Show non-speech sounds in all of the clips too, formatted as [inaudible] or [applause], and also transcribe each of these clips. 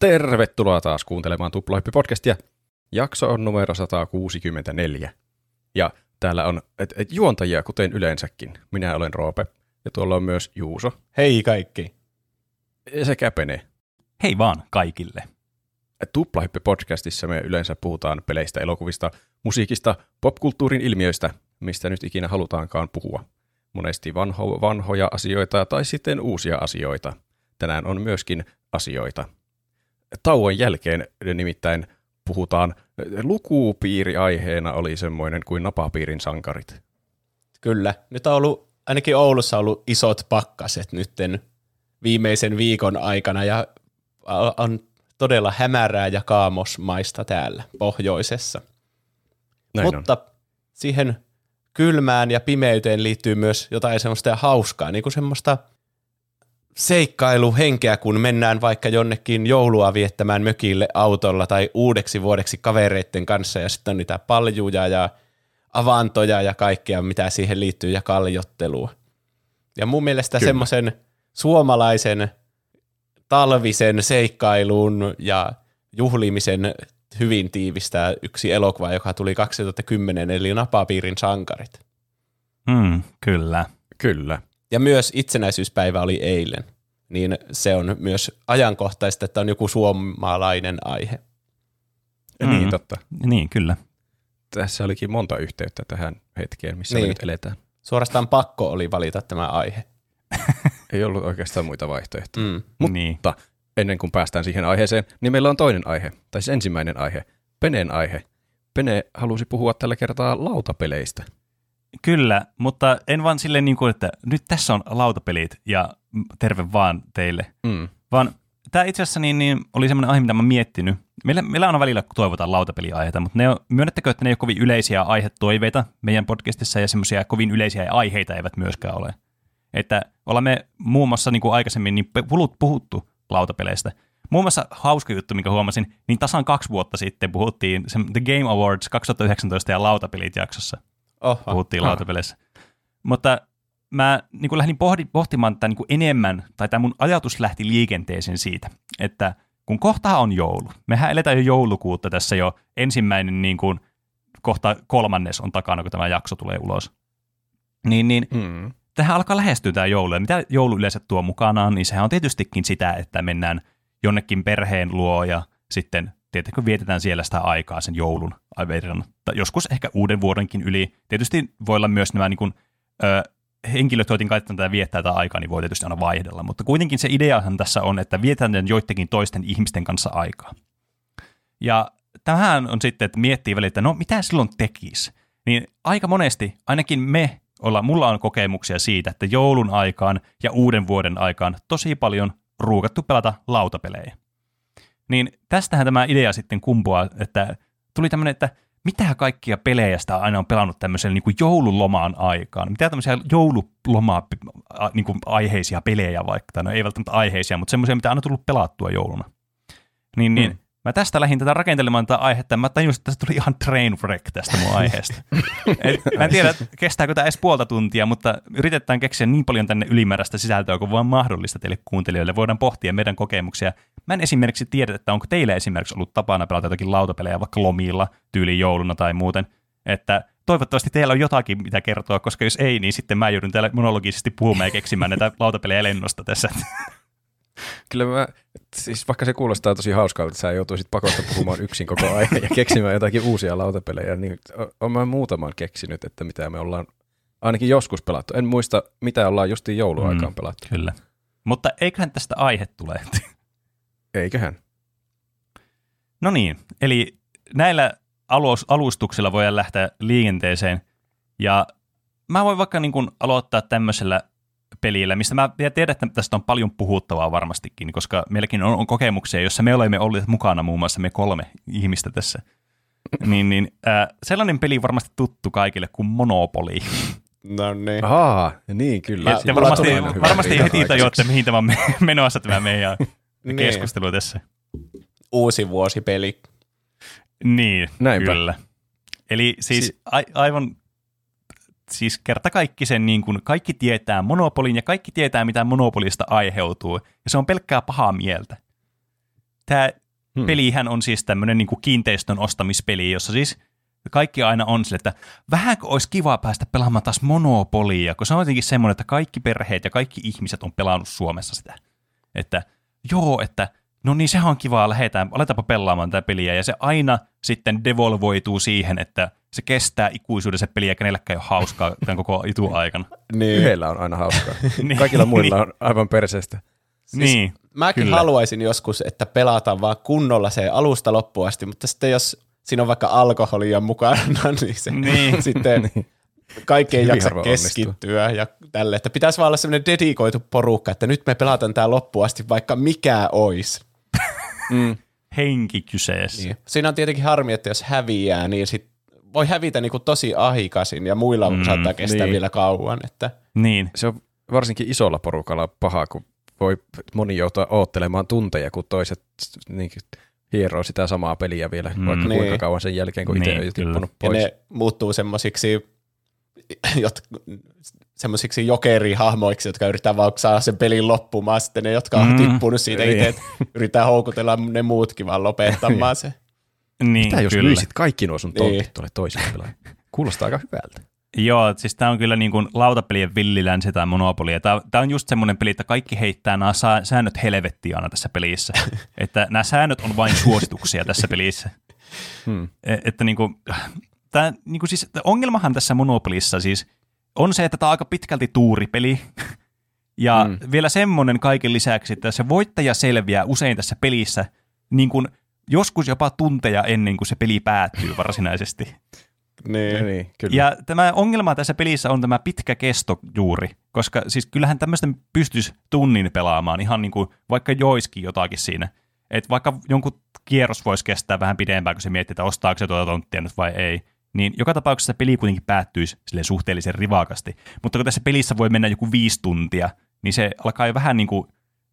Tervetuloa taas kuuntelemaan Tuplahyppi-podcastia. Jakso on numero 164. Ja täällä on et, et, juontajia, kuten yleensäkin. Minä olen Roope, ja tuolla on myös Juuso. Hei kaikki. Sekä Pene. Hei vaan kaikille. Tuplahyppi-podcastissa me yleensä puhutaan peleistä, elokuvista, musiikista, popkulttuurin ilmiöistä, mistä nyt ikinä halutaankaan puhua. Monesti vanho, vanhoja asioita tai sitten uusia asioita. Tänään on myöskin asioita. Tauon jälkeen nimittäin puhutaan, lukupiiri aiheena oli semmoinen kuin napapiirin sankarit. Kyllä. Nyt on ollut, ainakin Oulussa on ollut isot pakkaset nytten viimeisen viikon aikana ja on todella hämärää ja kaamosmaista täällä pohjoisessa. Näin Mutta on. siihen kylmään ja pimeyteen liittyy myös jotain semmoista hauskaa, niin kuin semmoista seikkailuhenkeä, kun mennään vaikka jonnekin joulua viettämään mökille autolla tai uudeksi vuodeksi kavereiden kanssa ja sitten on niitä paljuja ja avantoja ja kaikkea, mitä siihen liittyy ja kaljottelua. Ja mun mielestä semmoisen suomalaisen talvisen seikkailun ja juhlimisen hyvin tiivistää yksi elokuva, joka tuli 2010, eli Napapiirin sankarit. Mm, kyllä. Kyllä. Ja myös itsenäisyyspäivä oli eilen, niin se on myös ajankohtaista, että on joku suomalainen aihe. Mm. Niin, totta. Niin, kyllä. Tässä olikin monta yhteyttä tähän hetkeen, missä niin. me nyt eletään. Suorastaan pakko oli valita tämä aihe. [laughs] Ei ollut oikeastaan muita vaihtoehtoja. Mm. Mutta Niin. ennen kuin päästään siihen aiheeseen, niin meillä on toinen aihe, tai siis ensimmäinen aihe, Peneen aihe. Pene halusi puhua tällä kertaa lautapeleistä. Kyllä, mutta en vaan silleen niin kuin, että nyt tässä on lautapelit ja terve vaan teille. Mm. Vaan tämä itse asiassa niin, niin oli semmoinen aihe, mitä mä miettinyt. Meillä, meillä on välillä, kun toivotaan lautapeliaiheita, mutta ne on, myönnettekö, että ne ei ole kovin yleisiä aihetoiveita meidän podcastissa ja semmoisia kovin yleisiä aiheita eivät myöskään ole. Että olemme muun muassa niin kuin aikaisemmin niin puhut, puhuttu lautapeleistä. Muun muassa hauska juttu, minkä huomasin, niin tasan kaksi vuotta sitten puhuttiin The Game Awards 2019 ja lautapelit jaksossa Oho. puhuttiin lautapeleissä. Mutta mä niin lähdin pohdi, pohtimaan tätä niin enemmän, tai tämä mun ajatus lähti liikenteeseen siitä, että kun kohta on joulu, mehän eletään jo joulukuutta tässä jo ensimmäinen niin kuin, kohta kolmannes on takana, kun tämä jakso tulee ulos. Niin, niin Mm. tähän alkaa lähestyä tämä joulu. Ja mitä joulu yleensä tuo mukanaan, niin sehän on tietystikin sitä, että mennään jonnekin perheen luo ja sitten tietenkin vietetään siellä sitä aikaa sen joulun verran. Joskus ehkä uuden vuodenkin yli. Tietysti voi olla myös nämä niin kuin, ö, henkilöt, joiden kanssa tätä viettää tätä aikaa, niin voi tietysti aina vaihdella. Mutta kuitenkin se ideahan tässä on, että vietetään joidenkin toisten ihmisten kanssa aikaa. Ja tähän on sitten, että miettii välillä, että no mitä silloin tekisi. Niin aika monesti, ainakin me, olla, mulla on kokemuksia siitä, että joulun aikaan ja uuden vuoden aikaan tosi paljon ruukattu pelata lautapelejä. Niin tästähän tämä idea sitten kumpuaa, että tuli tämmöinen, että mitä kaikkia pelejä sitä aina on pelannut tämmöisellä niin joululomaan aikaan? Mitä tämmöisiä joululomaa niin kuin aiheisia pelejä vaikka, no ei välttämättä aiheisia, mutta semmoisia, mitä on aina tullut pelattua jouluna. Niin, niin Mm. Mä tästä lähdin tätä rakentelemaan tätä aihetta, mä tajusin, että tästä tuli ihan train wreck tästä mun [laughs] aiheesta. Et, mä en tiedä, kestääkö tämä edes puolta tuntia, mutta yritetään keksiä niin paljon tänne ylimääräistä sisältöä kuin vaan mahdollista teille kuuntelijoille. Voidaan pohtia meidän kokemuksia. Mä en esimerkiksi tiedä, että onko teille esimerkiksi ollut tapana pelata jotakin lautapelejä vaikka lomilla, tyyliin jouluna tai muuten. Että toivottavasti teillä on jotakin, mitä kertoa, koska jos ei, niin sitten mä joudun täällä monologisesti puhumaan ja keksimään näitä lautapelejä lennosta tässä. Kyllä mä, siis vaikka se kuulostaa tosi hauskalta, että sä joutuisit pakosta puhumaan yksin koko ajan ja keksimään jotakin uusia lautapelejä, niin o- oon mä muutaman keksinyt, että mitä me ollaan ainakin joskus pelattu. En muista, mitä ollaan justiin jouluaikaan Mm. pelattu. Kyllä. Mutta eiköhän tästä aihe tule. [laughs] Eiköhän. No niin, eli näillä alus, alustuksilla voidaan lähteä liikenteeseen. Ja mä voin vaikka niin kuin aloittaa tämmöisellä pelillä, mistä mä tiedän, että tästä on paljon puhuttavaa varmastikin, koska meilläkin on, on kokemuksia, jossa me olemme olleet mukana muun muassa me kolme ihmistä tässä. Niin, niin äh, sellainen peli varmasti tuttu kaikille kuin Monopoly. No niin. Ahaa, niin kyllä. Ja- Ja varmasti, varmasti heti tajuatte, mihin tämä on me- menossa tämä meidän Niin. keskustelu tässä. Uusi vuosipeli. Niin, Näinpä. kyllä. Eli siis Si- a- aivan siis kerta kaikki sen, niin kuin kaikki tietää monopolin ja kaikki tietää, mitä monopolista aiheutuu. Ja se on pelkkää pahaa mieltä. tämä Hmm. pelihän on siis tämmöinen niin kiinteistön ostamispeli, jossa siis kaikki aina on sille, että vähänkö olisi kiva päästä pelaamaan taas Monopolia, kun se on jotenkin semmoinen, että kaikki perheet ja kaikki ihmiset on pelannut Suomessa sitä. Että joo, että no niin sehän on kivaa, lähdetään, aletaanpa pelaamaan tätä peliä, ja se aina sitten devolvoituu siihen, että se kestää ikuisuuden se peli, ja kenelläkään ei ole hauskaa tämän koko itu aikana. [laughs] Niin. Yhdellä on aina hauskaa. [laughs] Niin. Kaikilla muilla on aivan perseestä. Siis niin, Mäkin kyllä. haluaisin joskus, että pelataan vaan kunnolla se alusta loppuun asti, mutta sitten jos siinä on vaikka alkoholia mukana, [laughs] niin, se, Niin. sitten kaikki ei jaksa keskittyä ja tälle. Että pitäisi vaan olla semmoinen dedikoitu porukka, että nyt me pelataan tämä loppuun asti, vaikka mikä ois. Mm. henki kyseessä. Niin. Siinä on tietenkin harmi, että jos häviää, niin sit voi hävitä niinku tosi ahikasin ja muilla Mm, saattaa kestää niin. vielä kauan. Että, Niin, Se on varsinkin isolla porukalla paha, kun voi moni joutua oottelemaan tunteja, kun toiset niin, hieroo sitä samaa peliä vielä, Mm. vaikka Niin. kuinka kauan sen jälkeen, kun itse Niin, on jo kyllä. tippunut ja pois. ne muuttuu semmoisiksi [laughs] semmoisiksi jokerihahmoiksi, jotka yrittää vaan saada sen pelin loppumaan. Sitten ne, jotka on Mm. tippunut siitä Niin. itse, että yrittää houkutella ne muutkin vaan lopettamaan [laughs] se. Niin Mitä jos kyllä. myisit kaikki nuo sun tontit Niin. tuolle toiselle? Kuulostaa aika hyvältä. Joo, siis tämä on kyllä niin kuin lautapelien villilänsi tai monopoli. Tämä on just semmoinen peli, että kaikki heittää nämä säännöt helvettiin aina tässä pelissä. [laughs] että nämä säännöt on vain suosituksia tässä pelissä. Hmm. E- Että niin kuin, tämä, niin kuin siis, ongelmahan tässä monopolissa siis on se, että tämä on aika pitkälti tuuripeli. [laughs] Ja Mm. vielä semmoinen kaiken lisäksi, että se voittaja selviää usein tässä pelissä niin kuin joskus jopa tunteja ennen kuin se peli päättyy varsinaisesti. Niin. Niin, kyllä. Ja tämä ongelma tässä pelissä on tämä pitkä kesto juuri, koska siis kyllähän tämmöistä pystyisi tunnin pelaamaan ihan niin kuin vaikka joiskin jotakin siinä. Et vaikka jonkun kierros voisi kestää vähän pidempään, kun se miettii, että ostaako se tuota tonttia nyt vai ei, niin joka tapauksessa peli kuitenkin päättyisi sille suhteellisen rivakasti. Mutta kun tässä pelissä voi mennä joku viisi tuntia, niin se alkaa jo vähän niin kuin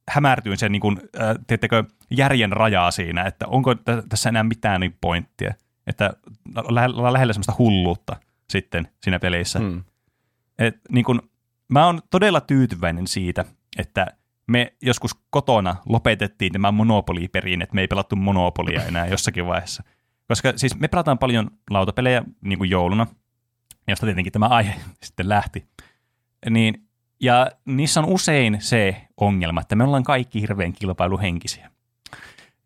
hämärtyä sen niin kuin, äh, tiedättekö, järjen rajaa siinä, että onko t- tässä enää mitään niin pointtia. Että ollaan lä- lähellä semmoista hulluutta sitten siinä pelissä. Hmm. Et, niin kun, mä oon todella tyytyväinen siitä, että me joskus kotona lopetettiin tämä Monopoly-perin, että me ei pelattu Monopolia enää [laughs] jossakin vaiheessa. Koska siis me pelataan paljon lautapelejä niin kuin jouluna, josta tietenkin tämä aihe [laughs] sitten lähti. Niin, ja niissä on usein se ongelma, että me ollaan kaikki hirveän kilpailuhenkisiä.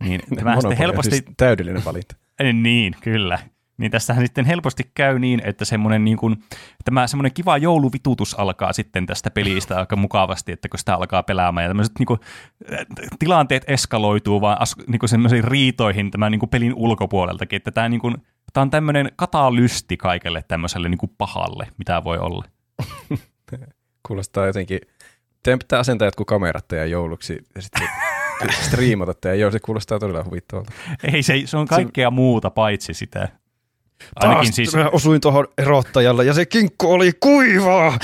Niin [laughs] tämä sitten on helposti Siis täydellinen valinta. [laughs] Niin, kyllä. Niin tässähän sitten helposti käy niin, että semmoinen niin kuin, tämä semmoinen kiva jouluvitutus alkaa sitten tästä pelistä aika mukavasti, että kun sitä alkaa pelaamaan ja tämmöiset niin kuin, äh, tilanteet eskaloituu vaan as, niin kuin semmoisiin riitoihin tämän niin kuin pelin ulkopuoleltakin, että tämä, niin kuin, tämä on tämmöinen katalysti kaikelle tämmöiselle niin kuin pahalle, mitä voi olla. [laughs] Kuulostaa jotenkin, teidän pitää asentaa jotkut kamerat teidän jouluksi ja sitten striimata teidän. Joo, se kuulostaa todella huvittavalta. Ei, se, se on kaikkea muuta paitsi sitä. Ainakin Taas siis, mä osuin tuohon erottajalle ja se kinkku oli kuivaa. [laughs]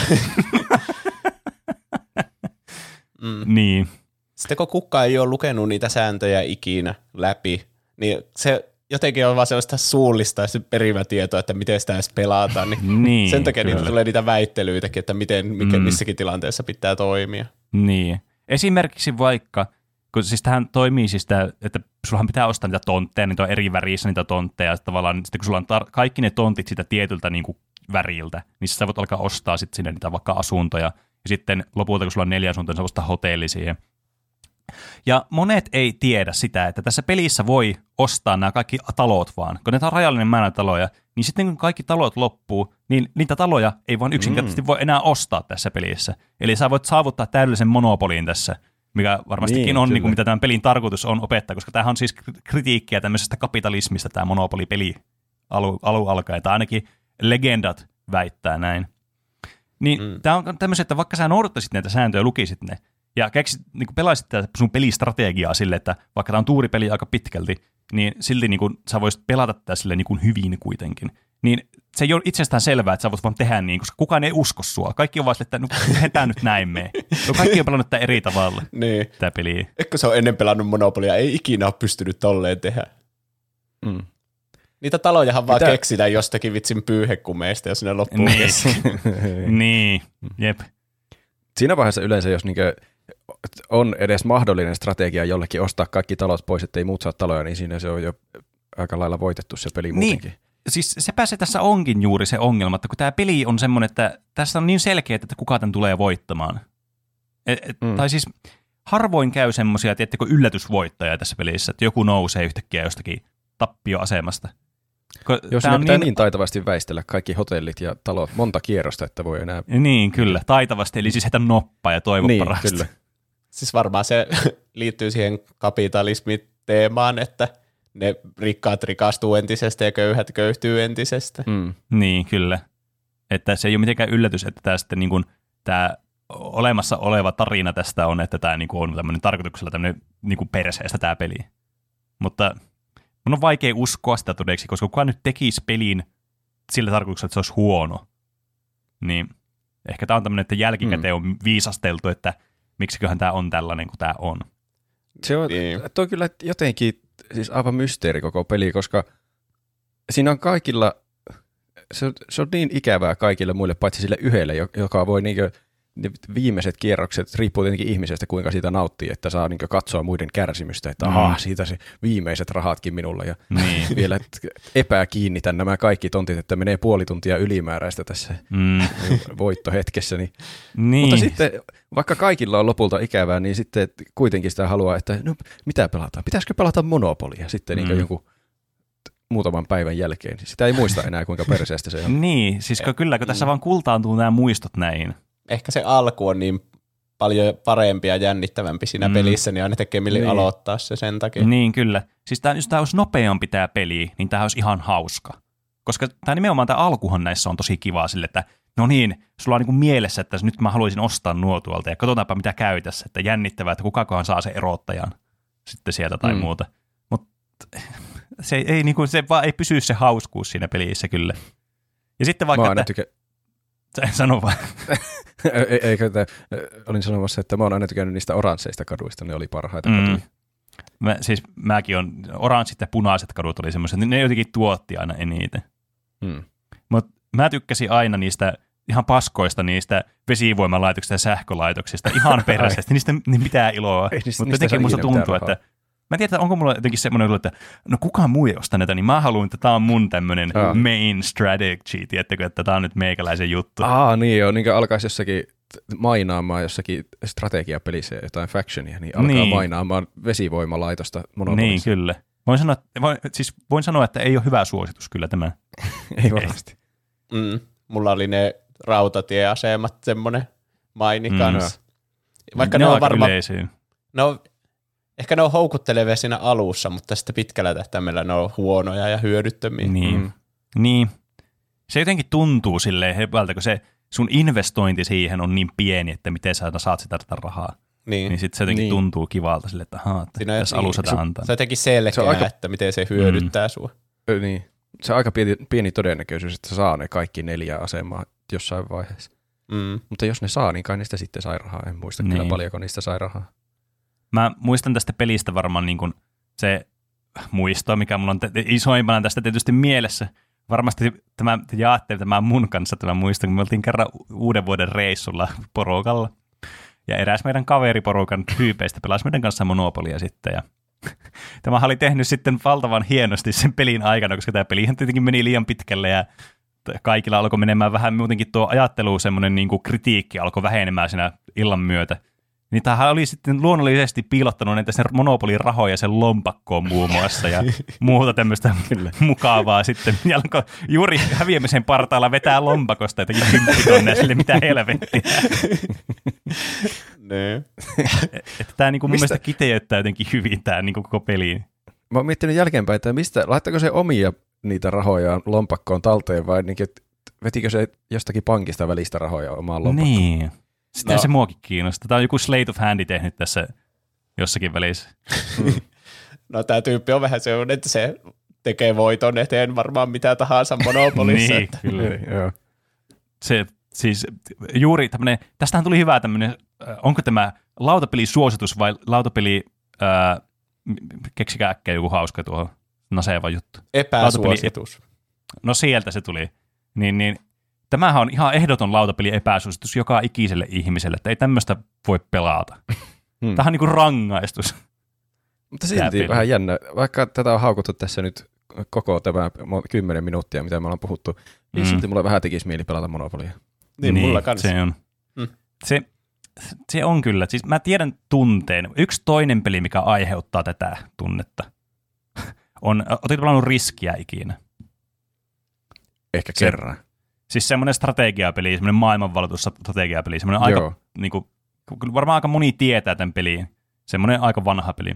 Mm. niin, Sitten kun kukaan ei ole lukenut niitä sääntöjä ikinä läpi, niin se jotenkin on vaan sellaista suullista ja se perimätietoa, että miten sitä edes pelataan. Niin [laughs] niin. sen takia niitä tulee niitä väittelyitäkin, että miten, mikä, Mm. missäkin tilanteessa pitää toimia. Niin. Esimerkiksi vaikka, kun siis tähän toimii siis tämä, että sullahan pitää ostaa niitä tontteja, niitä on eri värissä niitä tontteja, ja tavallaan sitten kun sulla on tar- kaikki ne tontit sitä tietyltä niin kuin väriltä, niin sä voit alkaa ostaa sitten sinne niitä vaikka asuntoja, ja sitten lopulta kun sulla on neljä asuntoa, niin sä voit ostaa hotelli siihen. Ja monet ei tiedä sitä, että tässä pelissä voi ostaa nämä kaikki talot vaan. Kun näitä on rajallinen määrä taloja, niin sitten kun kaikki talot loppuu, niin niitä taloja ei vaan yksinkertaisesti voi enää ostaa tässä pelissä. Eli sä voit saavuttaa täydellisen monopoliin tässä, mikä varmastikin Niin, on, kyllä. niin kuin, mitä tämän pelin tarkoitus on opettaa, koska tämähän on siis kritiikkiä tämmöisestä kapitalismista, tämä monopolipeli alu, alu alkaen, tai ainakin legendat väittää näin. Niin Mm. mm. tämä on tämmöisiä, että vaikka sä noudattaisit näitä sääntöjä ja lukisit ne, ja keksit, niin pelaisit tätä sun pelistrategiaa sille, että vaikka tämä on tuuripeli aika pitkälti, niin silti niin kuin, sä voisit pelata tätä sille niin kuin hyvin kuitenkin. Niin se ei ole itsestään selvää, että sä voit vaan tehdä niin, koska kukaan ei usko sua. Kaikki on vaan sille, että no, nyt näin mene. No, kaikki on pelannut tätä eri tavalla, [laughs] Niin. tämä peliä. Eikö se on ennen pelannut Monopolia, ei ikinä ole pystynyt tolleen tehdä. Mm. Niitä talojahan vaan Mitä- keksitään jostakin vitsin pyyhekumeista, jos ne loppuu Niin. [laughs] Niin, jep. Siinä vaiheessa yleensä, jos niinkö on edes mahdollinen strategia jollekin ostaa kaikki talot pois, ettei muut saa taloja, niin siinä se on jo aika lailla voitettu se peli muutenkin. Niin. Siis sepä se tässä onkin juuri se ongelma, että kun tämä peli on semmoinen, että tässä on niin selkeä, että kuka tämän tulee voittamaan. Et, et, mm. Tai siis harvoin käy semmoisia, tiettäkö, yllätysvoittajia tässä pelissä, että joku nousee yhtäkkiä jostakin tappioasemasta. Ko, Jos ne pitää niin... niin taitavasti väistellä kaikki hotellit ja talot monta kierrosta, että voi enää... Niin, kyllä. Taitavasti, eli siis heitä noppaa ja toivo niin, parasta. kyllä. [laughs] Siis varmaan se [laughs] liittyy siihen kapitalismiteemaan, että ne rikkaat rikastuu entisestä ja köyhät köyhtyy entisestä. Mm. Niin, kyllä. Että se ei ole mitenkään yllätys, että tämä sitten niin kuin, tämä olemassa oleva tarina tästä on, että tämä niin kuin on tämmöinen tarkoituksella tämmöinen niin kuin perseestä tämä peli. Mutta mun on vaikea uskoa sitä todeksi, koska kukaan nyt tekisi pelin sillä tarkoituksella, että se olisi huono. Niin ehkä tämä on tämmöinen, että jälkikäteen on viisasteltu, että miksiköhän tämä on tällainen kuin tämä on. Se on, Niin. tuo on kyllä jotenkin siis aivan mysteeri koko peli, koska siinä on kaikilla, se on, se on niin ikävää kaikille muille, paitsi sille yhdelle, jo- joka voi niinkö, ne viimeiset kierrokset, riippuu tietenkin ihmisestä, kuinka siitä nauttii, että saa niinkö katsoa muiden kärsimystä, että Mm. ahaa, siitä se viimeiset rahatkin minulla, ja Niin. [laughs] vielä epäkiinnitän nämä kaikki tontit, että menee puoli tuntia ylimääräistä tässä Mm, [laughs] voittohetkessä, niin niin. mutta sitten, vaikka kaikilla on lopulta ikävää, niin sitten kuitenkin sitä haluaa, että no mitä pelataan? Pitäisikö pelata Monopolia sitten mm. Mm. niin jonkun t- muutaman päivän jälkeen? Sitä ei muista enää, kuinka perseestä se on. Niin, siis kun kyllä, kun tässä vaan kultaantuu nämä muistot näin. Ehkä se alku on niin paljon parempi ja jännittävämpi siinä Mm. pelissä, niin aina tekee mieli Niin. aloittaa se sen takia. Niin, kyllä. Siis tää, jos tämä olisi nopeampi tämä peli, niin tämä olisi ihan hauska. Koska tämä nimenomaan tämä alkuhan näissä on tosi kiva sille, että no niin, sulla on niin kuin mielessä, että nyt mä haluaisin ostaa nuo tuolta ja katsotaanpa mitä käy tässä, että jännittävää, että kukakohan saa sen erottajan sitten sieltä tai Mm. muuta. Mutta se, ei, niin kuin, se vaan ei pysy se hauskuus siinä pelissä kyllä. Ja sitten Mä vaikka, aina että, tykä... sano vaan. [laughs] Ei- Eikö, että, olin sanomassa, että mä oon aina tykännyt niistä oransseista kaduista, ne oli parhaita Mm. Mä, siis mäkin on, oranssit ja punaiset kadut oli semmoiset, ne jotenkin tuotti aina eniten. Mm. Mutta mä tykkäsin aina niistä ihan paskoista niistä vesivoimalaitoksista ja sähkölaitoksista, ihan [laughs] peräisesti, niistä niin mitään iloa. Mutta jotenkin musta tuntuu, että mä en tiedä, onko mulla jotenkin semmoinen että no kukaan muu ei osta näitä, niin mä haluan, että tämä on mun tämmöinen Aa. main strategy, tiettäkö, että tämä on nyt meikäläisen juttu. Aa, niin joo, niin kuin alkaisi jossakin mainaamaan jossakin strategiapelissä jotain factionia, niin alkaa Niin. mainaamaan vesivoimalaitosta niin, monopolissa. kyllä. Voin sanoa, että, voin, siis voin sanoa, että ei ole hyvä suositus kyllä tämä. [laughs] Ei varmasti. Mm. Mulla oli ne rautatieasemat semmoinen maini Mm. kanssa. Vaikka ne, ne, on varmaan, yleisiä. no, ehkä ne on houkuttelevia siinä alussa, mutta sitten pitkällä tähtäimellä ne on huonoja ja hyödyttömiä. Niin. Mm. Niin. Se jotenkin tuntuu silleen hyvältä, kun se sun investointi siihen on niin pieni, että miten sä saat sitä tätä rahaa. Niin. Niin sitten se jotenkin Niin. niin. tuntuu kivalta sille, että ahaa, että Siinä tässä jotenkin- alussa tämä antaa. Se on jotenkin selkeä, Se on aika- että miten se hyödyttää mm. sua. Niin. Se on aika pieni, pieni todennäköisyys, että saa ne kaikki neljä asemaa jossain vaiheessa. Mm. Mutta jos ne saa, niin kai niistä sitten sai rahaa. En muista niin. kyllä Niin. paljonko niistä sai rahaa. Mä muistan tästä pelistä varmaan niin kuin se muisto, mikä mulla on te- isoimpana tästä tietysti mielessä. Varmasti tämä te jaatte tämän mun kanssa tämän muiston, kun me oltiin kerran uuden vuoden reissulla porukalla. Ja eräs meidän kaveriporukan tyypeistä pelasi meidän kanssa Monopolia sitten. Ja [laughs] tämä oli tehnyt sitten valtavan hienosti sen pelin aikana, koska tämä peli tietenkin meni liian pitkälle ja kaikilla alkoi menemään vähän muutenkin tuo ajattelu, semmoinen niin kuin kritiikki alkoi vähenemään siinä illan myötä. Niin tämähän oli sitten luonnollisesti piilottanut näitä sen monopolin rahoja sen lompakkoon muun muassa ja [laughs] muuta tämmöistä mukavaa sitten. Ja alkoi juuri häviämisen partaalla vetää lompakosta jotakin kymppitonneja sille, mitä helvettiä. [laughs] Ne. [laughs] Että tämä niinku mun Mistä- mielestä kiteyttää jotenkin hyvin tämä niinku koko peliin. Mä oon miettinyt jälkeenpäin, että mistä, laittako se omia niitä rahoja lompakkoon talteen vai niin, että vetikö se jostakin pankista välistä rahoja omaan lompakkoon? Niin. Sitä No. se muakin kiinnostaa. Tämä on joku Slate of Handy tehnyt tässä jossakin välissä. [laughs] No tämä tyyppi on vähän sellainen, että se tekee voiton eteen varmaan mitä tahansa monopolissa. niin, että- kyllä. Niin, joo. se, siis juuri tämmöinen, tästähän tuli hyvä tämmöinen, äh, onko tämä lautapelisuositus vai lautapeli, äh, m- keksikää äkkiä joku hauska tuohon naseva juttu. Epäsuositus. No sieltä se tuli. Niin, niin tämähän on ihan ehdoton lautapeli epäsuositus joka ikiselle ihmiselle, että ei tämmöistä voi pelata. [laughs] Hmm. Tämähän on niinku rangaistus. Mutta silti vähän jännä, vaikka tätä on haukuttu tässä nyt koko tämä mo- 10 minuuttia, mitä me ollaan puhuttu, niin Mm. silti mulle vähän tekisi mieli pelata Monopolia. Niin, niin mulla kanssa. Se on. Mm. Se, se on kyllä. Siis mä tiedän tunteen. Yksi toinen peli, mikä aiheuttaa tätä tunnetta, [laughs] on, ootko pelannut riskiä ikinä? Ehkä Se- kerran. Siis semmoinen strategiapeli, semmoinen maailmanvaltuus strategiapeli, semmoinen aika, niin kuin, kyllä varmaan aika moni tietää tämän peliin. Semmoinen aika vanha peli.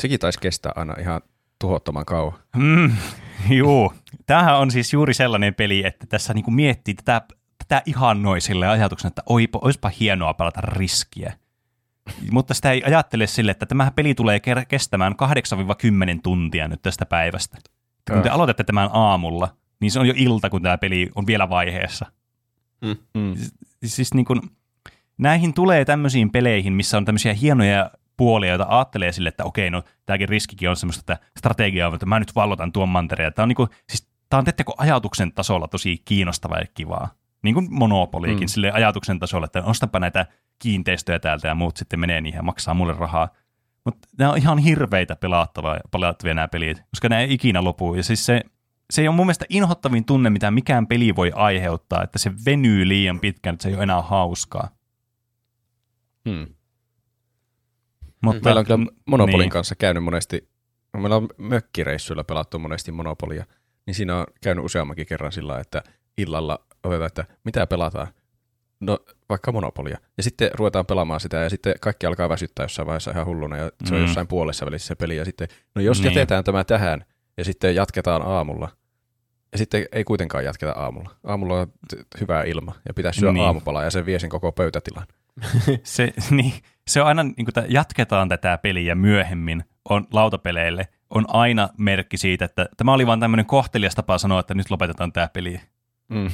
Sekin taisi kestää aina ihan tuhottoman kauan. Mm, [laughs] juu. Tämähän on siis juuri sellainen peli, että tässä niinku miettii tätä, tätä ihannoi sille ajatuksena, että oipa, olisipa hienoa pelata riskiä. Mutta sitä ei ajattele sille, että tämä peli tulee kestämään 8-10 tuntia nyt tästä päivästä. Kun te Äh. aloitatte tämän aamulla, niin se on jo ilta, kun tämä peli on vielä vaiheessa. Mm. Siis niin kuin, näihin tulee tämmöisiin peleihin, missä on tämmöisiä hienoja puolia, joita ajattelee sille, että okei, no tämäkin riskikin on semmoista, että strategiaa on, että mä nyt vallotan tuon mantereen. Tämä on, niin kuin, siis, tämä on teettekö ajatuksen tasolla tosi kiinnostavaa ja kivaa. Niin kuin Monopoliikin, Mm. mm. sille ajatuksen tasolla, että ostanpa näitä kiinteistöjä täältä ja muut sitten menee niihin ja maksaa mulle rahaa. Mutta nämä on ihan hirveitä pelattavia, pelattavia nämä pelit, koska nämä ei ikinä lopu. Ja siis se, se on mun mielestä inhottavin tunne, mitä mikään peli voi aiheuttaa, että se venyy liian pitkään, että se ei ole enää hauskaa. Mm. Mutta, Meillä on kyllä Monopolin niin. kanssa käynyt monesti, meillä on mökkireissuilla pelattu monesti Monopolia, niin siinä on käynyt useammankin kerran sillä, että illalla otetaan, että mitä pelataan. No vaikka Monopolia. Ja sitten ruvetaan pelaamaan sitä ja sitten kaikki alkaa väsyttää jossain vaiheessa ihan hulluna ja se on Mm. jossain puolessa välissä se peli ja sitten, no jos Niin. jätetään tämä tähän ja sitten jatketaan aamulla ja sitten ei kuitenkaan jatketa aamulla. Aamulla on hyvä ilma ja pitää syödä Niin. aamupalaa ja se vie sen koko pöytätilan. [laughs] se, niin, se on aina, niin että jatketaan tätä peliä myöhemmin on lautapeleille, on aina merkki siitä, että tämä oli vain tämmöinen kohtelias tapa sanoa, että nyt lopetetaan tämä peli. Mm.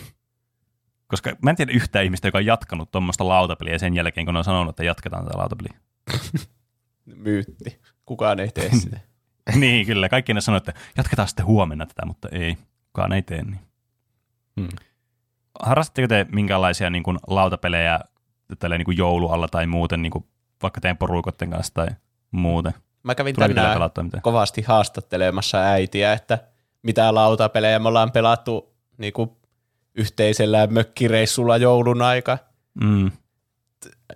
Koska mä en tiedä yhtään ihmistä, joka on jatkanut tuommoista lautapeliä sen jälkeen, kun on sanonut, että jatketaan tätä lautapeliä. [laughs] Myytti. Kukaan ei tee sitä. [laughs] [laughs] niin, kyllä. Kaikki ne sanoo, että jatketaan sitten huomenna tätä, mutta ei. Kukaan ei tee niin. Mm. Harrastatteko te minkälaisia niin kuin, lautapelejä tällä niin kuin joulualla tai muuten, niin kuin, vaikka teidän porukotten kanssa tai muuten? Mä kävin tänään kovasti haastattelemassa äitiä, että mitä lautapelejä me ollaan pelattu niin kuin yhteisellä mökkireissulla joulun aika. Mm.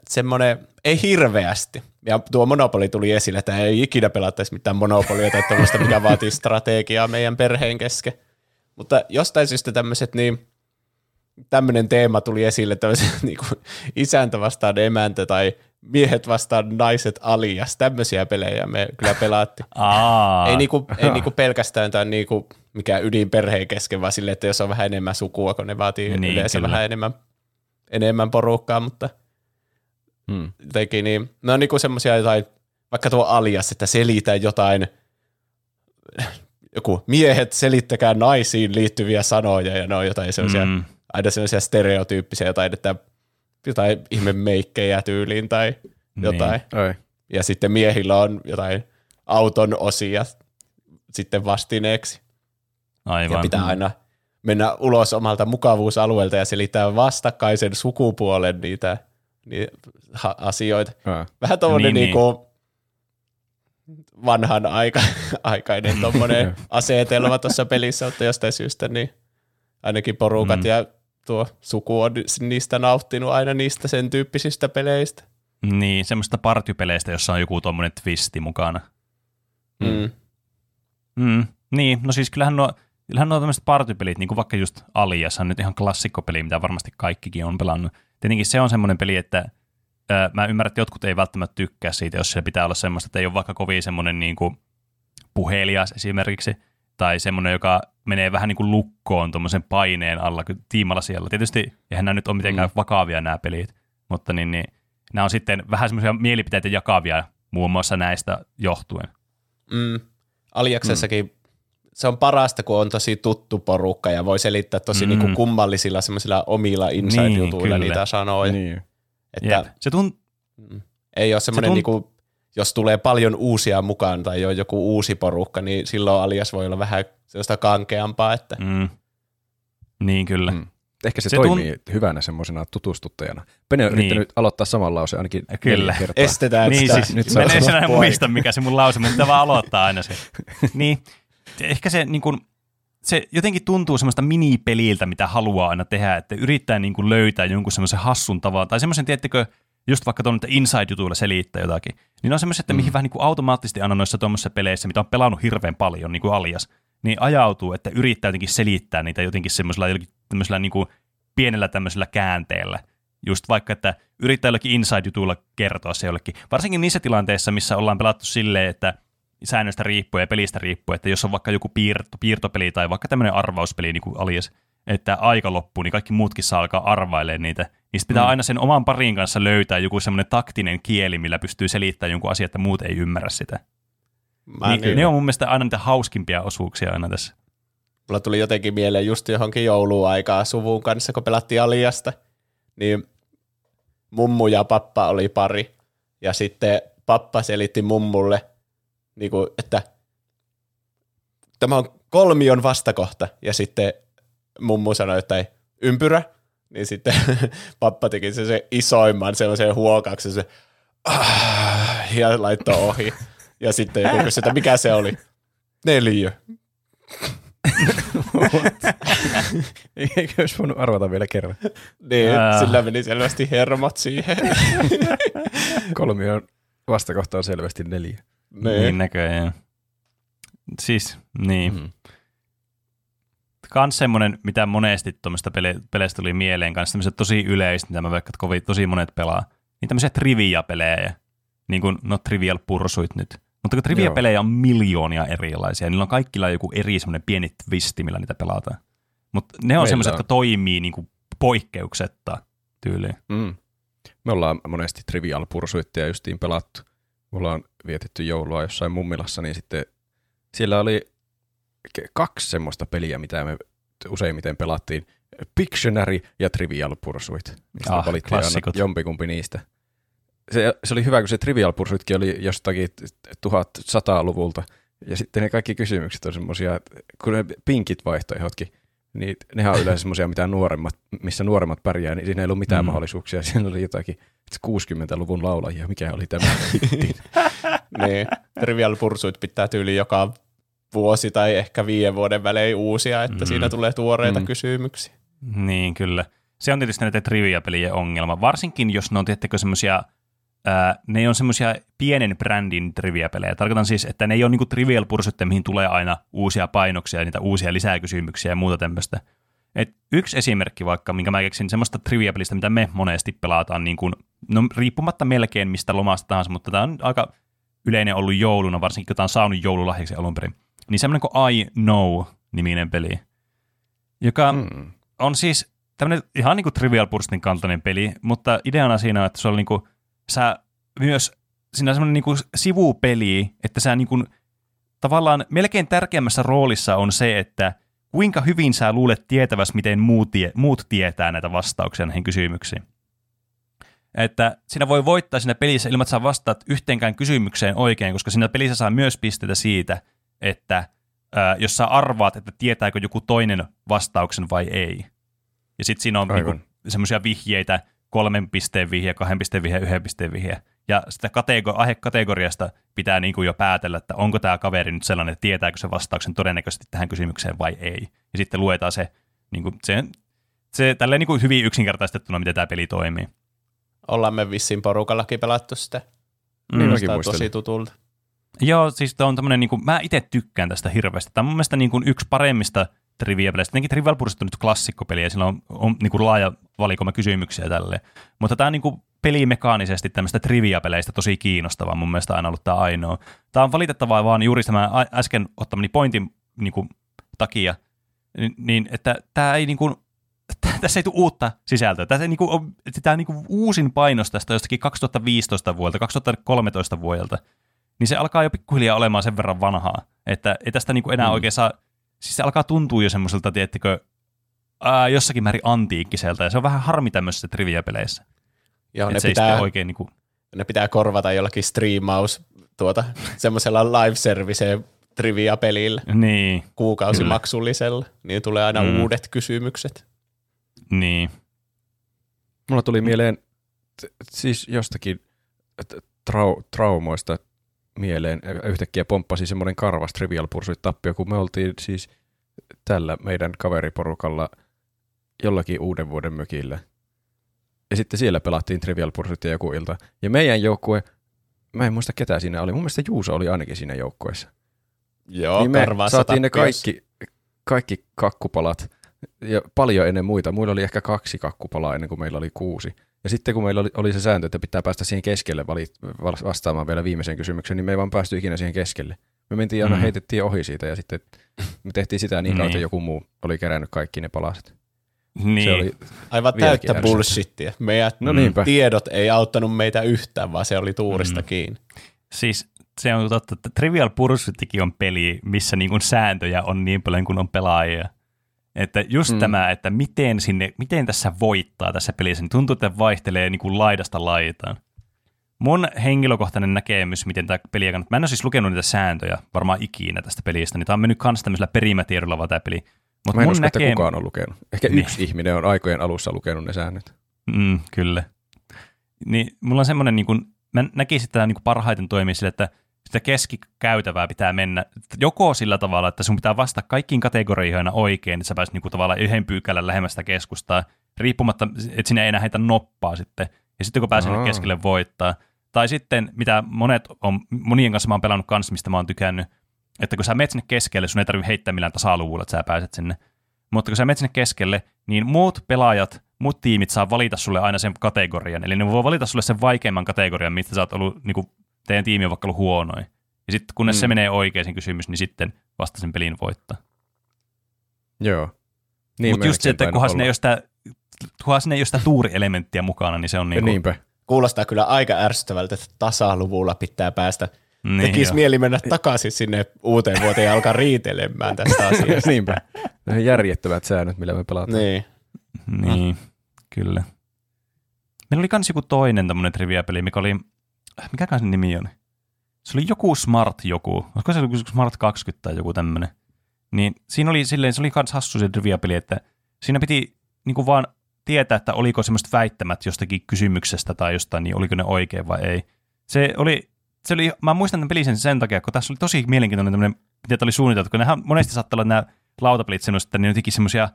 Semmoinen, ei hirveästi. Ja tuo Monopoli tuli esille, että ei ikinä pelattaisi mitään Monopolia tai tämmöistä, mikä vaatii strategiaa meidän perheen kesken. Mutta jostain syystä tämmöiset niin, tämmöinen teema tuli esille, tämmöiset [laughs] niin kuin isäntä vastaan emäntä tai miehet vastaan naiset alias, tämmöisiä pelejä me kyllä pelattiin. Aa, Ei, niinku, ei niinku pelkästään tämä niinku, mikä ydin perheen kesken, vaan silleen, että jos on vähän enemmän sukua, kun ne vaatii niin, yleensä kyllä. vähän enemmän, enemmän porukkaa, mutta Mm. jotenkin niin, ne on niinku semmoisia jotain, vaikka tuo alias, että selitä jotain, [laughs] joku miehet selittäkää naisiin liittyviä sanoja, ja ne on jotain sellaisia, mm. aina sellaisia stereotyyppisiä jotain, että jotain ihme meikkejä tyyliin tai jotain. Ai. Ja sitten miehillä on jotain auton osia sitten vastineeksi. aivan. Ja pitää aina mennä ulos omalta mukavuusalueelta ja selittää vastakkaisen sukupuolen niitä, niitä ha- asioita. Ah. Vähän tuommoinen Niin, niin, niinku vanhan aika, [laughs] aikainen tommonen [laughs] asetelma tuossa pelissä, mutta jostain syystä niin ainakin porukat Mm. mm. ja tuo suku on niistä nauttinut aina niistä sen tyyppisistä peleistä. Niin, semmoista partypeleistä, jossa on joku tuommoinen twisti mukana. Mm. Mm. Mm, niin, no siis kyllähän nuo, kyllähän nuo tämmöiset partypelit, niin kuin vaikka just Alias on nyt ihan klassikkopeli, mitä varmasti kaikkikin on pelannut. Tietenkin se on semmoinen peli, että ö, mä ymmärrän, että jotkut ei välttämättä tykkää siitä, jos se pitää olla semmoista, että ei ole vaikka kovin semmoinen niin kuin puhelias esimerkiksi, tai semmoinen, joka menee vähän niin kuin lukkoon tuommoisen paineen alla tiimalla siellä. Tietysti eihän nämä nyt ole mitenkään mm. vakavia nämä pelit, mutta niin, niin, nämä on sitten vähän semmoisia mielipiteitä jakavia muun muassa näistä johtuen. Mm. Aliaksessakin mm. Se on parasta, kun on tosi tuttu porukka ja voi selittää tosi Mm. mm. niinku kummallisilla semmoisilla omilla inside-jutuilla kyllä. niitä sanoja. Niin. Että Jep. Se tunt, ei ole semmoinen, tunt- niinku, jos tulee paljon uusia mukaan tai on joku uusi porukka, niin silloin alias voi olla vähän sellaista kankeampaa. Että, Mm. Niin kyllä. Mm. Mm. Ehkä se, Se se tun- toimii hyvänä semmoisena tutustuttajana. Pene on Niin. yrittänyt aloittaa saman lause ainakin Kyllä. kertaa. Estetään Niin sitä. siis, Nyt mä en enää muista, mikä se mun lause, mutta vaan aloittaa aina se. [laughs] niin, ehkä se, niin kuin, se jotenkin tuntuu semmoista minipeliltä, mitä haluaa aina tehdä, että yrittää niin kuin löytää jonkun semmoisen hassun tavan, tai semmoisen, tiettikö, just vaikka tuonne inside-jutuilla selittää jotakin, niin on semmoiset, että mihin vähän niin kuin automaattisesti aina noissa tuommoisissa peleissä, mitä on pelannut hirveän paljon, niin kuin alias, niin ajautuu, että yrittää jotenkin selittää niitä jotenkin semmoisella tämmöisellä niin kuin pienellä tämmöisellä käänteellä. Just vaikka, että yrittää jollakin inside-jutuilla kertoa se jollekin. Varsinkin niissä tilanteissa, missä ollaan pelattu silleen, että säännöstä riippuen ja pelistä riippuen, että jos on vaikka joku piirto, piirtopeli tai vaikka tämmöinen arvauspeli, niin kuin alias, että aika loppuu, niin kaikki muutkin saa alkaa arvailemaan niitä. Sit pitää Mm. aina sen oman parin kanssa löytää joku semmoinen taktinen kieli, millä pystyy selittämään jonkun asian, että muut ei ymmärrä sitä. Mä Niin, niin, ne on mun mielestä aina niitä hauskimpia osuuksia aina tässä. Mulla tuli jotenkin mieleen just johonkin jouluaikaa suvun kanssa, kun pelattiin Aliasta, niin mummu ja pappa oli pari. Ja sitten pappa selitti mummulle, niin kuin, että tämä on kolmion vastakohta. Ja sitten mummu sanoi, että ei, ympyrä. Niin sitten [laughs] pappa teki sen, sen isoimman semmoisen huokauksen, se "Ah", ja laittoi ohi. Ja sitten joku kysyi, että mikä se oli? Neliö. [laughs] Eikö olisi voinut arvata vielä kerran? Niin, Ää. sillä meni selvästi hermot siihen. [laughs] Kolmion vastakohta on selvästi neljä. Niin näköjään. Siis, niin. Mm. Kans semmonen, mitä monesti tuommoista pele- peleistä tuli mieleen, kanssa tämmöiset tosi yleistä, mitä mä vaikka kovin, tosi monet pelaa, niin tämmöisiä trivia-pelejä, niin kuin no Trivial Pursuit nyt. Mutta kun trivia-pelejä on miljoonia erilaisia, niillä on kaikilla joku eri semmoinen pieni twisti, millä niitä pelataan. Mutta ne on semmoiset, jotka toimii niin kuin poikkeuksetta tyyliin. Mm. Me ollaan monesti Trivial Pursuittia justiin pelattu. Mulla on vietetty joulua jossain mummilassa, niin sitten siellä oli kaksi semmoista peliä, mitä me useimmiten pelattiin. Pictionary ja Trivial Pursuit. Niistä Ah, valittiin klassikot. jompikumpi niistä. Se, se oli hyvä, kun se Trivial Pursuitkin oli jostakin 1100-luvulta. Ja sitten ne kaikki kysymykset on semmoisia, kun ne pinkit vaihtoehdotkin, niin nehän on yleensä [laughs] semmoisia, mitä nuoremmat, missä nuoremmat pärjää, niin siinä ei ollut mitään Mm. mahdollisuuksia. Siinä oli jotakin 60-luvun laulajia, mikä oli tämä hitti. [laughs] niin. Trivial Pursuit pitää tyyli joka vuosi tai ehkä viiden vuoden välein uusia, että Mm. siinä tulee tuoreita Mm. mm. kysymyksiä. Niin, kyllä. Se on tietysti näiden trivia-pelien ongelma, varsinkin jos ne on, tiettäkö, semmoisia, ää, ne on semmoisia pienen brändin trivia-pelejä. Tarkoitan siis, että ne ei ole niinku trivial pursuitteja, mihin tulee aina uusia painoksia ja niitä uusia lisäkysymyksiä ja muuta tämmöistä. Et yksi esimerkki vaikka, minkä mä keksin semmoista trivia-pelistä, mitä me monesti pelataan, niin kuin, no riippumatta melkein mistä lomasta tahansa, mutta tämä on aika yleinen ollut jouluna, varsinkin kun tämä on saanut joululahjaksi alun perin. Niin semmoinen kuin I Know-niminen peli, joka Mm. on siis tämmöinen ihan niin kuin Trivial Pursuitin kaltainen peli, mutta ideana siinä on, että se on niin kuin, sä myös, siinä on semmoinen niin kuin sivupeli, että sä niin kuin, tavallaan melkein tärkeämmässä roolissa on se, että kuinka hyvin sä luulet tietäväs, miten muut, tie, muut tietää näitä vastauksia näihin kysymyksiin. Että siinä voi voittaa siinä pelissä ilman, että sä vastaat yhteenkään kysymykseen oikein, koska siinä pelissä saa myös pisteitä siitä, että ää, jos sä arvaat, että tietääkö joku toinen vastauksen vai ei. Ja sitten siinä on Aivan. niinku semmoisia vihjeitä, kolmen pisteen vihje, kahden pisteen vihje, yhden pisteen vihje. Ja sitä katego- aihekategoriasta pitää niinku jo päätellä, että onko tämä kaveri nyt sellainen, että tietääkö se vastauksen todennäköisesti tähän kysymykseen vai ei. Ja sitten luetaan se, niinku, se, se tälleen niinku hyvin yksinkertaistettuna, miten tämä peli toimii. Ollaan me vissiin porukallakin pelattu sitä. Mm. Niin tosi tutulta. Joo, siis tämä on tämmöinen, niin kuin, mä itse tykkään tästä hirveästi. Tämä on mun mielestä niin kuin yksi paremmista trivia-peleistä. Tietenkin Trivial Pursuit on nyt klassikkopeli ja sillä on, on niin kuin laaja valikoima kysymyksiä tälle. Mutta tämä on niin kuin pelimekaanisesti tämmöistä trivia-peleistä tosi kiinnostavaa mun mielestä aina ollut tämä ainoa. Tämä on valitettavaa vaan juuri tämän äsken ottamani pointin niin kuin, takia, niin- niin että tämä ei niin kuin, [laughs] tässä ei tule uutta sisältöä. Tässä ei niinku ole, tämä niinku uusin painos tästä jostakin 2015 vuodelta, 2013 vuodelta, niin se alkaa jo pikkuhiljaa olemaan sen verran vanhaa, että ei tästä niinku enää Mm. mm. oikein saa, siis se alkaa tuntua jo semmoiselta, tiettikö, ää, jossakin määrin antiikkiselta, ja se on vähän harmi tämmöisissä trivia-peleissä. Joo, ne pitää, oikein niinku, ne pitää korvata jollakin striimaus tuota, semmoisella live service trivia-pelillä niin, kuukausimaksullisella, niin tulee aina Mm. uudet kysymykset. Niin. Mulla tuli mieleen t- siis jostakin t- trau- traumoista mieleen yhtäkkiä pomppasi semmoinen karvas Trivial Pursuit tappio, kun me oltiin siis tällä meidän kaveriporukalla jollakin uuden vuoden mökillä. Ja sitten siellä pelattiin Trivial Pursuitia joku ilta. Ja meidän joukkue, mä en muista ketä siinä oli, mun mielestä Juuso oli ainakin siinä joukkueessa. Joo, niin me saatiin ne kaikki, kaikki kakkupalat ja paljon ennen muita. Muilla oli ehkä kaksi kakkupalaa ennen kuin meillä oli kuusi. Ja sitten kun meillä oli, oli se sääntö, että pitää päästä siihen keskelle vali, vastaamaan vielä viimeisen kysymyksen, niin me ei vaan päästy ikinä siihen keskelle. Me mentiin aina, Mm. heitettiin ohi siitä ja sitten me tehtiin sitä niin kauan, että Niin. joku muu oli kerännyt kaikki ne palaset. Niin. Se oli, Aivan täyttä bullshittia. Meidän no Mm. niinpä. tiedot ei auttanut meitä yhtään, vaan se oli tuurista Mm. kiinni. Siis se on totta, että Trivial Pursuitkin on peli, missä niin kuin sääntöjä on niin paljon kuin on pelaajia. Että just Mm. tämä, että miten, sinne, miten tässä voittaa tässä pelissä, niin tuntuu, että vaihtelee niin kuin laidasta laitaan. Mun henkilökohtainen näkemys, miten tämä peli kannattaa. Mä en ole siis lukenut niitä sääntöjä varmaan ikinä tästä pelistä, niin tämä on mennyt kans tämmöisellä perimätiedolla vaan tämä peli. Mut Mä en mun usko, että näkem- kukaan on lukenut. Ehkä Niin. yksi ihminen on aikojen alussa lukenut ne säännöt. Mm, kyllä. Niin mulla on semmoinen, niin kuin, mä näkisin, että tämä niin parhaiten toimii sille, että sitä keskikäytävää pitää mennä joko sillä tavalla, että sun pitää vastata kaikkiin kategorioihin aina oikein, että sä pääset niin kuin tavallaan yhden pyykälän lähemmästä keskustaa, riippumatta, että sinä ei enää heitä noppaa sitten. Ja sitten kun pääsee keskelle voittaa. Tai sitten, mitä monet on, monien kanssa mä oon pelannut kanssa, mistä mä oon tykännyt, että kun sä menet sinne keskelle, sun ei tarvitse heittää millään tasaluvulla, että sä pääset sinne. Mutta kun sä menet sinne keskelle, niin muut pelaajat, muut tiimit saa valita sulle aina sen kategorian. Eli ne voi valita sulle sen vaikeimman kategorian, mistä sä oot ollut, niin kuin, teidän tiimi on vaikka ollut huonoin. Ja sitten kunnes Mm. mm. se menee oikein kysymys, niin sitten vasta sen pelin voittaa. Joo. Niin Mutta just se, että kunhan sinne, ei ole sitä, kunhan sinne ei ole sitä tuurielementtiä mukana, niin se on niin kuin. Kuulostaa kyllä aika ärsyttävältä, että tasaluvulla pitää päästä. niin, Tekisi joo. mieli mennä takaisin sinne uuteen vuoteen ja alkaa riitelemään tästä asiasta. [laughs] Niinpä. Ne järjettömät säännöt, millä me pelataan. niin. Niin, kyllä. Meillä oli kans joku toinen tämmöinen trivia-peli, mikä oli, mikäkään sen nimi on? Se oli joku Smart joku, olisiko se joku Smart 20 tai joku tämmöinen. Niin siinä oli silleen, se oli kans hassu se trivia-peli, että siinä piti niinku vaan tietää, että oliko semmoiset väittämät jostakin kysymyksestä tai jostain, niin oliko ne oikein vai ei. Se oli, se oli mä muistan tämän pelin sen, takia, kun tässä oli tosi mielenkiintoinen tämmöinen, miten tämä oli suunniteltu, kun nehän monesti saattaa olla nämä lautapelit semmoiset, että ne on jotenkin semmoisia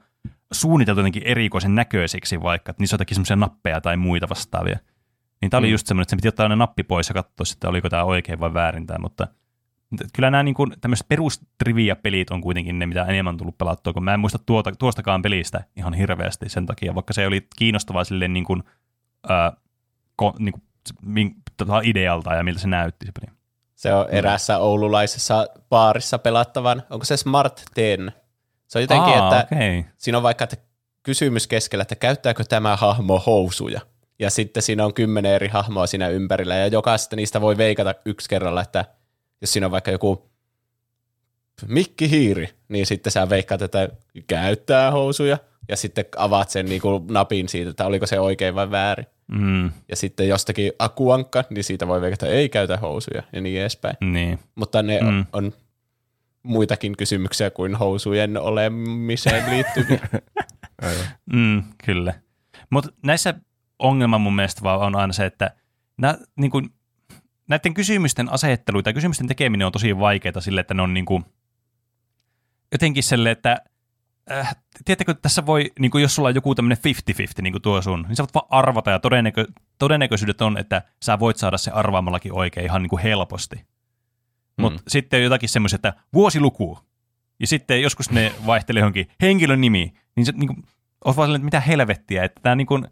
suunniteltu jotenkin erikoisen näköisiksi vaikka, että niissä on jotakin semmoisia nappeja tai muita vastaavia. Niin tämä oli Mm. just semmoinen, että sen piti ottaa aina nappi pois ja katsoa sitten, oliko tämä oikein vai väärin tämä, mutta kyllä nämä niin kuin, tämmöiset perustrivia-pelit on kuitenkin ne, mitä enemmän on tullut pelattua, kun mä en muista tuota, tuostakaan pelistä ihan hirveästi sen takia, vaikka se oli kiinnostavaa silleen niin kuin, ää, ko, niin kuin, min, tota idealta ja miltä se näytti se peli. Se on eräässä oululaisessa baarissa pelattavan. Onko se Smart 10? Se on jotenkin, Aa, että okay. siinä on vaikka että kysymys keskellä, että käyttääkö tämä hahmo housuja. Ja sitten siinä on kymmenen eri hahmoa siinä ympärillä, ja jokaisesta niistä voi veikata yksi kerralla, että jos siinä on vaikka joku Mikki Hiiri, niin sitten sä veikkaat, että käyttää housuja, ja sitten avaat sen niin kuin napin siitä, että oliko se oikein vai väärin. Mm, Ja sitten jostakin akuankka, niin siitä voi veikata, että ei käytä housuja, ja niin edespäin. niin. Mutta ne Mm. mm. on muitakin kysymyksiä kuin housujen olemiseen liittyviä. [laughs] Mm, kyllä. Mutta näissä ongelma mun mielestä vaan on aina se, että nää, niin kuin, näiden kysymysten asettelu tai kysymysten tekeminen on tosi vaikeaa sille, että ne on niin kuin, jotenkin sille, että äh, tiedättekö, että tässä voi, niin kuin jos sulla on joku tämmöinen 50-50 niin kuin tuo sun, niin sä voit vaan arvata ja todennäkö, todennäköisyydet on, että sä voit saada se arvaamallakin oikein ihan niin kuin helposti. Mutta Mm. sitten on jotakin semmoisia, että vuosiluku, ja sitten joskus ne vaihtelee johonkin henkilön nimi, niin se niin kuin, on vaan että mitä helvettiä, että tämä niin kuin,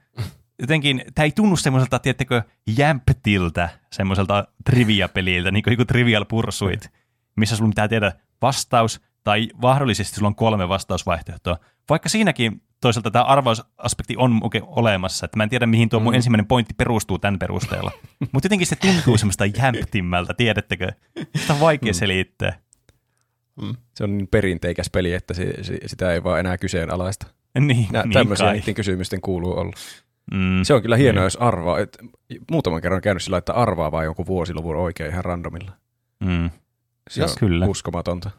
jotenkin, tämä ei tunnu semmoiselta, tiettekö, jämptiltä, semmoiselta trivia-peliltä, niin kuin joku Trivial Pursuit, missä sulla pitää tiedä vastaus, tai mahdollisesti sulla on kolme vastausvaihtoehtoa. Vaikka siinäkin toisaalta tämä arvausaspekti on oikein olemassa, että mä en tiedä, mihin tuo mun Mm. ensimmäinen pointti perustuu tämän perusteella. [laughs] Mutta jotenkin se tuntuu semmoista jämptimmältä, tiedättekö? Sitä on vaikea Mm. selittää. Se on niin perinteikäs peli, että se, se, sitä ei vaan enää kyseenalaista. Niin, Nää, niin tämmöisiä niiden kysymysten kuuluu olla. Mm. Se on kyllä hienoa, Niin. jos arvaa. Et, muutaman kerran käynyt sillä, että arvaa vaan jonkun vuosiluvun oikein ihan randomilla. Mm. Se Jos- on Kyllä. uskomatonta.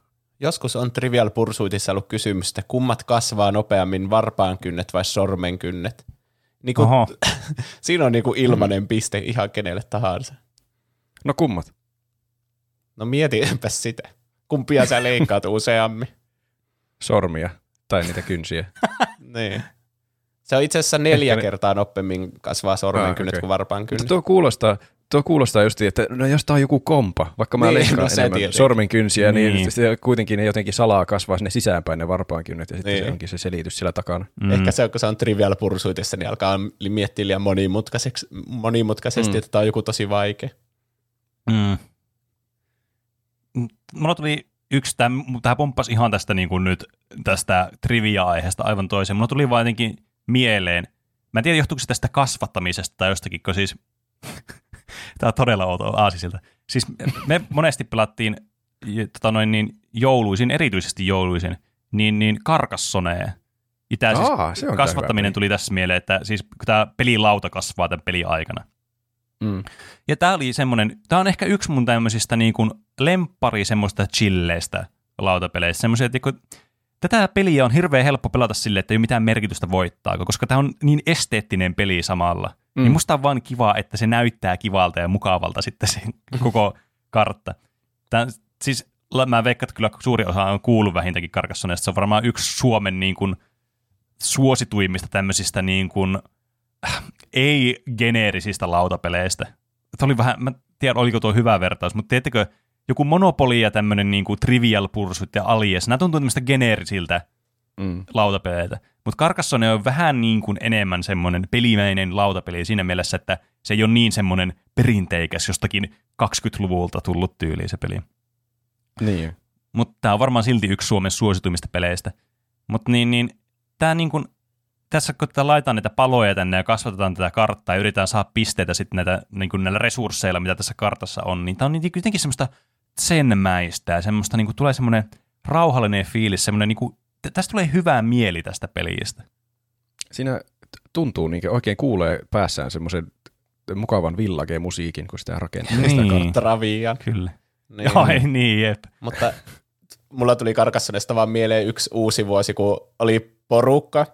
Joskus on Trivial Pursuitissa ollut kysymys, että kummat kasvaa nopeammin, varpaan kynnet vai sormen kynnet. Niin kuin, Oho. [laughs] siinä on niinku ilmainen piste ihan kenelle tahansa. No kummat? No mietinpä sitä. Kumpia sä leikkaat [laughs] useammin? Sormia tai niitä kynsiä. [laughs] niin. Se on itse asiassa neljä Ehkä ne- kertaa nopeammin kasvaa sormen Ah, kynnet okei. kuin varpaan Mutta kynnet. tuo kuulostaa, tuo kuulostaa just, että no jos tää on joku kompa, vaikka mä Niin, leikkaan no se enemmän tietenkin. sormenkynsiä, niin, Niin. niin kuitenkin ne jotenkin salaa kasvaa sinne sisäänpäin ne varpaankynnet, ja sitten Niin. se onkin se selitys siellä takana. Mm. Ehkä se on, kun se on Trivial Pursuitissa, niin alkaa miettiä liian monimutkaiseksi, monimutkaisesti, Mm. että tämä on joku tosi vaikea. Mm. Mm, Mulla tuli yksi, tämä pomppasi ihan tästä niin kuin nyt tästä trivia-aiheesta aivan toiseen. Mulla tuli vaan jotenkin mieleen, mä en tiedä johtuuko se tästä kasvattamisesta tai jostakin, kun siis, [laughs] tämä on todella outo aasisilta. Siis me monesti pelattiin tota noin, niin jouluisin, erityisesti jouluisin, niin, niin karkassonee. Ja tää siis Aa, se on kasvattaminen tuli tässä mieleen, että siis kun tämä pelilauta kasvaa tämän pelin aikana. Mm. Ja tämä oli semmoinen, tämä on ehkä yksi mun tämmöisistä niin kuin lemppari semmoista chilleistä lautapeleistä. Semmoisia, että kun tätä peliä on hirveän helppo pelata sille, että ei ole mitään merkitystä voittaa, koska tämä on niin esteettinen peli samalla. Mm. Niin musta on vaan kiva, että se näyttää kivalta ja mukavalta sitten se [laughs] koko kartta. Tämä, siis mä veikkaan, että kyllä suuri osa on kuullut vähintäänkin Carcassonesta. Se on varmaan yksi Suomen niin kuin, suosituimmista tämmöisistä niin kuin, ei-geneerisistä lautapeleistä. Tämä oli vähän, mä en tiedä oliko tuo hyvä vertaus, mutta tiedättekö, joku Monopoly ja tämmöinen niin kuin Trivial Pursuit ja Alias, nämä tuntuu tämmöistä geneerisiltä Mm. lautapeleitä. Mutta Carcassonne on vähän niin kuin enemmän semmoinen pelimäinen lautapeli siinä mielessä, että se ei ole niin semmoinen perinteikäs jostakin 20-luvulta tullut tyyliin se peli. Niin. Mutta tämä on varmaan silti yksi Suomen suosituimmista peleistä. Mutta niin, niin, tää niin kun, tässä kun tätä laitetaan näitä paloja tänne ja kasvatetaan tätä karttaa ja yritetään saada pisteitä sitten näitä, niin kun näillä resursseilla, mitä tässä kartassa on, niin tämä on niin jotenkin semmoista senmäistä ja semmoista, niin tulee semmoinen rauhallinen fiilis, semmoinen, niin kuin, tästä tulee hyvää mieli tästä pelistä. Siinä tuntuu niin oikein kuulee päässään semmoisen mukavan village-musiikin, kun sitä rakentaa. Sitä Niin. karttaa. Travian. Kyllä. Niin. Ai niin, jep. Mutta mulla tuli Karkassonesta vaan mieleen yksi uusi vuosi, kun oli porukka,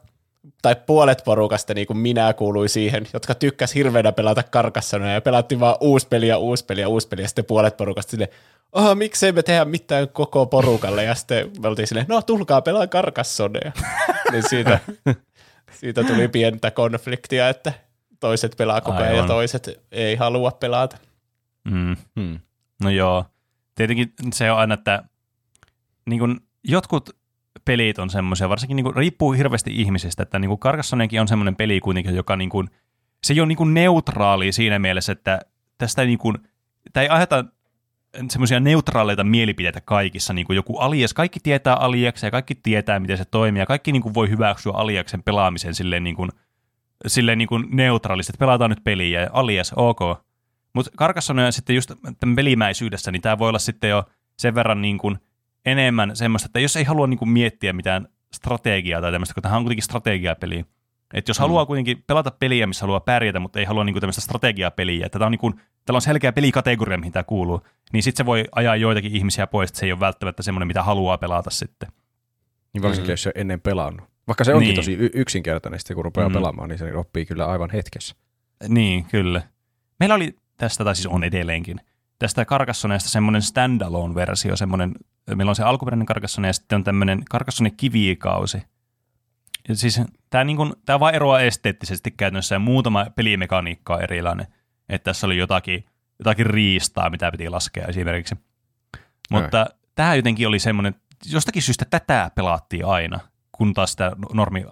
tai puolet porukasta, niin kuin minä kuului siihen, jotka tykkäs hirveänä pelata Karkassonia, ja pelattiin vaan uusi peli ja uusi peli ja uusi peli, ja sitten puolet porukasta silleen, oh, miksei me tehdä mitään koko porukalle, ja sitten me oltiin silleen, no tulkaa pelaa Karkassonia. niin siitä, siitä tuli pientä konfliktia, että toiset pelaa koko ajan ja toiset ei halua pelata. Mm. Hmm. No joo. Tietenkin se on aina, että niin kun jotkut pelit on semmoisia, varsinkin niin kun, riippuu hirveästi ihmisistä, että niin kuin Carcassonnekin on semmoinen peli kuitenkin, joka niin kun, se ei ole niin kun neutraali siinä mielessä, että tästä ei, niin kun, tämä ei aiheuta semmoisia neutraaleita mielipiteitä kaikissa, niin kuin joku alias, kaikki tietää aliaksen ja kaikki tietää, miten se toimii, ja kaikki niin kuin voi hyväksyä aliaksen pelaamisen silleen, niin kuin, silleen niin kuin neutraalisti, että pelataan nyt peliä, ja alias, ok. Mutta Carcassonne on sitten just tämän pelimäisyydessä, niin tämä voi olla sitten jo sen verran niin kuin enemmän semmoista, että jos ei halua niin kuin miettiä mitään strategiaa tai tämmöistä, kun tämä on kuitenkin strategiapeli, että jos haluaa kuitenkin pelata peliä, missä haluaa pärjätä, mutta ei halua niin kuin tämmöistä strategiapeliä, että tämä on niin kuin, tällä on selkeä pelikategoria, mihin tämä kuuluu, niin sitten se voi ajaa joitakin ihmisiä pois, että se ei ole välttämättä semmoinen, mitä haluaa pelata sitten. Niin varsinkin, Mm. jos se on ennen pelannut. Vaikka se onkin Niin. tosi yksinkertainen, sitten kun rupeaa Mm. pelaamaan, niin se oppii kyllä aivan hetkessä. Niin, kyllä. Meillä oli tästä, tai siis on edelleenkin, tästä Carcassoneesta semmoinen standalone-versio, semmoinen, meillä on se alkuperäinen Carcassonne ja sitten on tämmöinen Carcassonne kivikausi. Ja siis tämä niin kuin, tää vaan eroaa esteettisesti käytännössä ja muutama pelimekaniikka on erilainen. Että tässä oli jotakin, jotakin riistaa, mitä piti laskea esimerkiksi. Mutta tämä jotenkin oli semmoinen, jostakin syystä tätä pelattiin aina, kun taas sitä normi.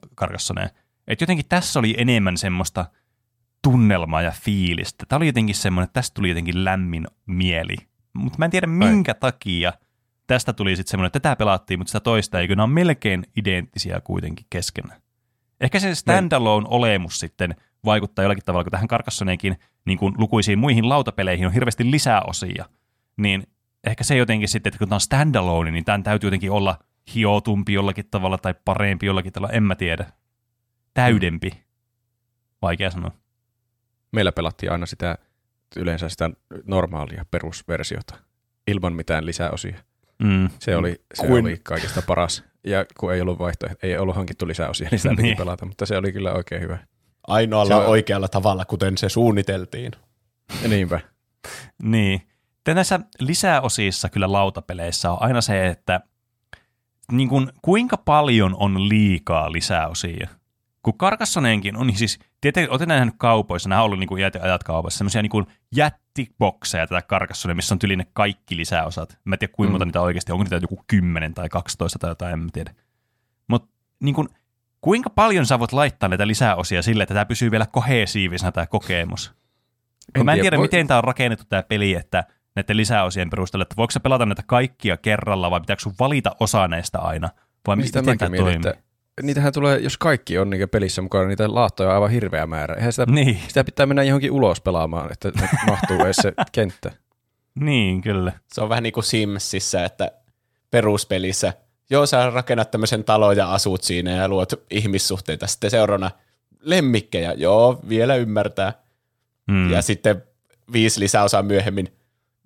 Että jotenkin tässä oli enemmän semmoista tunnelmaa ja fiilistä. Tämä oli jotenkin semmoinen, että tästä tuli jotenkin lämmin mieli. Mutta mä en tiedä minkä takia tästä tuli sitten semmoinen, että tätä pelattiin, mutta sitä toista ei, kun nämä on melkein identtisiä kuitenkin keskenään. Ehkä se standalone-olemus sitten vaikuttaa jollakin tavalla, kun tähän Carcassoneenkin niin kuin lukuisiin muihin lautapeleihin on hirveästi lisää osia, niin ehkä se jotenkin sitten, että kun tämä on standalone, niin tämän täytyy jotenkin olla hiotumpi jollakin tavalla tai parempi jollakin tavalla, en mä tiedä. Täydempi. Vaikea sanoa. Meillä pelattiin aina sitä, yleensä sitä normaalia perusversiota, ilman mitään lisäosia. Mm. Se oli, se Kuin- oli kaikista paras. Ja kun ei ollut vaihtoehto, ei ollut hankittu lisäosia, niin sitä piti Niin. pelata, mutta se oli kyllä oikein hyvä. Ainoalla Se on- oikealla tavalla, kuten se suunniteltiin. Ja niinpä. Niin. Sitten näissä lisäosissa kyllä lautapeleissä on aina se, että niin kuin, kuinka paljon on liikaa lisäosia. Kun Karkassoneenkin on siis, tietenkin olette nähnyt kaupoissa, nämä on ollut niin kuin ajat kaupassa, semmoisia niin jättibokseja tätä Karkassoneen, missä on tyli ne kaikki lisäosat. Mä en tiedä kuinka monta Mm. niitä oikeasti on, onko niitä joku 10 tai 12 tai jotain, en mä tiedä. Mutta niin kuin, kuinka paljon sä voit laittaa näitä lisäosia sille, että tämä pysyy vielä kohesiivisena tämä kokemus? Kun mä en tiedä, voi- miten tämä on rakennettu tämä peli, että näiden lisäosien perusteella, että voiko sä pelata näitä kaikkia kerralla vai pitääkö sun valita osa näistä aina? Vai Niin miten tämä toimii? että niitähän tulee, jos kaikki on niin pelissä mukana, niitä laattoja on aivan hirveä määrä. Eihän sitä, Niin, sitä pitää mennä johonkin ulos pelaamaan, että [laughs] mahtuu edes se kenttä. niin, kyllä. Se on vähän niin kuin Simsissä, että peruspelissä, joo sä rakennat tämmöisen talon ja asut siinä ja luot ihmissuhteita. Sitten seuraavana lemmikkejä, joo vielä ymmärtää. Mm. Ja sitten viisi lisäosaa myöhemmin,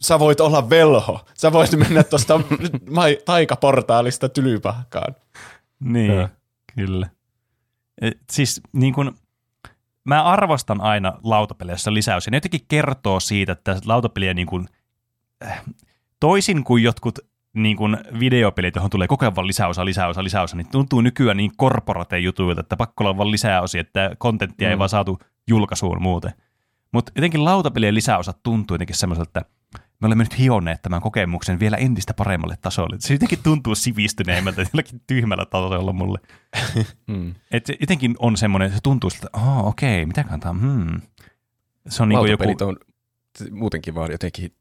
sä voit olla velho. Sä voit mennä tuosta [laughs] mai- taikaportaalista tylypahkaan. Niin, Joo. Kyllä. Et siis niin kun, mä arvostan aina lautapeleissä lisäys, ja ne jotenkin kertoo siitä, että lautapeliä niin kun, äh, toisin kuin jotkut niin kun videopelit, johon tulee koko ajan vaan lisäosa, lisäosa, lisäosa, niin tuntuu nykyään niin korporate jutuilta, että pakko olla vaan lisäosia, että kontenttia mm. ei vaan saatu julkaisuun muuten. Mutta jotenkin lautapelien lisäosat tuntuu jotenkin semmoiselta, että me olemme nyt hionneet tämän kokemuksen vielä entistä paremmalle tasolle. Se jotenkin tuntuu sivistyneemmältä [laughs] jollakin tyhmällä tasolla mulle. [laughs] Mm. Et se jotenkin on semmoinen, se tuntuu siltä, että oh, okei, okay, mitä kantaa, hmm. Se on niin joku, on muutenkin vaan jotenkin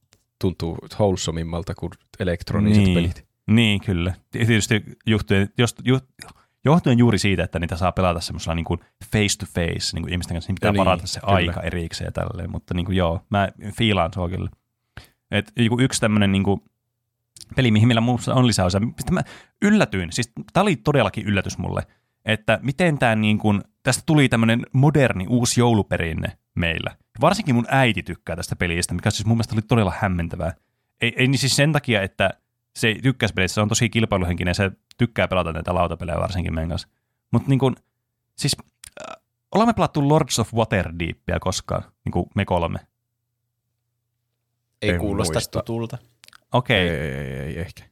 tuntuu wholesomimmalta kuin elektroniset Niin. pelit. niin kyllä. Tietysti johtuen, just, ju, johtuen juuri siitä, että niitä saa pelata semmoisella niin kuin face to face, niin kuin ihmisten kanssa, niin pitää No niin, varata se kyllä. aika erikseen ja tälleen, mutta niin kuin joo, mä fiilaan se kyllä. Et yksi tämmöinen niin kuin peli, mihin meillä muussa on lisäosa, mä yllätyin, siis tämä oli todellakin yllätys mulle, että miten tämä niin kuin, tästä tuli tämmöinen moderni uusi jouluperinne meillä. Varsinkin mun äiti tykkää tästä pelistä, mikä siis mun mielestä oli todella hämmentävää. Ei, ei niin siis sen takia, että se ei tykkäisi pelistä, se on tosi kilpailuhenkinen se tykkää pelata näitä lautapelejä varsinkin meidän kanssa. Mutta niin kuin, siis äh, olemme pelattu Lords of Waterdeepia koskaan, niin kuin me kolme. Ei En kuulosta muista. tutulta. Okei, Ei, ei, ei, ei, ehkä.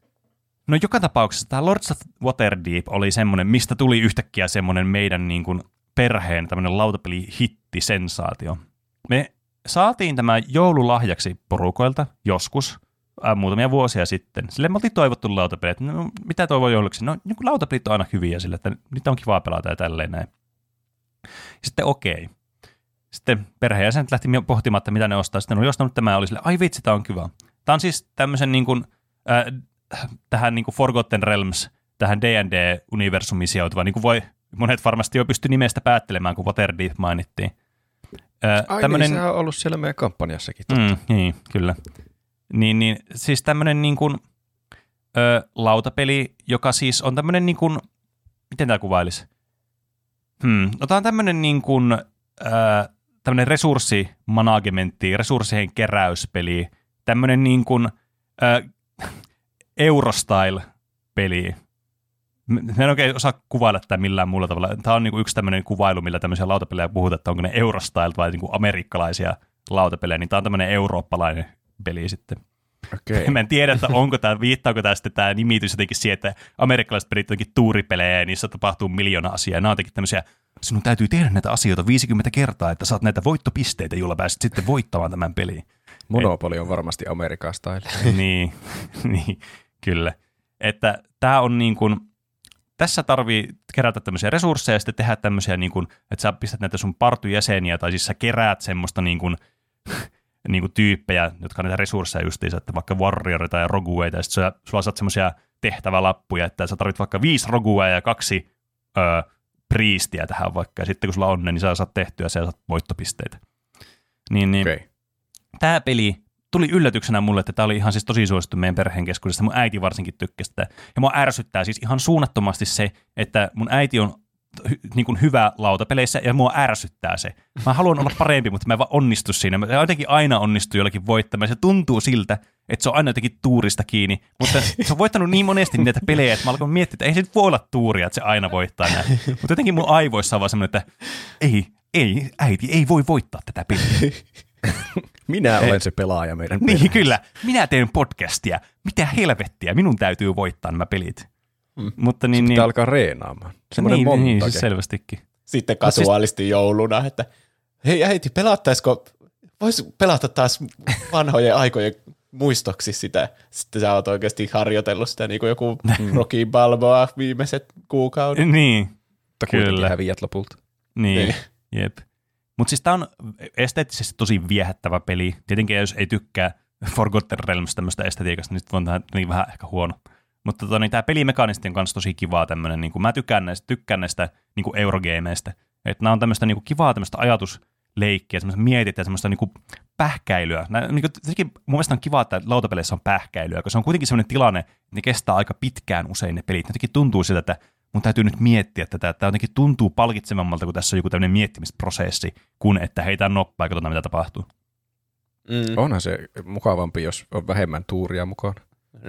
No joka tapauksessa tämä Lords of Waterdeep oli semmoinen, mistä tuli yhtäkkiä semmoinen meidän niin kuin perheen tämmöinen lautapeli-hitti-sensaatio. Me saatiin tämä joululahjaksi porukoilta joskus, äh, muutamia vuosia sitten. Sille me oltiin toivottu lautapelit. No, mitä toivoo jouluksi? No niin lautapelit on aina hyviä sille, että niitä on kiva pelata ja tälleen näin. Sitten okei. Sitten perheenjäsenet lähti pohtimaan, että mitä ne ostaa. Sitten oli ostanut tämä ja oli sille, ai vitsi, tämä on kiva. Tämä on siis tämmöisen niin kuin, äh, tähän niin kuin Forgotten Realms, tähän D&D-universumiin sijoituva, niin kuin voi monet varmasti jo pysty nimestä päättelemään, kun Waterdeep mainittiin. Äh, Ai tämmönen- niin, sehän on ollut siellä meidän kampanjassakin. Totta. Mm, niin, kyllä. Niin, niin, siis tämmöinen niin kuin, ö, lautapeli, joka siis on tämmöinen niin kuin, miten tämä kuvailisi? Hmm, otetaan tämmöinen niin kuin, ö, tämmöinen resurssimanagementti, resurssien keräyspeli, tämmöinen niin kuin, ö, Eurostyle-peli. Mä en oikein osaa kuvailla tätä millään muulla tavalla. Tämä on niin kuin yksi tämmöinen kuvailu, millä tämmöisiä lautapelejä puhutaan, että onko ne Eurostyle vai niin kuin amerikkalaisia lautapelejä, niin tämä on tämmöinen eurooppalainen peli sitten. Okei. [laughs] Mä en tiedä, että onko tämä, viittaako tämä sitten tämä nimitys jotenkin siihen, että amerikkalaiset pelit jotenkin tuuripelejä ja niissä tapahtuu miljoona asiaa. Ja nämä on jotenkin tämmöisiä, sinun täytyy tehdä näitä asioita 50 kertaa, että saat näitä voittopisteitä, joilla pääset sitten voittamaan tämän pelin. Monopoli on varmasti Amerikan style. [laughs] niin, niin, kyllä. Että tämä on niin kuin, tässä tarvii kerätä tämmöisiä resursseja ja sitten tehdä tämmöisiä, niin kuin, että sä pistät näitä sun partujäseniä tai siis sä keräät semmoista niin kuin, niin kuin tyyppejä, jotka on näitä resursseja justiinsa, että vaikka warrioreita ja rogueita, ja sitten sulla saat semmoisia tehtävälappuja, että sä tarvit vaikka viisi roguea ja kaksi ö, priistiä tähän vaikka, ja sitten kun sulla on ne, niin sä saat tehtyä ja sä saat voittopisteitä. Niin, niin. Okay. tämä peli tuli yllätyksenä mulle, että tämä oli ihan siis tosi suosittu meidän perheen keskuudessa. Mun äiti varsinkin tykkäsi sitä. Ja mua ärsyttää siis ihan suunnattomasti se, että mun äiti on niin kuin hyvä lautapeleissä ja mua ärsyttää se. Mä haluan olla parempi, mutta mä en vaan onnistu siinä. Mä jotenkin aina onnistuu jollakin voittamaan. Se tuntuu siltä, että se on aina jotenkin tuurista kiinni, mutta se on voittanut niin monesti niitä pelejä, että mä alkoin miettiä, että ei se nyt voi olla tuuria, että se aina voittaa näin. Mutta jotenkin mun aivoissa on vaan semmoinen, että ei, ei, äiti ei voi voittaa tätä peliä. Minä olen se pelaaja meidän Niin, perheessä. kyllä. Minä teen podcastia. Mitä helvettiä, minun täytyy voittaa nämä pelit. Mm. Mutta niin, Pitää niin, alkaa reenaamaan. Semmoinen niin, montage. niin, siis selvästikin. Sitten kasuaalisti jouluna, että hei äiti, pelattaisiko, vois pelata taas vanhojen aikojen muistoksi sitä. Sitten sä oot oikeasti harjoitellut sitä niin kuin joku [laughs] Rocky Balboa viimeiset kuukaudet. Niin, Mutta Kyllä. häviät lopulta. niin, Niin. jep. Mutta siis tämä on esteettisesti tosi viehättävä peli. Tietenkin jos ei tykkää Forgotten Realms tämmöistä estetiikasta, niin sitten on tämä niin vähän ehkä huono. Mutta tota, niin tämä pelimekanisti on kanssa tosi kivaa tämmöinen, niin kuin mä tykkään näistä, tykkään näistä niin kuin eurogameista. Että nämä on tämmöistä niin kuin kivaa tämmöistä ajatusleikkiä, semmoista mietit ja semmoista niin kuin pähkäilyä. Nää, niin kuin, tietenkin mun mielestä on kiva, että lautapeleissä on pähkäilyä, koska se on kuitenkin semmoinen tilanne, että ne kestää aika pitkään usein ne pelit. Jotenkin tuntuu siltä, että mun täytyy nyt miettiä tätä. Tämä jotenkin tuntuu palkitsevammalta, kun tässä on joku tämmöinen miettimisprosessi, kun että heitään noppaa ja katsotaan, mitä tapahtuu. Mm. Onhan se mukavampi, jos on vähemmän tuuria mukaan.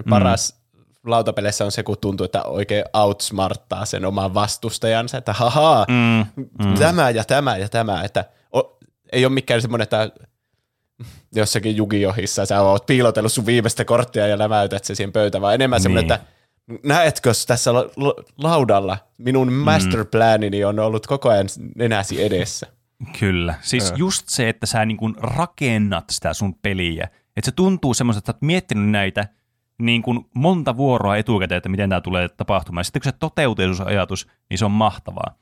Paras lautapeleissä on se, kun tuntuu, että oikein outsmarttaa sen oman vastustajansa, että hahaa, Mm, mm. tämä ja tämä ja tämä, että o, ei ole mikään semmoinen, että jossakin Jugiohissa sä oot piilotellut sun viimeistä korttia ja lämäytät se siihen pöytään, vaan enemmän semmoinen, Niin. että näetkö tässä la- la- laudalla, minun masterplanini on ollut koko ajan nenäsi edessä. Kyllä. Siis Ö. just se, että sä niin rakennat sitä sun peliä. Että se tuntuu semmoiselta, että oot miettinyt näitä niin kuin monta vuoroa etukäteen, että miten tämä tulee tapahtumaan. Sitten kun se toteutuu se ajatus, niin se on mahtavaa.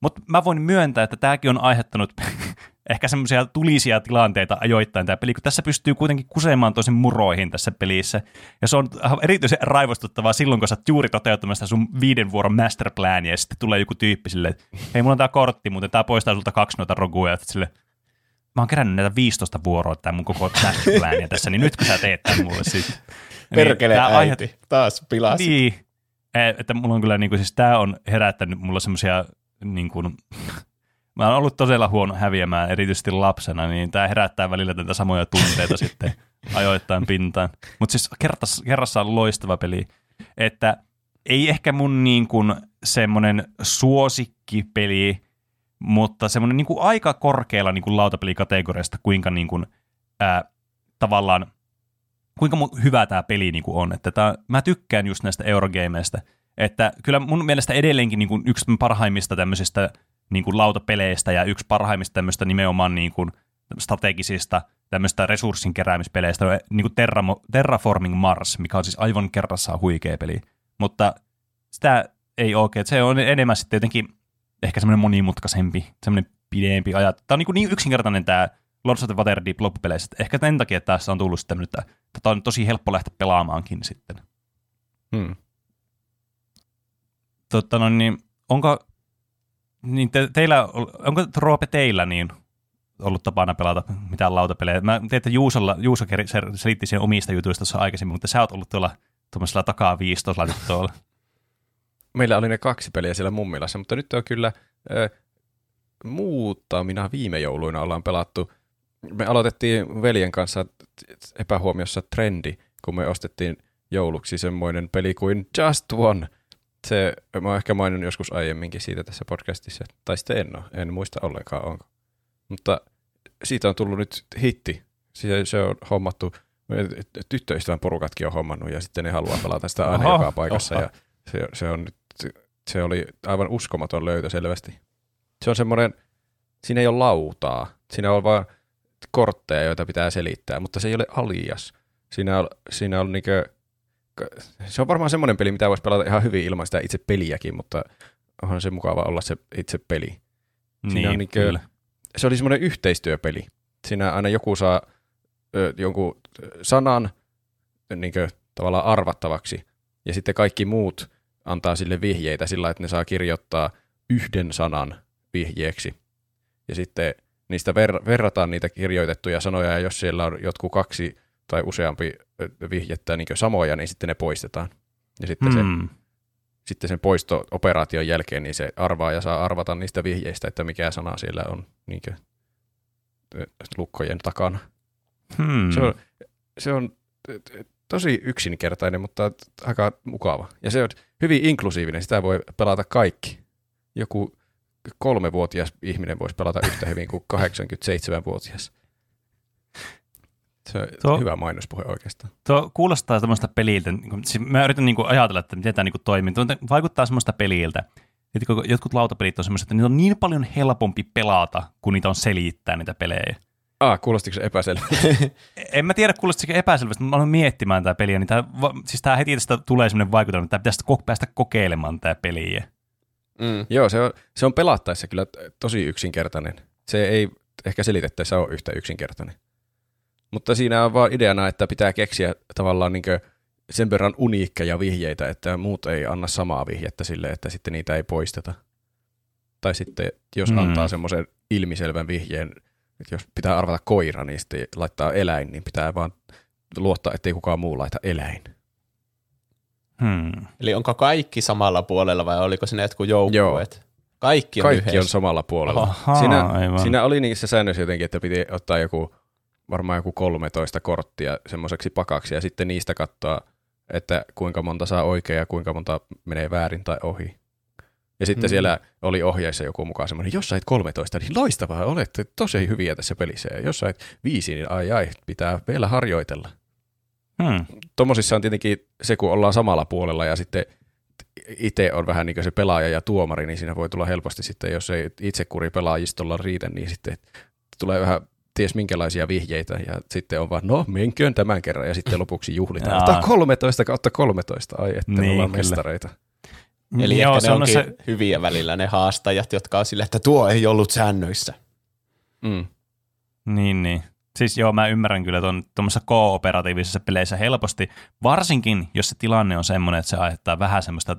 Mutta mä voin myöntää, että tämäkin on aiheuttanut [laughs] ehkä semmoisia tulisia tilanteita ajoittain tämä peli, kun tässä pystyy kuitenkin kusemaan toisen muroihin tässä pelissä. Ja se on erityisen raivostuttavaa silloin, kun sä oot juuri toteuttamassa sun viiden vuoron masterplania, ja sitten tulee joku tyyppi silleen, että hei, mulla on tää kortti, mutta tää poistaa sulta kaksi noita roguja, ja sille, mä oon kerännyt näitä 15 vuoroa tää mun koko masterplania tässä, niin nytkö sä teet tän mulle sitten? Perkele tää äiti, aiheut- taas pilasi. niin, että mulla on kyllä, niin kuin, siis tää on herättänyt mulla semmoisia, niin kuin, mä oon ollut todella huono häviämään, erityisesti lapsena, niin tää herättää välillä näitä samoja tunteita [laughs] sitten ajoittain pintaan. Mutta siis kertas, kerrassaan loistava peli, että ei ehkä mun niin kuin semmoinen suosikkipeli, mutta semmoinen niin kuin aika korkealla niin kuin lautapelikategoriasta, kuinka niin kuin, ää, tavallaan kuinka hyvä tämä peli niin kuin on. Että tää, mä tykkään just näistä Eurogameista. Että kyllä mun mielestä edelleenkin niin kuin yksi parhaimmista tämmöisistä niin kuin lautapeleistä ja yksi parhaimmista tämmöistä nimenomaan niin kuin strategisista tämmöistä resurssin keräämispeleistä niin kuin Terramo, Terraforming Mars, mikä on siis aivan kerrassaan huikea peli. Mutta sitä ei oikein. Se on enemmän sitten jotenkin ehkä semmoinen monimutkaisempi, semmoinen pidempi ajat. Tämä on niin, kuin niin yksinkertainen tämä Lords of the Waterdeep loppupeleissä. että Ehkä sen takia että tässä on tullut sitten, että tätä on tosi helppo lähteä pelaamaankin sitten. Hmm. Totta, no niin, onko, niin te, teillä, onko Roope teillä niin ollut tapana pelata mitään lautapelejä? Mä tiedän, että Juusolla, Juuso selitti sen omista jutuista tuossa aikaisemmin, mutta sä oot ollut tuolla tuommoisella takaa 15 laitettu tuolla. Meillä oli ne kaksi peliä siellä mummilassa, mutta nyt on kyllä ö, muutamina viime jouluina ollaan pelattu. Me aloitettiin veljen kanssa epähuomiossa trendi, kun me ostettiin jouluksi semmoinen peli kuin Just One. Se, mä oon ehkä maininnut joskus aiemminkin siitä tässä podcastissa, tai sitten en ole, en muista ollenkaan onko. Mutta siitä on tullut nyt hitti. Se, se on hommattu, tyttöystävän porukatkin on hommannut ja sitten ne haluaa pelata sitä aina Oho, joka paikassa oho. ja se, se on nyt, se oli aivan uskomaton löytö selvästi. Se on semmoinen, siinä ei ole lautaa, siinä on vain kortteja, joita pitää selittää, mutta se ei ole alias. Siinä on, siinä on niinkö, se on varmaan semmoinen peli, mitä voisi pelata ihan hyvin ilman sitä itse peliäkin, mutta onhan se mukava olla se itse peli. Siinä on niin, niinkö- kyllä. Se oli semmoinen yhteistyöpeli. Siinä aina joku saa ö, jonkun sanan niinkö, tavallaan arvattavaksi, ja sitten kaikki muut antaa sille vihjeitä sillä, että ne saa kirjoittaa yhden sanan vihjeeksi. Ja sitten niistä ver- verrataan niitä kirjoitettuja sanoja, ja jos siellä on jotkut kaksi tai useampi vihjettä niin samoja, niin sitten ne poistetaan. Ja sitten se, Hmm. sitten sen poisto-operaation jälkeen, niin se arvaa ja saa arvata niistä vihjeistä, että mikä sana siellä on niin kuin, lukkojen takana. Hmm. Se on, se on tosi yksinkertainen, mutta aika mukava. Ja se on hyvin inklusiivinen, sitä voi pelata kaikki. Joku kolmevuotias ihminen voisi pelata yhtä hyvin kuin 87-vuotias. Se on Tuo- hyvä mainospuhe oikeastaan. Tuo kuulostaa semmoista peliltä, niin kuin- siis mä yritän niin kuin ajatella, että miten tämä niin kuin toimii. Tuo vaikuttaa semmoista peliltä, että jotkut lautapelit on semmoista, että niitä on niin paljon helpompi pelata, kun niitä on selittää niitä pelejä. Ah, kuulostiko se epäselvä? [laughs] En mä tiedä, kuulostiko se epäselvästi, mutta mä aloin miettimään tätä peliä, niin tää, va- siis tää heti tästä tulee semmoinen vaikutelma, että tää pitäisi ko- päästä kokeilemaan tämä peliä. Mm. Joo, se on, se on pelattaessa kyllä tosi yksinkertainen. Se ei ehkä selitettäessä ole yhtä yksinkertainen. Mutta siinä on vaan ideana, että pitää keksiä tavallaan niin sen verran uniikkeja vihjeitä, että muut ei anna samaa vihjettä sille, että sitten niitä ei poisteta. Tai sitten jos Mm. antaa semmoisen ilmiselvän vihjeen, että jos pitää arvata koira, niin sitten laittaa eläin, niin pitää vaan luottaa, ettei kukaan muu laita eläin. Hmm. Eli onko kaikki samalla puolella vai oliko siinä jotkut joukkueet? Kaikki on Kaikki on samalla puolella. Ahaa, siinä, aivan. siinä oli niissä säännöissä jotenkin, että piti ottaa joku, varmaan joku 13 korttia semmoiseksi pakaksi ja sitten niistä katsoa, että kuinka monta saa oikein ja kuinka monta menee väärin tai ohi. Ja sitten Hmm. siellä oli ohjeissa joku mukaan semmoinen, jos sait 13, niin loistavaa, olette tosi hyviä tässä pelissä. Ja jos sait viisi, niin ai ai, pitää vielä harjoitella. Hmm. Tuommoisissa on tietenkin se, kun ollaan samalla puolella ja sitten itse on vähän niin kuin se pelaaja ja tuomari, niin siinä voi tulla helposti sitten, jos ei itsekuri pelaajistolla riitä, niin sitten tulee vähän ties minkälaisia vihjeitä ja sitten on vaan, no menköön tämän kerran ja sitten lopuksi juhlitaan. Ota 13 kautta 13, ai että Niin, ollaan kyllä. Mestareita. Eli Joo, ehkä se ne on onkin se, hyviä välillä ne haastajat, jotka on sille, että tuo ei ollut säännöissä. Mm. Niin, niin. Siis joo, mä ymmärrän kyllä tuon tuommoisessa kooperatiivisessa peleissä helposti, varsinkin jos se tilanne on semmoinen, että se aiheuttaa vähän semmoista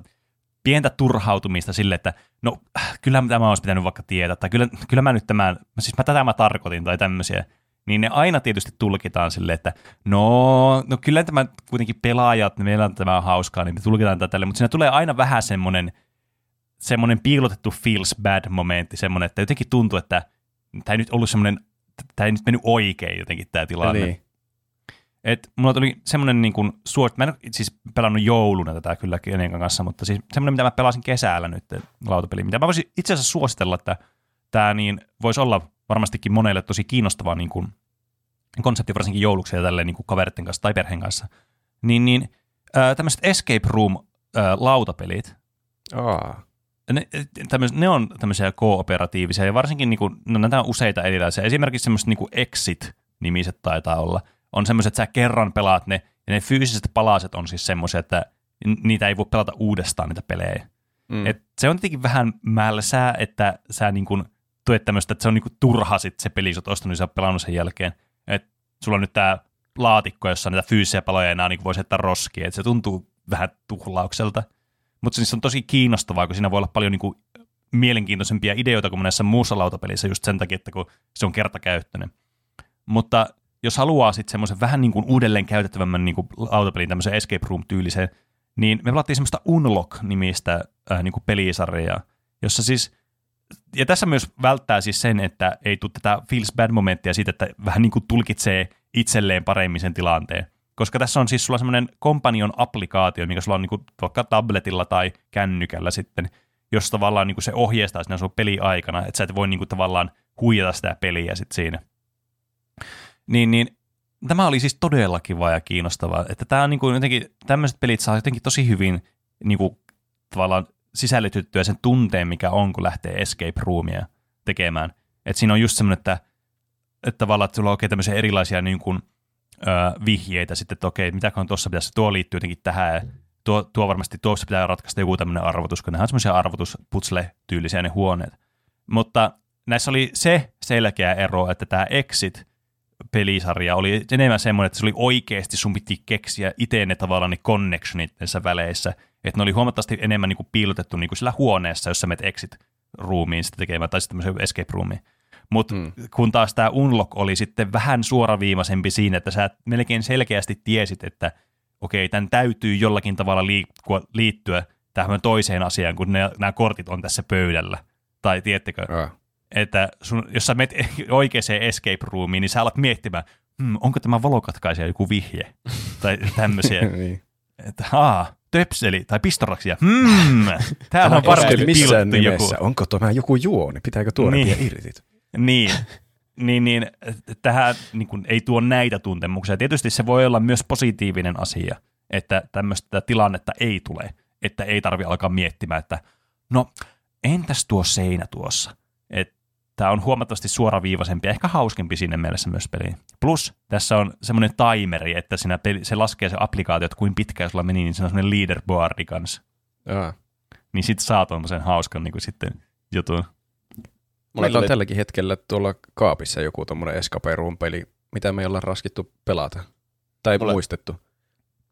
pientä turhautumista sille, että no kyllä tämä olisi pitänyt vaikka tietää, tai kyllä, kyllä mä nyt tämän, siis mä tätä mä tarkoitin tai tämmöisiä, niin ne aina tietysti tulkitaan sille, että no, no kyllä tämä kuitenkin pelaajat, niin meillä on tämä hauskaa, niin me tulkitaan tätä tälle, mutta siinä tulee aina vähän semmoinen, semmoinen piilotettu feels bad momentti, semmoinen, että jotenkin tuntuu, että tämä ei nyt ollut semmoinen, tämä ei nyt mennyt oikein jotenkin tämä tilanne. Niin. Et mulla tuli semmoinen niin kuin suot, mä en siis pelannut jouluna tätä kyllä kenenkään kanssa, mutta siis semmoinen, mitä mä pelasin kesällä nyt lautapeli, mitä mä voisin itse asiassa suositella, että tämä niin voisi olla varmastikin monelle tosi kiinnostava niin kuin konsepti varsinkin jouluksi ja tälleen niin kuin kanssa tai perheen kanssa. Niin, niin äh, tämmöiset escape room äh, lautapelit, Aa. ne, tämmöis, ne on tämmöisiä kooperatiivisia ja varsinkin niinku, no näitä on useita erilaisia. Esimerkiksi semmoiset niinku Exit-nimiset taitaa olla. On semmoiset, että sä kerran pelaat ne ja ne fyysiset palaset on siis semmoisia, että niitä ei voi pelata uudestaan niitä pelejä. Mm. Et se on tietenkin vähän mälsää, että sä niinku tuet tämmöistä, että se on niinku turha sit se peli, oot ostanut ja oot pelannut sen jälkeen. Et sulla on nyt tää laatikko, jossa niitä fyysisiä paloja enää niinku voisi heittää roskiin, että se tuntuu vähän tuhlaukselta. Mutta siis se on tosi kiinnostavaa, kun siinä voi olla paljon niinku mielenkiintoisempia ideoita kuin monessa muussa lautapelissä just sen takia, että kun se on kertakäyttöinen. Mutta jos haluaa sitten semmoisen vähän niin kuin uudelleen käytettävämmän niin kuin lautapelin, tämmöisen escape room-tyyliseen, niin me pelattiin semmoista Unlock-nimistä äh, niin kuin pelisarjaa, jossa siis, ja tässä myös välttää siis sen, että ei tule tätä feels bad momenttia siitä, että vähän niin kuin tulkitsee itselleen paremmin sen tilanteen. Koska tässä on siis sulla semmoinen companion applikaatio, mikä sulla on niin kuin vaikka tabletilla tai kännykällä sitten, jos tavallaan niin kuin se ohjeistaa siinä sun peliaikana, että sä et voi niin kuin tavallaan huijata sitä peliä sitten siinä. Niin, niin tämä oli siis todella kiva ja kiinnostavaa, että tämä on niin kuin jotenkin, tämmöiset pelit saa jotenkin tosi hyvin niin kuin, tavallaan sisällytettyä sen tunteen, mikä on, kun lähtee escape roomia tekemään. Että siinä on just semmoinen, että, että tavallaan, että sulla on oikein tämmöisiä erilaisia niin kuin, ö, vihjeitä sitten, että okei, mitäköhän tuossa pitäisi, tuo liittyy jotenkin tähän, tuo, tuo varmasti tuossa pitää ratkaista joku tämmöinen arvotus, kun nämä on semmoisia arvotusputsle-tyylisiä ne huoneet. Mutta näissä oli se selkeä ero, että tämä Exit pelisarja oli enemmän semmoinen, että se oli oikeasti sun piti keksiä itse ne tavallaan ne connectionit näissä väleissä, että ne oli huomattavasti enemmän niin kuin piilotettu niin kuin sillä huoneessa, jossa menet exit-roomiin sitten tekemään, tai sitten tämmöiseen escape-roomiin. Mutta Mm. kun taas tämä Unlock oli sitten vähän suoraviivaisempi siinä, että sä melkein selkeästi tiesit, että okei, tämän täytyy jollakin tavalla liikkua, liittyä tähän toiseen asiaan, kun ne, nämä kortit on tässä pöydällä. Tai tiedättekö, Ah. että sun, jos sä menet [laughs] oikeaan escape roomiin, niin sä alat miettimään, hmm, onko tämä valokatkaisija joku vihje? tai tämmöisiä. [laughs] niin. että aa, töpseli tai pistoraksia. Hmm, täällä on varmasti pilottu joku. nimessä. Onko tämä joku juoni? Pitääkö tuoda Niin. niin. irti? Niin, niin, niin tähän niin kuin, ei tuo näitä tuntemuksia. Tietysti se voi olla myös positiivinen asia, että tämmöistä tilannetta ei tule, että ei tarvi alkaa miettimään, että no entäs tuo seinä tuossa? Tämä on huomattavasti suoraviivaisempi ja ehkä hauskempi siinä mielessä myös peliin. Plus tässä on semmoinen timeri, että siinä peli, se laskee se applikaatio, että kuinka pitkä sulla meni, niin se on semmoinen leaderboardi kanssa. Ah. Niin sit saa tuommoisen hauskan niin kuin sitten jutun. Meillä on tuli- tälläkin hetkellä tuolla kaapissa joku tommonen Escape Room peli, mitä me ei olla raskittu pelata. Tai Mulle- muistettu.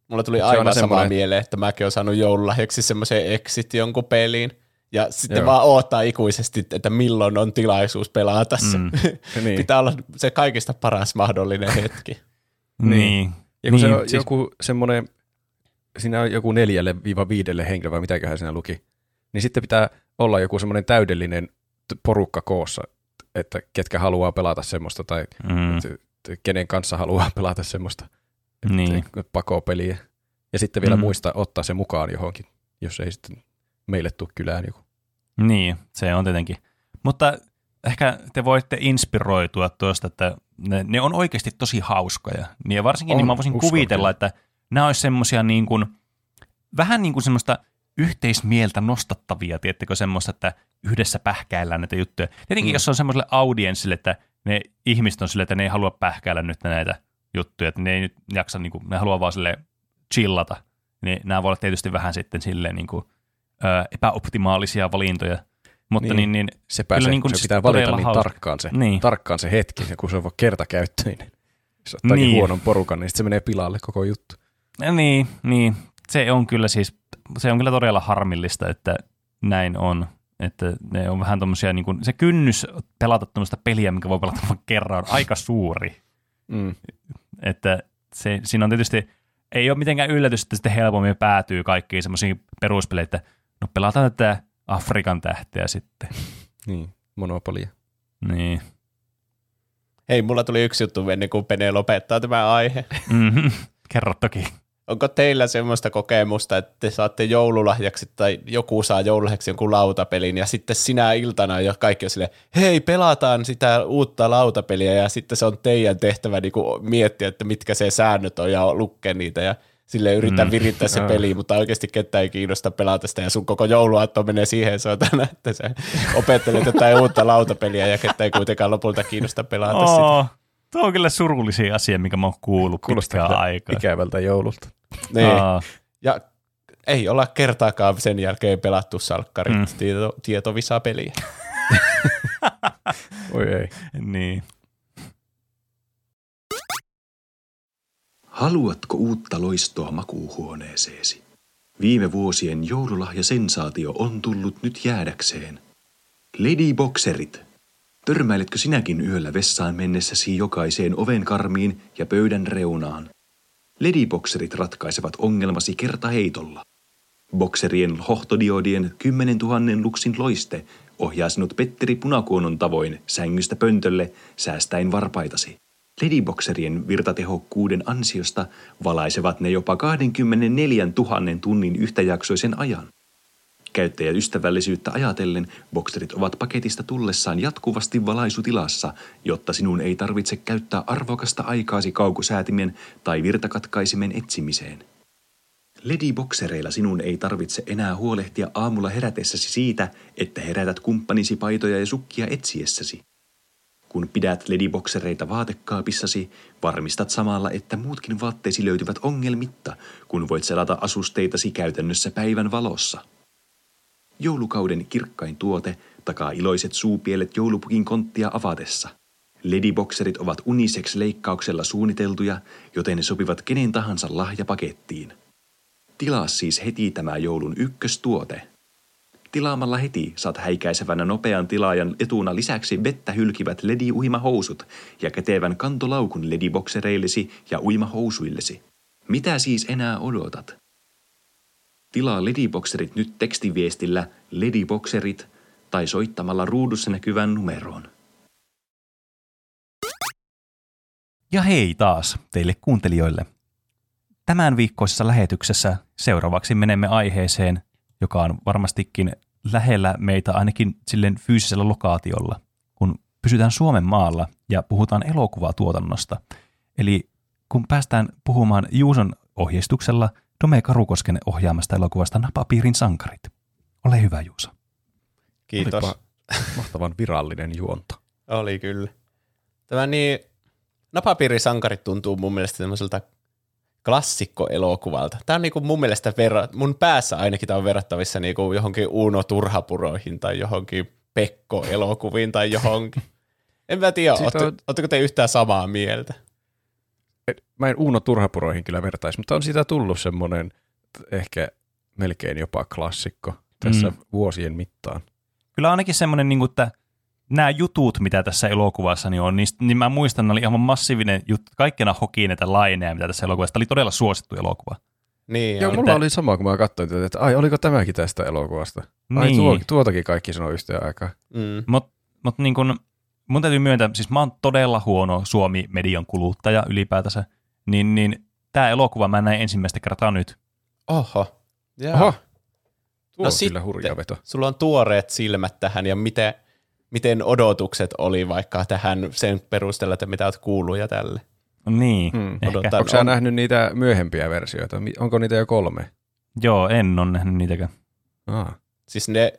Mulla tuli Se on aivan sama semmoinen- mieleen, että mäkin olen saanut joululahjaksi semmoisen exit jonkun peliin. Ja sitten Joo. vaan odottaa ikuisesti, että milloin on tilaisuus pelata se. Mm. [laughs] Niin. Pitää olla se kaikista paras mahdollinen hetki. [laughs] Niin. Ja kun niin, se on siis- joku semmoinen, siinä on joku neljälle viiva viidelle henkilölle, vai mitäköhän siinä luki, niin sitten pitää olla joku semmoinen täydellinen porukka koossa, että ketkä haluaa pelata semmoista, tai Mm. kenen kanssa haluaa [laughs] pelata semmoista Niin. pakopeliä. Ja sitten vielä Mm. muistaa ottaa se mukaan johonkin, jos ei sitten meille tule kylään joku. Niin, se on tietenkin. Mutta ehkä te voitte inspiroitua tuosta, että ne, ne on oikeasti tosi hauskoja. Niin ja varsinkin On, niin mä voisin uskon kuvitella, että nämä olisi semmoisia niin kuin, vähän niin kuin semmoista yhteismieltä nostattavia, tiettekö semmoista, että yhdessä pähkäillään näitä juttuja. Tietenkin Mm. mm. jos on semmoiselle audienssille, että ne ihmiset on sille, että ne ei halua pähkäillä nyt näitä juttuja, että ne ei nyt jaksa, niin kuin, ne haluaa vaan sille chillata, niin nämä voi olla tietysti vähän sitten silleen niin kuin, ö, epäoptimaalisia valintoja. Mutta Niin. niin, niin, Se, pääsee, niin kuin se se pitää valita niin hauska. tarkkaan se, Niin. tarkkaan se hetki, ja kun se on vaan kertakäyttöinen. Jos ottaakin Niin. huonon porukan, niin sitten se menee pilalle koko juttu. niin, niin, se on kyllä siis, se on kyllä todella harmillista, että näin on. Että ne on vähän tommosia, niin kuin, se kynnys pelata tämmöistä peliä, mikä voi pelata vain kerran, on aika suuri. Mm. Että se, siinä on tietysti, ei ole mitenkään yllätys, että sitten helpommin päätyy kaikkiin semmoisiin peruspeleihin, että no pelataan tätä Afrikan tähteä sitten. [laughs] Niin, monopolia. Niin. Hei, mulla tuli yksi juttu ennen kuin Pene lopettaa tämä aihe. [laughs] Mm-hmm. Kerro toki. Onko teillä semmoista kokemusta, että te saatte joululahjaksi tai joku saa joululahjaksi jonkun lautapelin ja sitten sinä iltana jo kaikki on silleen, hei pelataan sitä uutta lautapeliä ja sitten se on teidän tehtävä niin miettiä, että mitkä se säännöt on ja lukea niitä ja sille yrittää Mm. virittää se peli, mutta oikeasti ketään ei kiinnosta pelata sitä ja sun koko jouluaatto menee siihen suuntaan, että sä opettelet jotain uutta lautapeliä ja ketään ei kuitenkaan lopulta kiinnosta pelata sitä. Oo, tuo on kyllä surullisin asia, mikä mä oon kuullut Kuulostaa pitkään aikaa. ikävältä joululta. Niin. Aa, Ja ei olla kertaakaan sen jälkeen pelattu salkkarit mm. tieto, tietovisa-peliä. [laughs] Oi ei. niin. Haluatko uutta loistoa makuuhuoneeseesi? Viime vuosien joululahjasensaatio on tullut nyt jäädäkseen. Lady Boxerit. Törmäiletkö sinäkin yöllä vessaan mennessäsi jokaiseen oven karmiin ja pöydän reunaan? Lady Boxerit ratkaisevat ongelmasi kertaheitolla. Bokserien hohtodiodien 10 000 luksin loiste ohjaa sinut Petteri Punakuonon tavoin sängystä pöntölle säästäen varpaitasi. Ledibokserien virtatehokkuuden ansiosta valaisevat ne jopa 24 000 tunnin yhtäjaksoisen ajan. Käyttäjäystävällisyyttä ajatellen bokserit ovat paketista tullessaan jatkuvasti valaisutilassa, jotta sinun ei tarvitse käyttää arvokasta aikaasi kaukosäätimen tai virtakatkaisimen etsimiseen. Lediboksereilla sinun ei tarvitse enää huolehtia aamulla herätessäsi siitä, että herätät kumppanisi paitoja ja sukkia etsiessäsi. Kun pidät lediboksereita vaatekaapissasi, varmistat samalla, että muutkin vaatteesi löytyvät ongelmitta, kun voit selata asusteitasi käytännössä päivän valossa. Joulukauden kirkkain tuote takaa iloiset suupielet joulupukin konttia avatessa. Ledibokserit ovat unisex-leikkauksella suunniteltuja, joten ne sopivat kenen tahansa lahjapakettiin. Tilaa siis heti tämä joulun ykköstuote. Tilaamalla heti saat häikäisevänä nopean tilaajan etuna lisäksi vettä hylkivät ledi-uimahousut ja kätevän kantolaukun lediboksereillesi ja uimahousuillesi. Mitä siis enää odotat? Tilaa Ladyboxerit nyt tekstiviestillä Ladyboxerit tai soittamalla ruudussa näkyvään numeroon. Ja hei taas teille kuuntelijoille. Tämän viikkoisessa lähetyksessä seuraavaksi menemme aiheeseen, joka on varmastikin lähellä meitä ainakin silleen fyysisellä lokaatiolla, kun pysytään Suomen maalla ja puhutaan elokuvatuotannosta. Eli kun päästään puhumaan Juuson ohjeistuksella Dome Karukosken ohjaamasta elokuvasta Napapiirin sankarit. Ole hyvä Juuso. Kiitos. Olipa mahtavan virallinen juonto. Oli kyllä. Tämä niin, Napapiirisankarit tuntuu mun mielestä semmoiselta klassikkoelokuvalta. Tämä on niinku mun mielestä, verra, mun päässä ainakin tämä on verrattavissa niinku johonkin Uno Turhapuroihin tai johonkin Pekko-elokuviin tai johonkin. [laughs] En mä tiedä, ootte, on- te yhtään samaa mieltä? Mä en Uuno Turhapuroihin kyllä vertaisi, mutta on siitä tullut semmoinen ehkä melkein jopa klassikko tässä Mm. mm. vuosien mittaan. Kyllä ainakin semmoinen, niin kuin, että nämä jutut, mitä tässä elokuvassa niin on, niin, niin mä muistan, ne oli ihan massiivinen juttu. Kaikkena hoki näitä laineja, mitä tässä elokuvassa. Tämä oli todella suosittu elokuva. Niin, Joo, mulla oli sama, kun mä katsoin tätä, että ai, oliko tämäkin tästä elokuvasta? Ai, Niin. tuo, tuotakin kaikki sanoi yhteen aikaan. Mm. Mutta mut niin kun, mun täytyy myöntää, siis mä oon todella huono Suomi-median kuluttaja ylipäätänsä, niin, niin tämä elokuva mä näin ensimmäistä kertaa nyt. Oho. Jaa. Oho, tuo No on sitten. kyllä hurja veto. Sulla on tuoreet silmät tähän ja miten, miten odotukset oli vaikka tähän sen perusteella, että mitä oot kuullut ja tälle. Niin, Hmm. ehkä. Odotan. Onko sä on- nähnyt niitä myöhempiä versioita? Onko niitä jo kolme? Joo, en ole nähnyt niitäkään. Aa. Siis ne,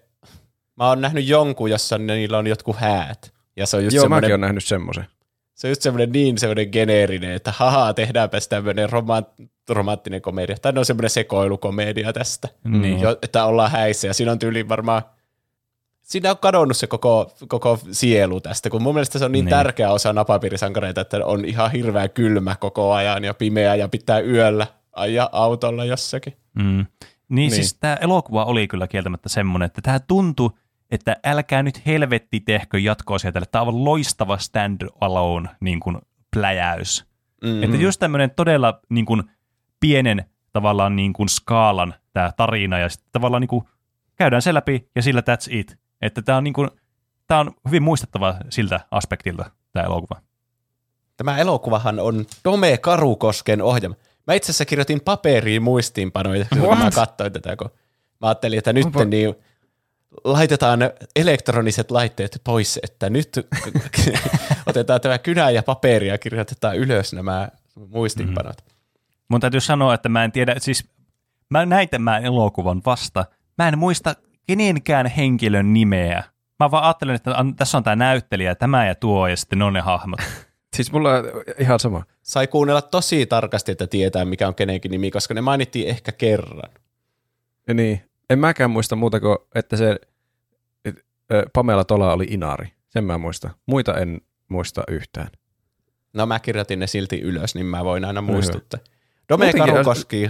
mä oon nähnyt jonkun, jossa niillä on jotkut häät. Ja se on just Joo, mäkin semmoinen, olen nähnyt semmoisen. se on just semmoinen niin semmoinen geneerinen, että haha, tehdäänpäs tämmöinen romant, romanttinen komedia. Tai no semmoinen sekoilukomedia tästä. Mm. Niin. Jo, että ollaan häissä ja siinä on tyyli varmaan Siinä on kadonnut se koko, koko sielu tästä, kun mun mielestä se on niin, Niin. tärkeä osa napapiirisankareita, että on ihan hirveä kylmä koko ajan ja pimeä ja pitää yöllä ajaa autolla jossakin. Mm. Niin, niin, siis tämä elokuva oli kyllä kieltämättä semmoinen, että tämä tuntui, että älkää nyt helvetti tehkö jatko-osia tälle. Tämä on loistava stand-alone niin kuin pläjäys. Mm. Että just tämmöinen todella niin kuin, pienen tavallaan niin kuin, skaalan tämä tarina ja sitten tavallaan niin kuin, käydään se läpi ja sillä that's it. Että tämä on, niin kuin, tämä on hyvin muistettava siltä aspektilta tämä elokuva. Tämä elokuvahan on Dome Karukosken ohjelma. Mä itse asiassa kirjoitin paperiin muistiinpanoja, kun mä katsoin tätä, kun mä ajattelin, että nyt Onpa- niin laitetaan elektroniset laitteet pois, että nyt [laughs] otetaan tämä kynä ja paperi ja kirjoitetaan ylös nämä muistiinpanot. Mun täytyy sanoa, että mä en tiedä, siis mä näin tämän elokuvan vasta. Mä en muista kenenkään henkilön nimeä. Mä vaan ajattelen, että tässä on tämä näyttelijä, tämä ja tuo, ja sitten ne on ne hahmot. [laughs] Siis mulla on ihan sama. Sai kuunnella tosi tarkasti, että tietää mikä on kenenkin nimi, koska ne mainittiin ehkä kerran. Ja niin, en mäkään muista muuta kuin, että se et, ö, Pamela Tola oli Inari. Sen mä muistan. Muita en muista yhtään. No mä kirjoitin ne silti ylös, niin mä voin aina hyvä. muistuttaa. Dome Karukoski,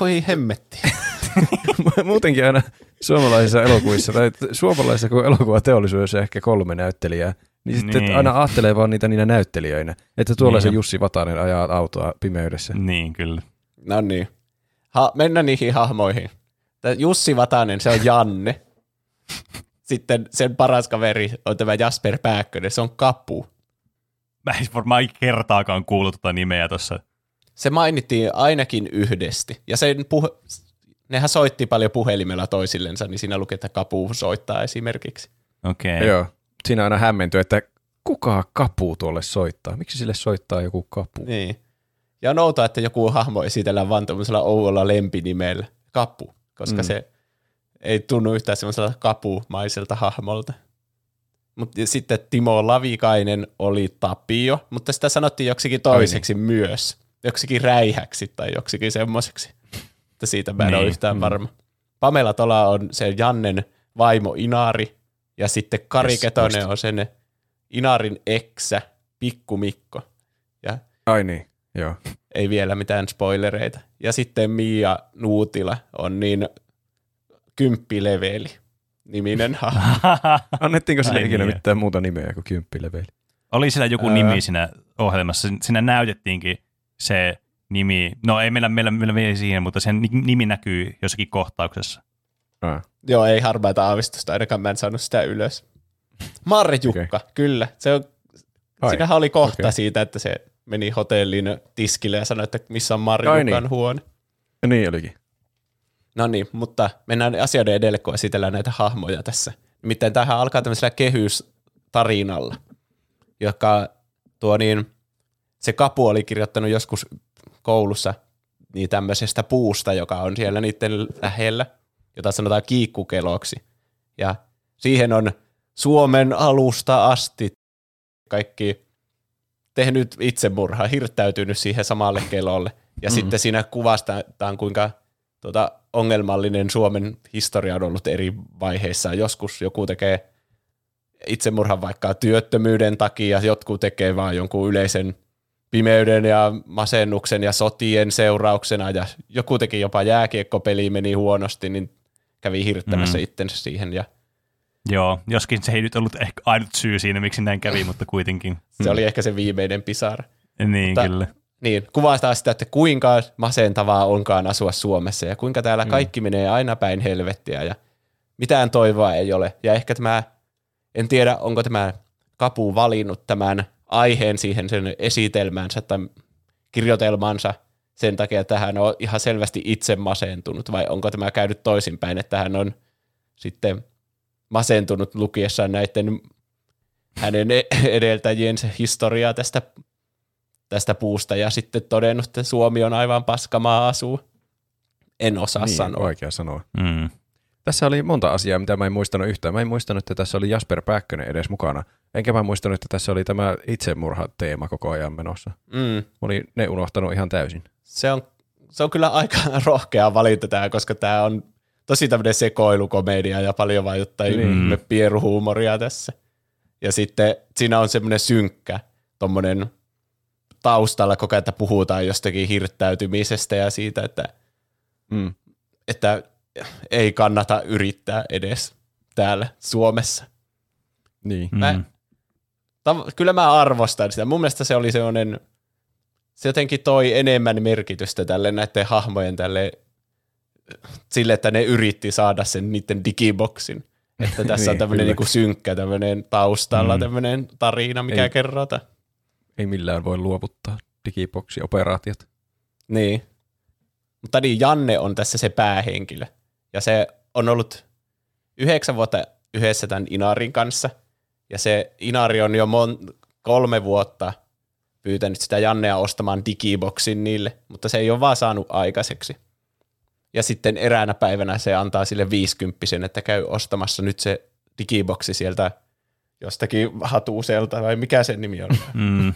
voi hemmetti. [laughs] [laughs] Muutenkin aina suomalaisissa elokuvissa, tai suomalaisissa kun elokuvateollisuudessa ehkä kolme näyttelijää, niin sitten Niin. aina ajattelee vaan niitä niinä näyttelijöinä. Että tuolla Niin. se Jussi Vatanen ajaa autoa pimeydessä. niin, kyllä. No niin. Ha, mennään niihin hahmoihin. Tää Jussi Vatanen, se on Janne. Sitten sen paras kaveri on tämä Jasper Pääkkönen, se on Kapu. Mä en varmaan kertaakaan kuullut tuota nimeä tuossa. Se mainittiin ainakin yhdesti. Ja sen puhe, nehän soitti paljon puhelimella toisillensa, niin siinä luki, että Kapu soittaa esimerkiksi. Okei. Okay. Joo. Siinä aina hämmentyy, että kuka kapu tuolle soittaa? Miksi sille soittaa joku kapu? Niin. Ja on outoa, että joku hahmo esitellään vaan tämmöisellä oudolla lempinimellä. Kapu, koska Mm. se ei tunnu yhtään semmoiselta kapumaiselta hahmolta. Mutta sitten Timo Lavikainen oli Tapio, mutta sitä sanottiin joksikin toiseksi niin. myös. Joksikin räihäksi tai joksikin semmoiseksi. Että siitä mä en niin. ole yhtään mm. varma. Pamela Tola on se Jannen vaimo Inari, ja sitten Kari Yes, Ketonen on sen Inarin eksä, Pikku Mikko. Ja Ai niin, joo. ei vielä mitään spoilereita. Ja sitten Mia Nuutila on niin kymppileveli niminen hahmo. [laughs] [laughs] Annettiinko sille Ai ikinä niin. mitään muuta nimeä kuin kymppileveli? Oli siellä joku Ää. nimi siinä ohjelmassa. Siinä näytettiinkin se nimi, no ei meillä, meillä, meillä vielä siihen, mutta sen ni- nimi näkyy jossakin kohtauksessa. Ah, Joo, ei harmaita aavistusta, ainakaan mä en saanut sitä ylös. Marjukka, okay. kyllä. Se on, Ai, siinähän oli kohta okay. siitä, että se meni hotellin tiskille ja sanoi, että missä on Marjukan niin. huone. ja niin olikin. No niin, mutta mennään asioiden edelle, kun esitellään näitä hahmoja tässä. Nimittäin tämähän alkaa tämmöisellä kehystarinalla, joka tuo niin, se Kapu oli kirjoittanut joskus koulussa niin tämmöisestä puusta, joka on siellä niiden lähellä, jota sanotaan kiikkukeloksi. Ja siihen on Suomen alusta asti kaikki tehnyt itsemurhaa, hirttäytynyt siihen samalle kelolle. Ja mm. sitten siinä kuvastetaan, kuinka tuota, ongelmallinen Suomen historia on ollut eri vaiheissa. Joskus joku tekee itsemurhan vaikka työttömyyden takia, jotkut tekee vaan jonkun yleisen pimeyden ja masennuksen ja sotien seurauksena, ja joku teki jopa jääkiekkopeli meni huonosti, niin kävi hirttämässä mm. itsensä siihen, ja Joo, joskin se ei nyt ollut ehkä ainut syy siinä, miksi näin kävi, mutta kuitenkin. se oli ehkä se viimeinen pisara. Niin, Mutta- kyllä. Niin, kuvastaa sitä, että kuinka masentavaa onkaan asua Suomessa ja kuinka täällä kaikki menee aina päin helvettiä ja mitään toivoa ei ole. Ja ehkä tämä, en tiedä onko tämä Kapu valinnut tämän aiheen siihen sen esitelmäänsä tai kirjoitelmansa sen takia, että hän on ihan selvästi itse masentunut vai onko tämä käynyt toisinpäin, että hän on sitten masentunut lukiessaan näiden hänen e- edeltäjiensä historiaa tästä tästä puusta ja sitten todennut, että Suomi on aivan paskamaa asuu. En osaa Niin, sanoa. vaikea sanoa. Mm. Tässä oli monta asiaa, mitä mä en muistanut yhtään. Mä en muistanut, että tässä oli Jasper Pääkkönen edes mukana. Enkä mä muistanut, että tässä oli tämä itsemurha-teema koko ajan menossa. Mm, Mä olin ne unohtanut ihan täysin. se, on, se on kyllä aika [laughs] rohkea valinta tämä, koska tämä on tosi tämmöinen sekoilukomedia ja paljon vaan jotain mm. pieruhuumoria tässä. Ja sitten siinä on semmoinen synkkä tommonen taustalla koko ajan, että puhutaan jostakin hirttäytymisestä ja siitä, että, Mm. että ei kannata yrittää edes täällä Suomessa. Niin. Mä- Mm. Tav- kyllä mä arvostan sitä. Mun mielestä se oli sellainen, se jotenkin toi enemmän merkitystä tälle näiden hahmojen tälle, sille, että ne yritti saada sen niiden digiboksin. Että tässä on Niin, tämmöinen kyllä. niinku synkkä tämmöinen taustalla Mm. tämmöinen tarina, mikä Ei. kerrotaan. Ei millään voi luovuttaa digiboksi-operaatiot. Niin. Mutta niin, Janne on tässä se päähenkilö. Ja se on ollut yhdeksän vuotta yhdessä tämän Inarin kanssa. Ja se Inari on jo mon- kolme vuotta pyytänyt sitä Jannea ostamaan digiboksin niille, mutta se ei ole vaan saanut aikaiseksi. Ja sitten eräänä päivänä se antaa sille viisikymppisen, että käy ostamassa nyt se digiboksi sieltä jostakin hatuuselta, vai mikä sen nimi on. [laughs] Mm.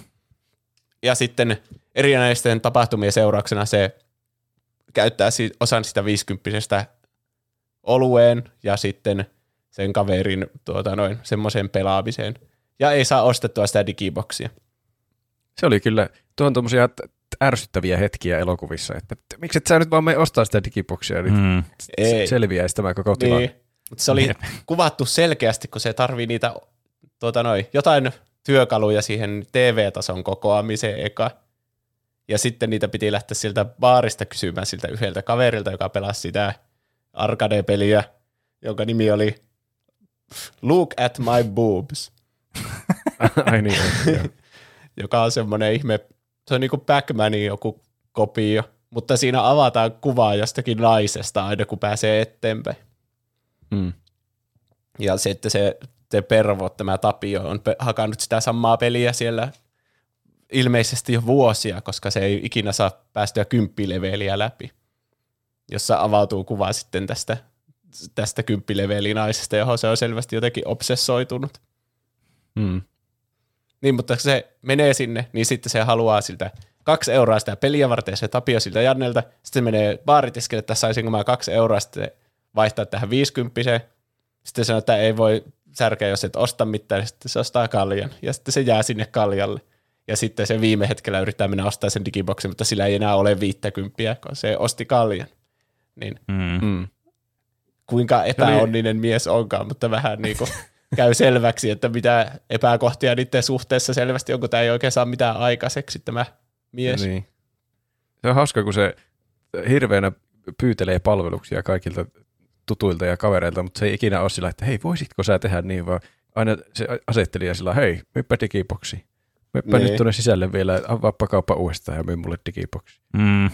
ja sitten erinäisten tapahtumien seurauksena se käyttää osan sitä 50 olueen ja sitten sen kaverin tuota noin, semmoiseen pelaamiseen. Ja ei saa ostettua sitä digiboksia. Se oli kyllä, tuo on tuommoisia ärsyttäviä hetkiä elokuvissa, että miksi et sä nyt vaan me ostaa sitä digiboksia, niin Mm. se selviäisi tämä koko tilanne. Niin. Mutta se oli Jep. kuvattu selkeästi, kun se tarvii niitä tuota noin, jotain työkaluja siihen TV-tason kokoamiseen eka. Ja sitten niitä piti lähteä sieltä baarista kysymään siltä yhdeltä kaverilta, joka pelasi sitä arcade-peliä, jonka nimi oli Look at my boobs, [laughs] Ai niin, joo. [laughs] joka on semmoinen ihme, se on niinku Pac-Manin joku kopio, mutta siinä avataan kuvaa jostakin naisesta aina kun pääsee eteenpäin. mm. Ja sitten se, se Pervo, tämä Tapio, on pe- hakannut sitä samaa peliä siellä ilmeisesti jo vuosia, koska se ei ikinä saa päästyä kymppileveliä läpi, jossa avautuu kuva sitten tästä, tästä kymppileveli-naisesta, johon se on selvästi jotenkin obsessoitunut. Mm. Niin, mutta se menee sinne, niin sitten se haluaa siltä kaksi euroa sitä peliä varten, se Tapio siltä Jannelta. Sitten se menee baaritiskille, että saisinko mä kaksi euroa sitten vaihtaa tähän 50 Sitten sanoo, että ei voi särkeä, jos et osta mitään, ja sitten se ostaa kaljan. Ja sitten se jää sinne kaljalle. Ja sitten se viime hetkellä yrittää mennä ostaa sen digiboksin, mutta sillä ei enää ole 50, kun se osti kaljan. Niin Mm. Mm. Kuinka epäonninen mies onkaan, mutta vähän niin kuin käy selväksi, että mitä epäkohtia niiden suhteessa selvästi on, kun tämä ei oikein saa mitään aikaiseksi tämä mies. Niin. Niin. Se on hauska, kun se hirveänä pyytelee palveluksia kaikilta tutuilta ja kavereilta, mutta se ei ikinä ole sillä, että hei, voisitko sä tehdä niin, vaan aina se asettelija sillä, hei, myypä digiboksi. Myypä Niin. nyt tuonne sisälle vielä, avaappa kauppa uudestaan ja myy mulle digiboksi. Mm.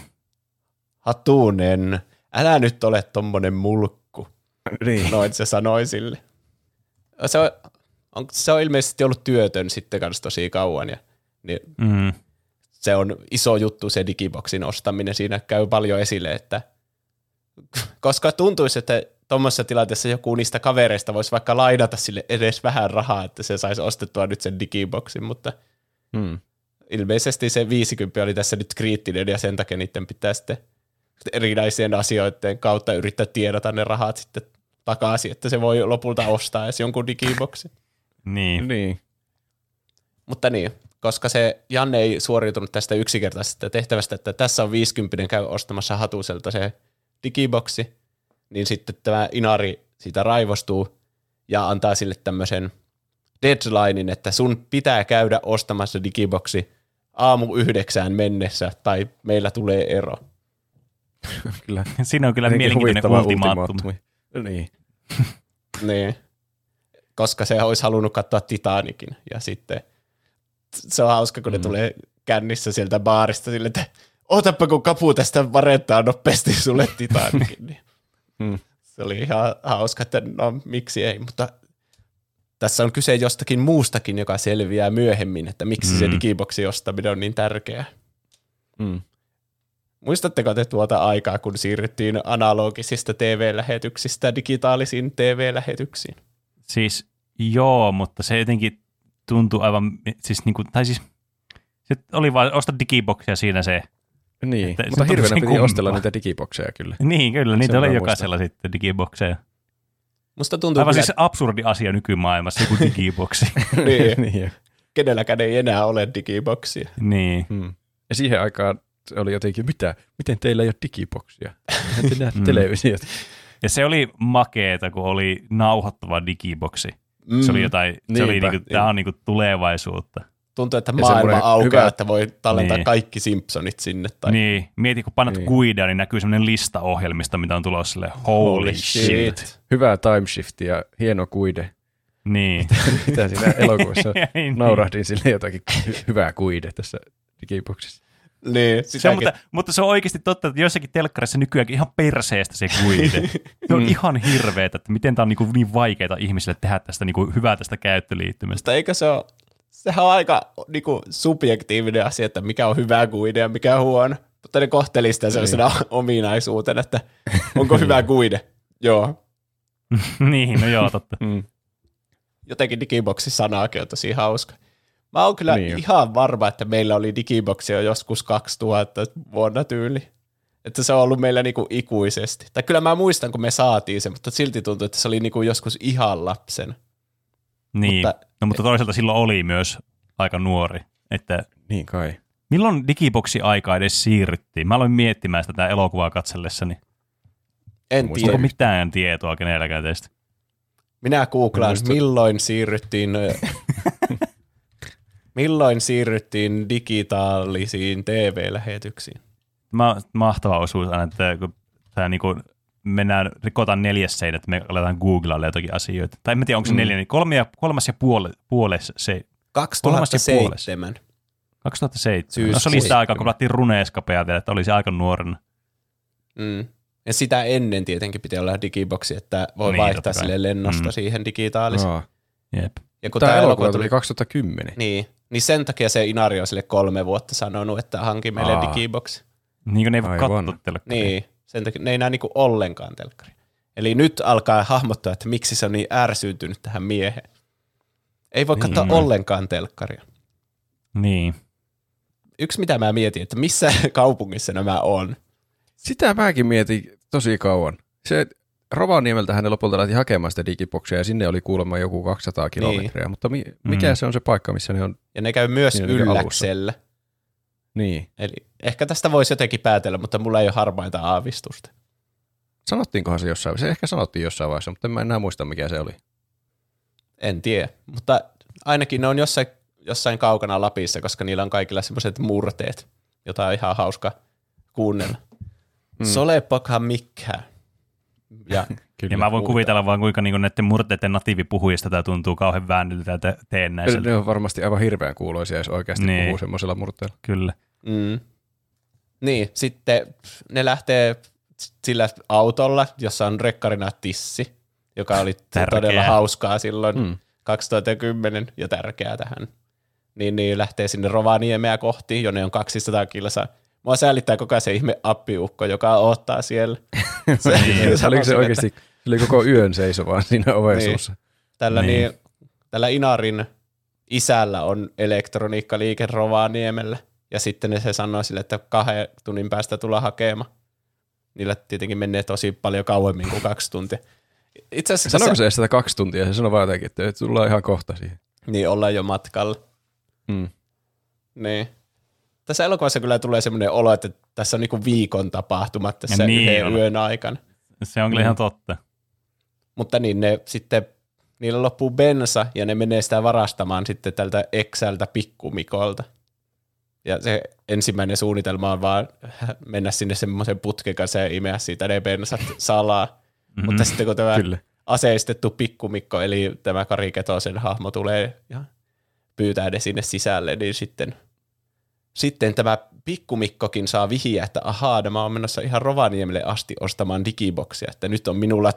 Hatunen, älä nyt ole tommonen mulkku. Niin. Noin se sanoi sille. Se on, on, se on ilmeisesti ollut työtön sitten kanssa tosi kauan. Ja, niin Mm. se on iso juttu se digiboksin ostaminen. Siinä käy paljon esille, että koska tuntuisi, että tuommoisessa tilanteessa joku niistä kavereista voisi vaikka lainata sille edes vähän rahaa, että se saisi ostettua nyt sen digiboksin, mutta Hmm. ilmeisesti se 50 oli tässä nyt kriittinen ja sen takia niiden pitää sitten erinäisien asioiden kautta yrittää tiedota ne rahat sitten takaisin, että se voi lopulta ostaa edes jonkun digiboksin. Niin. Niin. Mutta niin, koska se Janne ei suoriutunut tästä yksinkertaisesta tehtävästä, että tässä on 50 käy ostamassa hatuselta se digiboksi, niin sitten tämä Inari siitä raivostuu ja antaa sille tämmöisen deadlinein, että sun pitää käydä ostamassa digiboksi aamu yhdeksään mennessä tai meillä tulee ero. [laughs] Kyllä. Siinä on kyllä mielenkiintoinen ultimaattumi. ultimaattumi. Niin. [laughs] Niin. Koska se olisi halunnut katsoa Titanikin. Ja sitten se on hauska, kun ne Mm. tulee kännissä sieltä baarista sille, että otapa kun kapu tästä varettaa nopeasti sulle Titanikin. Niin. [laughs] Mm. Se oli ihan hauska, että no miksi ei, mutta tässä on kyse jostakin muustakin, joka selviää myöhemmin, että miksi mm. se digiboksi ostaminen on niin tärkeää. Mm. Muistatteko te tuota aikaa, kun siirryttiin analogisista TV-lähetyksistä digitaalisiin TV-lähetyksiin? Siis joo, mutta se jotenkin tuntui aivan, siis niinku, tai siis se oli vain osta digiboksia siinä se. Niin, Että mutta hirveänä piti kummallista. ostella niitä digibokseja kyllä. Niin, kyllä, niitä Sen oli jokaisella sitten digibokseja. Musta tuntuu Aivan kyllä, siis absurdi asia nykymaailmassa, joku digiboksi. [laughs] niin, [laughs] niin. kenelläkään ei enää ole digiboksia. niin. Mm. Ja siihen aikaan se oli jotenkin, mitä, miten teillä ei ole digiboksia? Eihän te näe Mm. televisiota. Ja se oli makeeta, kun oli nauhoittava digiboksi. Mm. Se oli jotain, se oli Niinpä, niinku, tämä on niinku tulevaisuutta. Tuntuu, että Ja maailma aukeaa, hyvä- että voi tallentaa Niin. kaikki Simpsonit sinne. Tai... Niin, mieti kun painat Niin. niin. kuidaa, niin näkyy semmoinen lista ohjelmista, mitä on tulossa sille holy shit. Hyvää timeshift ja hieno kuide. Niin. Mitä siinä [laughs] elokuvassa Niin. naurahdin sille jotakin hy- hyvää kuide tässä digiboksissa. Niin, Se mutta, mutta se on oikeasti totta, että joissakin telkkarissa nykyäänkin ihan perseestä se kuide. [laughs] se on ihan hirveetä, että miten tämä on niin, niin vaikeaa ihmisille tehdä tästä niin hyvää tästä käyttöliittymästä. Mutta eikö se ole, sehän on aika niinku, subjektiivinen asia, että mikä on hyvä kuide ja mikä on huono. Mutta ne kohteli sitä sellaisena [laughs] ominaisuutena, että onko hyvä [laughs] kuide. Joo. niin, no joo, totta. Mm. Jotenkin digiboksin sanaakin on tosi hauska. Mä oon kyllä Niin ihan varma, että meillä oli digiboksi jo joskus 2000 vuonna tyyli. Että se on ollut meillä niinku ikuisesti. Tai kyllä mä muistan, kun me saatiin se, mutta silti tuntuu, että se oli niinku joskus ihan lapsen. Niin. Mutta- no, mutta toisaalta silloin oli myös aika nuori. Että Niin kai. milloin digiboksi aikaa edes siirryttiin? Mä aloin miettimään sitä tätä elokuvaa katsellessani. En tiedä. Onko mitään tietoa kenelläkään teistä? Minä googlaan, milloin siirryttiin, [laughs] milloin siirryttiin digitaalisiin TV-lähetyksiin. Ma- mahtava osuus aina, että kun tämä niinku mennään, rikotaan neljäs seinä, että me aletaan googlailla jotakin asioita. Tai en tiedä, onko se Mm. mm. neljä, niin kolme ja, kolmas ja puole, puoles se, Kolmas ja puoles. 2007. 2007. No, se oli sitä aikaa, kun pelattiin runeeskapea vielä, että oli se aika nuorena. Mm. Ja sitä ennen tietenkin piti olla digiboksi, että voi Niin, vaihtaa sille lennosta Mm. siihen digitaaliseen. Aa. Jep. Ja kun Tämä tämä elokuva tuli 2010. niin, niin sen takia se Inari on sille kolme vuotta sanonut, että hanki meille Aa. digiboksi. Niin kuin ne ei voi katsoa telkkaria. Niin, sen takia ne ei näe niinku ollenkaan telkkari. Eli nyt alkaa hahmottaa, että miksi se on niin ärsyyntynyt tähän mieheen. Ei voi katsoa Mm. ollenkaan telkkaria. Niin. Yksi mitä mä mietin, että missä [laughs] kaupungissa nämä on. Sitä mäkin mietin tosi kauan. Se Rovaniemeltä hän lopulta lähti hakemaan sitä digiboksia ja sinne oli kuulemma joku 200 kilometriä, mutta mi- mikä Mm. se on se paikka, missä ne on? Ja ne käy myös niin ylläksellä. Niin. Eli ehkä tästä voisi jotenkin päätellä, mutta mulla ei ole harmaita aavistusta. Sanottiinkohan se jossain Se ehkä sanottiin jossain vaiheessa, mutta en mä enää muista, mikä se oli. En tiedä, mutta ainakin ne on jossain, jossain kaukana Lapissa, koska niillä on kaikilla semmoiset murteet, jota on ihan hauska kuunnella. Mm. Sole poka mikkä. Ja [laughs] Kyllä. Ja mä voin Muuta. kuvitella vaan, kuinka niinku näiden murteiden natiivipuhujista tämä tuntuu kauhean väännöltä, että teen ne, on varmasti aivan hirveän kuuloisia, jos oikeasti Niin. puhuu semmoisella murteella. Kyllä. Mm. Niin, sitten ne lähtee sillä autolla, jossa on rekkarina tissi, joka oli Tärkeää. todella hauskaa silloin mm. 2010 ja tärkeää tähän. Niin, niin lähtee sinne Rovaniemeä kohti, jonne on 200 kilsaa. Mua säälittää koko ajan se ihme appiukko, joka odottaa siellä. [laughs] Se, Niin, sanoo oliko se oikeasti, se oli koko yön seiso vaan siinä oven Niin. Tällä, Niin. niin. tällä Inarin isällä on elektroniikkaliike Rovaniemellä. Ja sitten ne se sanoi sille, että kahden tunnin päästä tulla hakemaan. Niillä tietenkin menee tosi paljon kauemmin kuin kaksi tuntia. Itse asiassa Sanoiko se edes sitä kaksi tuntia? Se sanoi vaan jotenkin, että tullaan ihan kohta siihen. niin ollaan jo matkalla. Mm. Niin. Tässä elokuvassa kyllä tulee semmoinen olo, että tässä on niinku viikon tapahtumat tässä Ja niin yhden on. yön aikana. Se on kyllä Mm. ihan totta. Mutta niin ne sitten, niillä loppuu bensa ja ne menee sitä varastamaan sitten tältä Exältä pikkumikolta. Ja se ensimmäinen suunnitelma on vaan [laughs] mennä sinne semmoisen putken kanssa ja imeä siitä ne bensat salaa. Mm-hmm. Mutta sitten kun tämä Kyllä. aseistettu pikkumikko, eli tämä Kari Ketosen hahmo tulee ja pyytää ne sinne sisälle, niin sitten, sitten tämä pikkumikkokin saa vihiä, että ahaa, mä oon menossa ihan Rovaniemelle asti ostamaan digiboksia, että nyt on minulla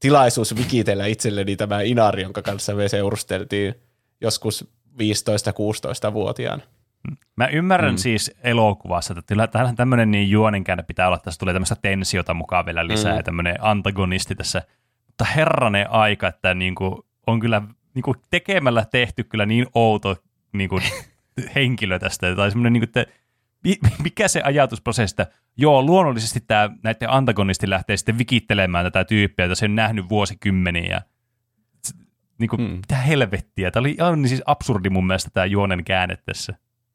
tilaisuus vikitellä itselleni tämä Inari, jonka kanssa me seurusteltiin joskus 15-16-vuotiaana. Mä ymmärrän mm. siis elokuvassa, että täällä tämmöinen niin juonenkäännö pitää olla, että tässä tulee tämmöistä tensiota mukaan vielä lisää mm. ja tämmöinen antagonisti tässä. Mutta herranen aika, että niinku, on kyllä niinku tekemällä tehty kyllä niin outo niinku, [laughs] henkilö tästä. Tai semmoinen, niinku, että mi- mikä se ajatusprosessi, että joo, luonnollisesti tämä näiden antagonisti lähtee sitten vikittelemään tätä tyyppiä, jota se on nähnyt vuosikymmeniä. Ja s- Niinku, Mm. mm. Mitä helvettiä. Tämä oli aivan siis absurdi mun mielestä tämä juonen käänne tässä.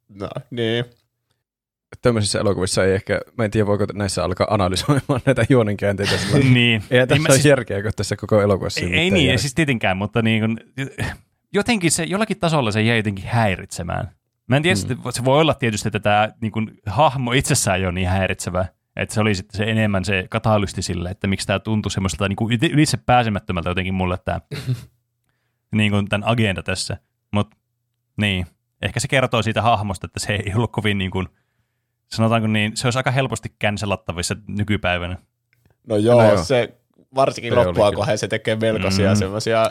No, niin. Tämmöisissä elokuvissa ei ehkä, mä en tiedä voiko näissä alkaa analysoimaan näitä juonenkäänteitä. niin. Eihän tässä Niin ole siis- järkeä, kun tässä koko elokuvassa Ei, ei niin, ei järkeä. siis tietenkään, mutta niin kuin, jotenkin se, jollakin tasolla se jäi jotenkin häiritsemään. Mä en tiedä, mm. se voi olla tietysti, että tämä niin kuin, hahmo itsessään ei ole niin häiritsevä, että se oli sitten se enemmän se katalysti sille, että miksi tämä tuntui semmoiselta niin kuin ylitse pääsemättömältä jotenkin mulle tämä [laughs] niin kuin tämän agenda tässä. Mutta niin, ehkä se kertoo siitä hahmosta, että se ei ollut kovin niin kuin, sanotaanko niin, se olisi aika helposti cancelattavissa nykypäivänä. No joo, No joo. se varsinkin Se loppua kohden se tekee melkoisia Mm. mm. semmoisia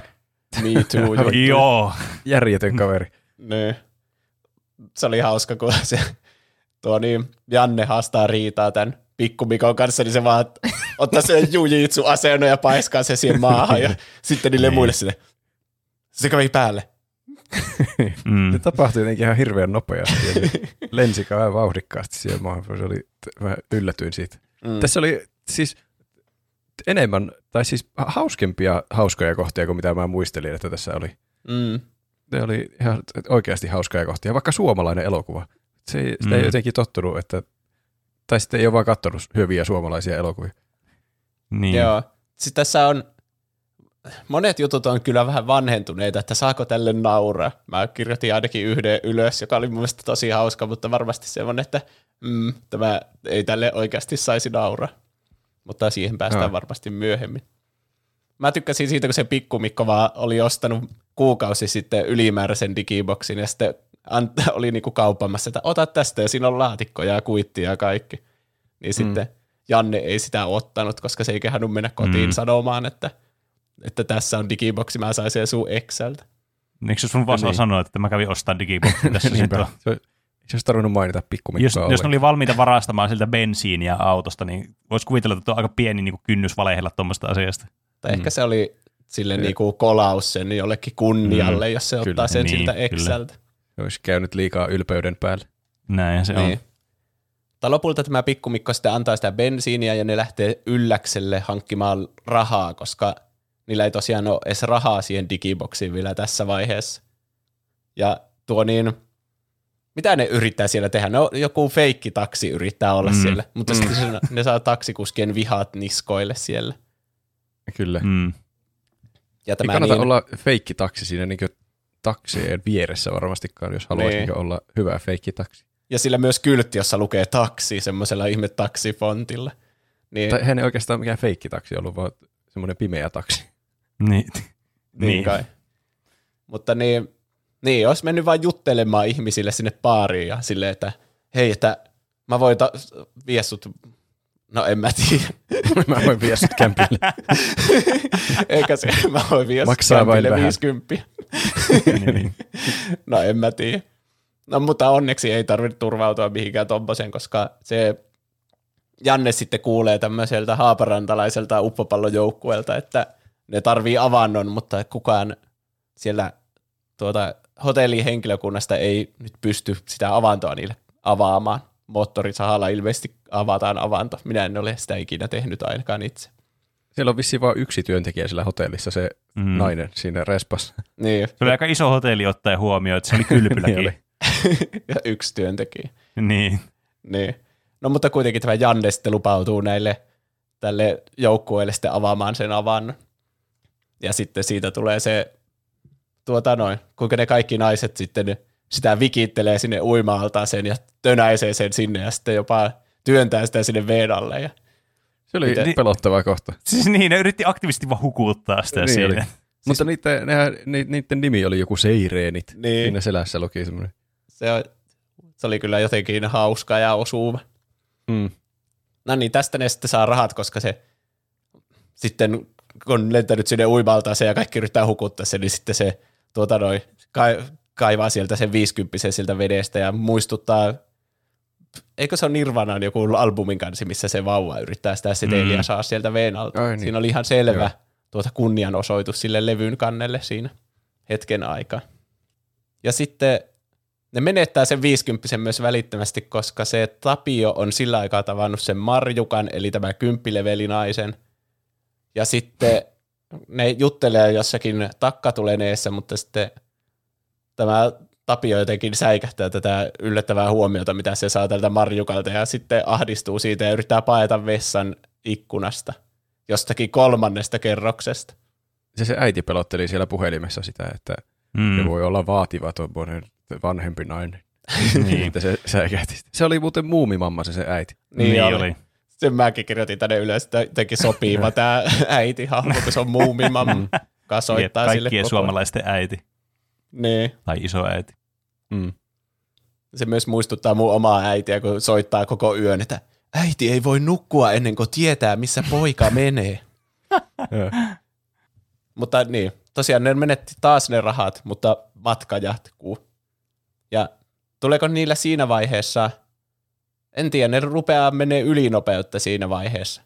Me Too. [laughs] Joo, Järjetön kaveri. Niin. Se oli hauska, kun se tuo niin, Janne haastaa riitaa tämän pikkumikon kanssa, niin se vaan ottaa sen jujitsu asennon ja paiskaa se siihen maahan ja [laughs] sitten niille Niin. muille sille. Se kävi päälle. [laughs] mm. Se tapahtui jotenkin ihan hirveän nopeasti. [laughs] lensi vähän vauhdikkaasti siihen maahan. Se oli, mä yllätyin siitä. Mm. Tässä oli siis enemmän, tai siis hauskempia hauskoja kohtia kuin mitä mä muistelin, että tässä oli. Mm. Ne oli ihan oikeasti hauskoja kohtia, vaikka suomalainen elokuva. Se, ei- sitä Mm. ei jotenkin tottunut, että, tai sitten ei ole vaan katsonut hyviä suomalaisia elokuvia. niin. Joo. Siis tässä on, monet jutut on kyllä vähän vanhentuneita, että saako tälle nauraa. Mä kirjoitin ainakin yhden ylös, joka oli mun mielestä tosi hauska, mutta varmasti semmoinen, että mm, tämä ei tälle oikeasti saisi nauraa. Mutta siihen päästään Joo. varmasti myöhemmin. Mä tykkäsin siitä, kun se pikkumikko vaan oli ostanut kuukausi sitten ylimääräisen digiboksin ja sitten ant- [laughs] oli niinku kaupamassa, että ota tästä ja siinä on laatikkoja ja kuittia ja kaikki. Niin mm. sitten Janne ei sitä ottanut, koska se ei kehannut mennä kotiin Mm. sanomaan, että, että tässä on digiboksi, mä sain sen sun Exceltä. Eikö se sun vaan Niin. niin. sanoa, että mä kävin ostamaan digiboksin tässä [laughs] sitten? Se, se olisi tarvinnut mainita pikkumikkoa Jos, jos ne oli valmiita varastamaan siltä bensiiniä autosta, niin voisi kuvitella, että on aika pieni niin kuin kynnys valehella tuommoista asiasta. Tai Mm. ehkä se oli sille Se- niinku kolaus sen jollekin kunnialle, mm. jos se Kyllä. ottaa sen Niin, siltä kyllä. Exceltä. Se olisi käynyt liikaa ylpeyden päälle. Näin se Niin. on. Tai lopulta tämä pikkumikko sitten antaa sitä bensiiniä ja ne lähtee ylläkselle hankkimaan rahaa, koska niillä ei tosiaan ole edes rahaa siihen digiboksiin vielä tässä vaiheessa. Ja tuo niin, mitä ne yrittää siellä tehdä? No joku feikki taksi yrittää olla Mm. siellä, mutta Mm. sitten ne saa taksikuskien vihat niskoille siellä. Kyllä. Mm. Ja Ei tämä kannata niin, olla feikki taksi siinä niin taksien vieressä varmastikaan, jos haluaisi Niin. niin. olla hyvä feikki taksi. Ja sillä myös kyltti, jossa lukee taksi semmoisella ihme taksifontilla. Niin, Tai eihän ne oikeastaan mikään feikkitaksi ollut, vaan semmoinen pimeä taksi. [laughs] Niin. niin, niin. kai. Mutta niin, niin, olisi mennyt vain juttelemaan ihmisille sinne baariin ja silleen, että hei, että mä voin ta- vie sut, no en mä tiedä, [laughs] Mä voin viedä sut kämpille. [laughs] eikä se, mä voin vie sut Maksaa vain kämpille vähän. 50. [laughs] niin. No en mä tiedä. No mutta onneksi ei tarvitse turvautua mihinkään tommoseen, koska se Janne sitten kuulee tämmöiseltä haaparantalaiselta uppopallojoukkueelta, että ne tarvii avannon, mutta kukaan siellä tuota, hotellihenkilökunnasta ei nyt pysty sitä avantoa niille avaamaan. Moottorisahalla ilmeisesti avataan avanto. Minä en ole sitä ikinä tehnyt ainakaan itse. Siellä on vissiin vain yksi työntekijä siellä hotellissa, se Mm. nainen siinä respassa. Niin, Se oli aika iso hotelli ottaen huomioon, että se oli kylpylläkin. Niin oli. [laughs] ja yksi työntekijä. niin. Niin. No mutta kuitenkin tämä Janne sitten lupautuu näille tälle joukkueelle sitten avaamaan sen avannon. Ja sitten siitä tulee se, tuota noin, kuinka ne kaikki naiset sitten sitä vikittelee sinne uima sen ja tönäisee sen sinne ja sitten jopa työntää sitä sinne veden alle. Ja, Se oli Miten- pelottava kohta. Siis niin, ne yritti aktiivisesti vaan hukuttaa sitä Niin siinä. oli. Mutta niiden, nehän, ni, niiden nimi oli joku Seireenit. Niin. Siinä selässä luki semmoinen. se, on- se oli kyllä jotenkin hauska ja osuva. Mm. No niin, tästä ne sitten saa rahat, koska se sitten kun on lentänyt sinne uimalta se ja kaikki yrittää hukuttaa sen, niin sitten se tuota noin, kai, kaivaa sieltä sen 50 sieltä vedestä ja muistuttaa, eikö se ole Nirvanan joku albumin kanssa, missä se vauva yrittää sitä seteliä Mm. saa sieltä veen alta. Ai niin. Siinä oli ihan selvä Joo. tuota kunnianosoitus sille levyn kannelle siinä hetken aikaa. Ja sitten ne menettää sen 50 myös välittömästi, koska se Tapio on sillä aikaa tavannut sen Marjukan, eli tämä kymppilevelinaisen. Ja sitten ne juttelee jossakin takkatuleneessa, mutta sitten tämä Tapio jotenkin säikähtää tätä yllättävää huomiota, mitä se saa tältä Marjukalta, ja sitten ahdistuu siitä ja yrittää paeta vessan ikkunasta jostakin kolmannesta kerroksesta. Se, se äiti pelotteli siellä puhelimessa sitä, että mm. Se voi olla vaativa tuommoinen vanhempi nainen. Niin. [laughs] Että se säikähti. Se oli muuten muumimamma se, se äiti. Niin, niin oli. oli. Sen mäkin kirjoitin tänne ylös, että jotenkin sopiva tämä [laughs] äiti hahmo, kun se on muumimamma, [laughs] joka soittaa sille Kaikkien koko suomalaisten äiti Niin. tai iso äiti. Mm. Se myös muistuttaa mun omaa äitiä, kun soittaa koko yön, että äiti ei voi nukkua ennen kuin tietää, missä poika [laughs] menee. Mutta niin, tosiaan ne menetti taas ne rahat, mutta matka jatkuu. Ja tuleeko niillä siinä vaiheessa, en tiedä, ne rupeaa menee ylinopeutta siinä vaiheessa.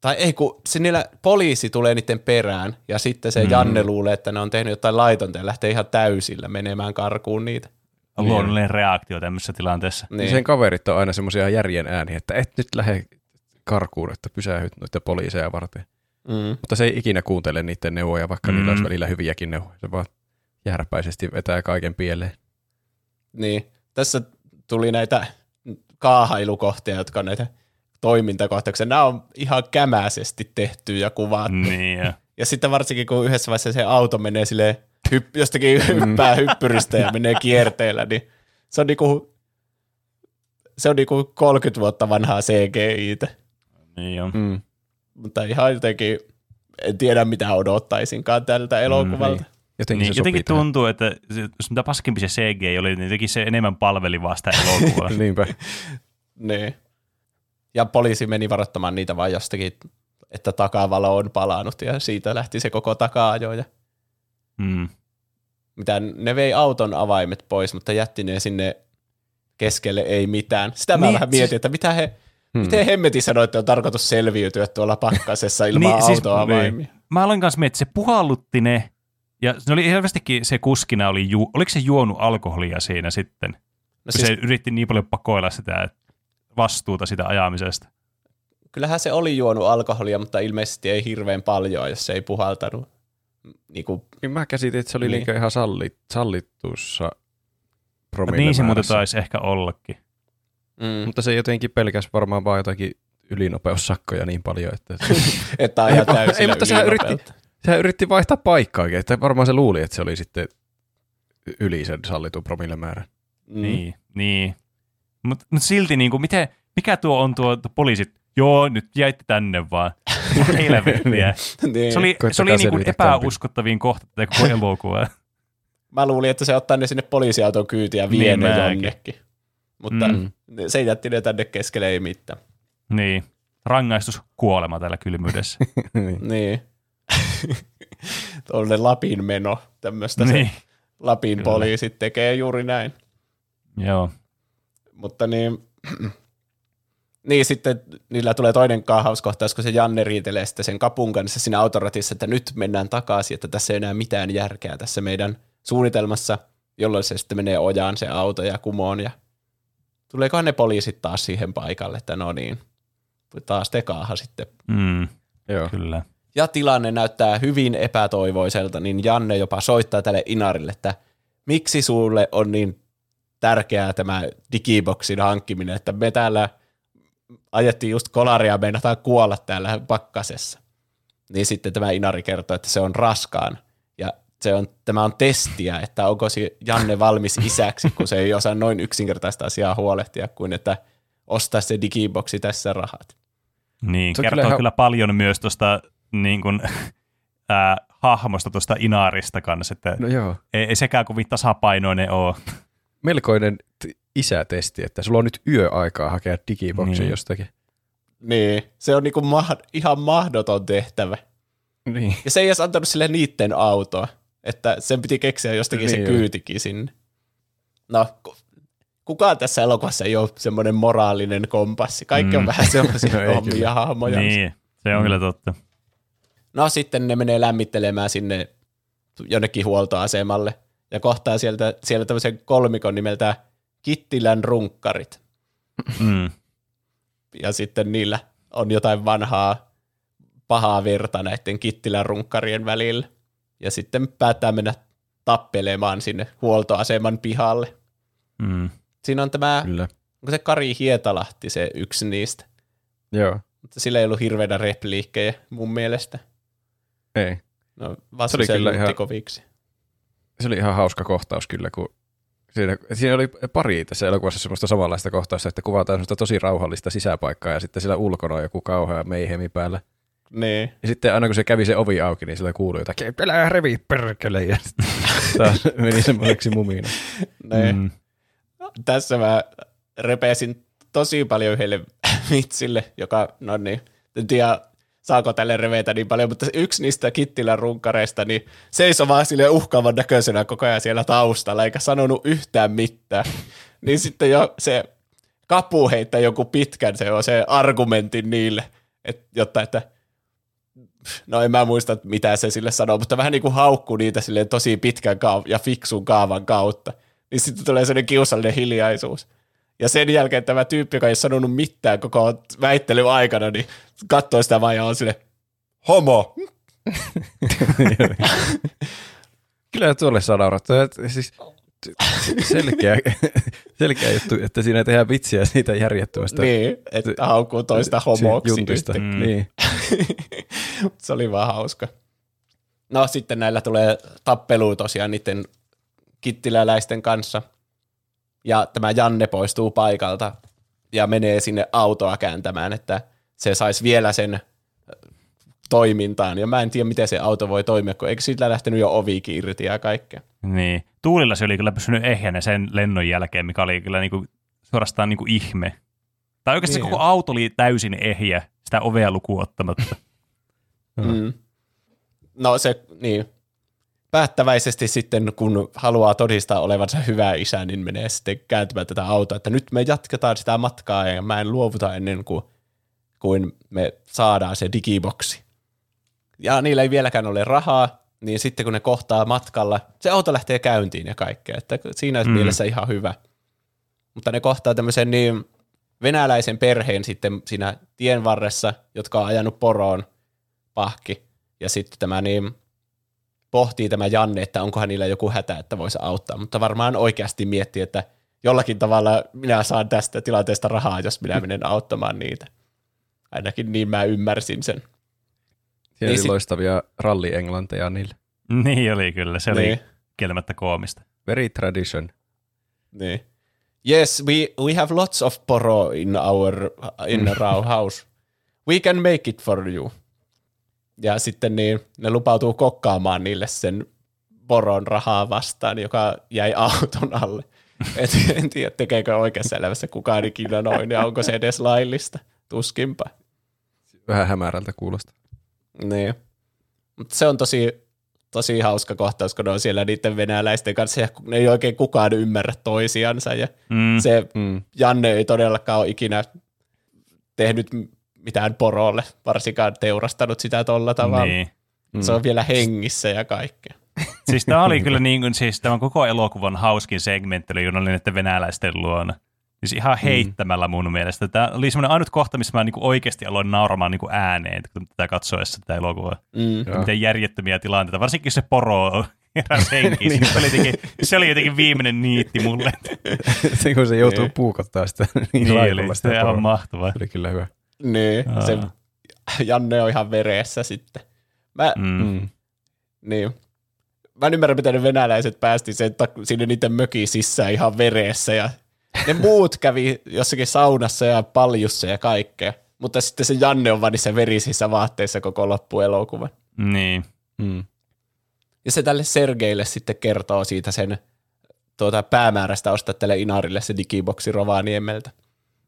Tai ei, kun se niillä poliisi tulee niiden perään, ja sitten se Mm. mm. Janne luulee, että ne on tehnyt jotain laitonta ja lähtee ihan täysillä menemään karkuun niitä. On luonnollinen reaktio tämmöisessä tilanteessa. Niin. Sen kaverit on aina semmoisia järjen ääniä, että et nyt lähde karkuun, että pysähyt noita poliiseja varten. Mm. Mutta se ei ikinä kuuntele niiden neuvoja, vaikka mm. niillä olisi välillä hyviäkin neuvoja. Se vaan järpäisesti vetää kaiken pieleen. Niin, tässä tuli näitä kaahailukohtia, jotka on näitä toimintakohtauksia. Nämä on ihan kämäisesti tehty ja kuvattu. Niin, ja. Ja sitten varsinkin, kun yhdessä vaiheessa se auto menee sille hypp- jostakin hyppää hyppyristä ja menee kierteellä, niin se on niinku, se on niinku 30 vuotta vanhaa CGI-tä. niin on. Mm. Mutta ihan jotenkin, en tiedä mitä odottaisinkaan tältä elokuvalta. niin. Jotenkin, Niin, se jotenkin tähän. tuntuu, että se, jos mitä paskempi se CG oli, niin jotenkin se enemmän palveli vaan sitä [laughs] elokuvaa. Niinpä. [laughs] Niin. Ja poliisi meni varoittamaan niitä vaan jostakin, että takavalo on palannut ja siitä lähti se koko taka-ajo. Ja mm. mitä, ne vei auton avaimet pois, mutta jätti ne sinne keskelle ei mitään. Sitä mä Niin, vähän siis- mietin, että mitä he, Hmm. miten hemmeti sanoi, että on tarkoitus selviytyä tuolla pakkasessa [laughs] ilman niin, siis- autoavaimia. Mä aloin kanssa miettiä, että se puhallutti ne, ja se oli selvästikin se kuskina, oli ju, oliko se juonut alkoholia siinä sitten? No siis, se yritti niin paljon pakoilla sitä vastuuta sitä ajamisesta. kyllähän se oli juonut alkoholia, mutta ilmeisesti ei hirveän paljon, jos se ei puhaltanut. Niin kuin, Niin mä käsitin, että se oli Niin. niin. ihan salli, sallitussa promille Niin se muuten taisi ehkä ollakin. mm, Mutta se jotenkin pelkäs varmaan vaan jotakin ylinopeussakkoja niin paljon, että [laughs] että ajaa Ei, täysillä ei, mutta sehän yritti- sehän yritti vaihtaa paikkaakin, että varmaan se luuli, että se oli sitten yli sen sallitun promillemäärän. Mm. Niin, niin. Mutta mut silti, niin kuin, miten, mikä tuo on tuo, tuo poliisit? Joo, nyt jäitte tänne vaan. [laughs] Helvettiä. niin. Se oli, se oli niin kuin epäuskottavin kohta tätä koko [laughs] elokuvaa. Mä luulin, että se ottaa ne sinne poliisiauton kyytiin ja vie Niin jonnekin. Mutta Mm. se jätti ne tänne keskelle ei mitään. Niin. Rangaistus kuolema täällä kylmyydessä. [laughs] Niin. Tuollainen Lapin meno, tämmöistä niin. niin. se Lapin Kyllä. poliisit tekee juuri näin. Joo. Mutta niin, [clears throat] niin sitten niillä tulee toinen kaahauskohtaus, kun se Janne riitelee sitten sen kapun kanssa siinä autoratissa, että nyt mennään takaisin, että tässä ei enää mitään järkeä tässä meidän suunnitelmassa, jolloin se sitten menee ojaan se auto ja kumoon ja tuleekohan ne poliisit taas siihen paikalle, että no niin, taas te kaaha sitten. Mm, Joo. kyllä. Ja tilanne näyttää hyvin epätoivoiselta, niin Janne jopa soittaa tälle Inarille, että miksi sulle on niin tärkeää tämä digiboksin hankkiminen, että me täällä ajettiin just kolaria meinataan kuolla täällä pakkasessa. Niin sitten tämä Inari kertoo, että se on raskaan ja se on, tämä on testiä, että onko se Janne valmis isäksi, kun se ei osaa noin yksinkertaista asiaa huolehtia kuin että ostaa se digiboksi tässä rahat. Niin, Se kertoo kyllä kyllä, ihan- kyllä paljon myös tuosta niin kuin, [laughs] ää, hahmosta tuosta Inarista kanssa, että No joo. ei, ei sekään kovin tasapainoinen ole. Melkoinen t- isätesti, että sulla on nyt yöaikaa hakea digiboksin Niin. jostakin. Niin, se on niinku ma- ihan mahdoton tehtävä. Niin. Ja se ei edes antanut sille niitten autoa, että sen piti keksiä jostakin Niin se kyytikin sinne. No, ku- kukaan tässä elokuvassa ei ole semmoinen moraalinen kompassi. Kaikki on Mm. vähän [laughs] semmoisia No kyllä. hahmoja. Niin, se on kyllä totta. No sitten ne menee lämmittelemään sinne jonnekin huoltoasemalle ja kohtaa sieltä, siellä tämmöisen kolmikon nimeltä Kittilän runkkarit. Mm. Ja sitten niillä on jotain vanhaa pahaa virta näiden Kittilän runkkarien välillä. Ja sitten päättää mennä tappelemaan sinne huoltoaseman pihalle. Mm. Siinä on tämä, Kyllä. onko se Kari Hietalahti se yksi niistä. Joo. Mutta sillä ei ollut hirveänä repliikkejä mun mielestä. Ei. No, Se oli kyllä ihan- koviksi. Se oli ihan hauska kohtaus kyllä, kun siinä, siinä oli pari tässä elokuvassa semmoista samanlaista kohtausta, että kuvataan semmoista tosi rauhallista sisäpaikkaa ja sitten siellä ulkona on joku kauhea meihemi päällä. Niin. Ja sitten aina kun se kävi se ovi auki, niin sillä kuului jotakin, älä revi perkele, ja sitten [laughs] taas meni semmoiseksi mumina. niin. Mm. Tässä mä repesin tosi paljon yhdelle [laughs] vitsille, joka, no niin, en tiedä saako tälle revetä niin paljon, mutta yksi niistä Kittilän runkareista, niin seisoi vaan sille uhkaavan näköisenä koko ajan siellä taustalla, eikä sanonut yhtään mitään. niin sitten jo se kapu heittää joku pitkän se on se argumentin niille, et, jotta että no en mä muista mitä se sille sanoo, mutta vähän niin kuin haukkuu niitä silleen tosi pitkän kaav- ja fiksun kaavan kautta. Niin sitten tulee sellainen kiusallinen hiljaisuus. Ja sen jälkeen tämä tyyppi, joka ei sanonut mitään koko väittelyn aikana, niin katsoo sitä vaan ja on sille homo. [laughs] Kyllä tuolle saa naurattaa. että Siis selkeä, [laughs] selkeä juttu, että siinä tehdään vitsiä siitä järjettömästä niin, että haukkuu toista homoksi. Mm. Niin. [laughs] se oli vaan hauska. No sitten näillä tulee tappelu tosiaan niiden kittiläläisten kanssa. Ja tämä Janne poistuu paikalta ja menee sinne autoa kääntämään, että se saisi vielä sen äh, toimintaan. Ja mä en tiedä, miten se auto voi toimia, kun eikö siitä lähtenyt jo ovikin irti ja kaikkea. Niin. Tuulilla se oli kyllä pysynyt ehjänä sen lennon jälkeen, mikä oli kyllä niinku, suorastaan niinku ihme. Tai oikeasti Niin. niin. koko auto oli täysin ehjä, sitä ovea lukuun ottamatta. [laughs] Mm. No se, niin. Päättäväisesti sitten, kun haluaa todistaa olevansa hyvä isä, niin menee sitten kääntämään tätä autoa, että nyt me jatketaan sitä matkaa ja mä en luovuta ennen kuin, kuin me saadaan se digiboksi. Ja niillä ei vieläkään ole rahaa, niin sitten kun ne kohtaa matkalla, se auto lähtee käyntiin ja kaikkea, että siinä. Mm. mielessä ihan hyvä. Mutta ne kohtaa tämmöisen niin venäläisen perheen sitten siinä tien varressa, jotka on ajanut poroon pahki. Ja sitten tämä niin pohtii tämä Janne, että onkohan niillä joku hätä, että voisi auttaa. Mutta varmaan oikeasti miettii, että jollakin tavalla minä saan tästä tilanteesta rahaa, jos minä menen auttamaan niitä. Ainakin niin mä ymmärsin sen. Siellä Niin oli sit- loistavia rallienglanteja niille. [laughs] niin oli kyllä, se oli Niin. kieltämättä koomista. Very tradition. Niin. yes, we, we have lots of poro in our, in our [laughs] house. We can make it for you. Ja sitten niin, ne lupautuu kokkaamaan niille sen poron rahaa vastaan, joka jäi auton alle. [laughs] Et, en tiedä, tekeekö oikeassa elämässä kukaan ikinä noin, ja onko se edes laillista. Tuskinpa. Vähän hämärältä kuulostaa. Niin. Mutta se on tosi, tosi hauska kohtaus, kun ne on siellä niiden venäläisten kanssa, ja ne ei oikein kukaan ymmärrä toisiansa, ja Mm. se Mm. Janne ei todellakaan ole ikinä tehnyt mitään porolle, varsinkaan teurastanut sitä tolla tavalla. Niin. Se on vielä hengissä ja kaikkea. Siis tämä oli kyllä niin kuin, siis tämän koko elokuvan hauskin segmentti oli juuri näiden venäläisten luona. Siis ihan heittämällä mun mielestä. Tämä oli semmoinen ainut kohta, missä mä niin kuin oikeasti aloin nauramaan niin kuin ääneen, kun tätä katsoessa tätä elokuvaa. Mm. Joo. Miten järjettömiä tilanteita, varsinkin se poro [laughs] heräsi henkiin. se, oli jotenkin, se oli jotenkin viimeinen niitti mulle. [laughs] se, kun se joutuu Niin. puukottaa sitä [laughs] niin, niin sitä se on mahtavaa. Se oli kyllä hyvä. Niin, Aa. se Janne on ihan veressä sitten. Mä, mm. Mm. Niin. Mä en ymmärrä, miten ne venäläiset päästi sen tak- sinne niiden mökin sisään ihan veressä ja ne [laughs] muut kävi jossakin saunassa ja paljussa ja kaikkea. Mutta sitten se Janne on vaan niissä verisissä vaatteissa koko loppuelokuvan. Niin. Mm. Ja se tälle Sergeille sitten kertoo siitä sen tuota, päämäärästä ostaa tälle Inarille se digiboksi Rovaniemeltä.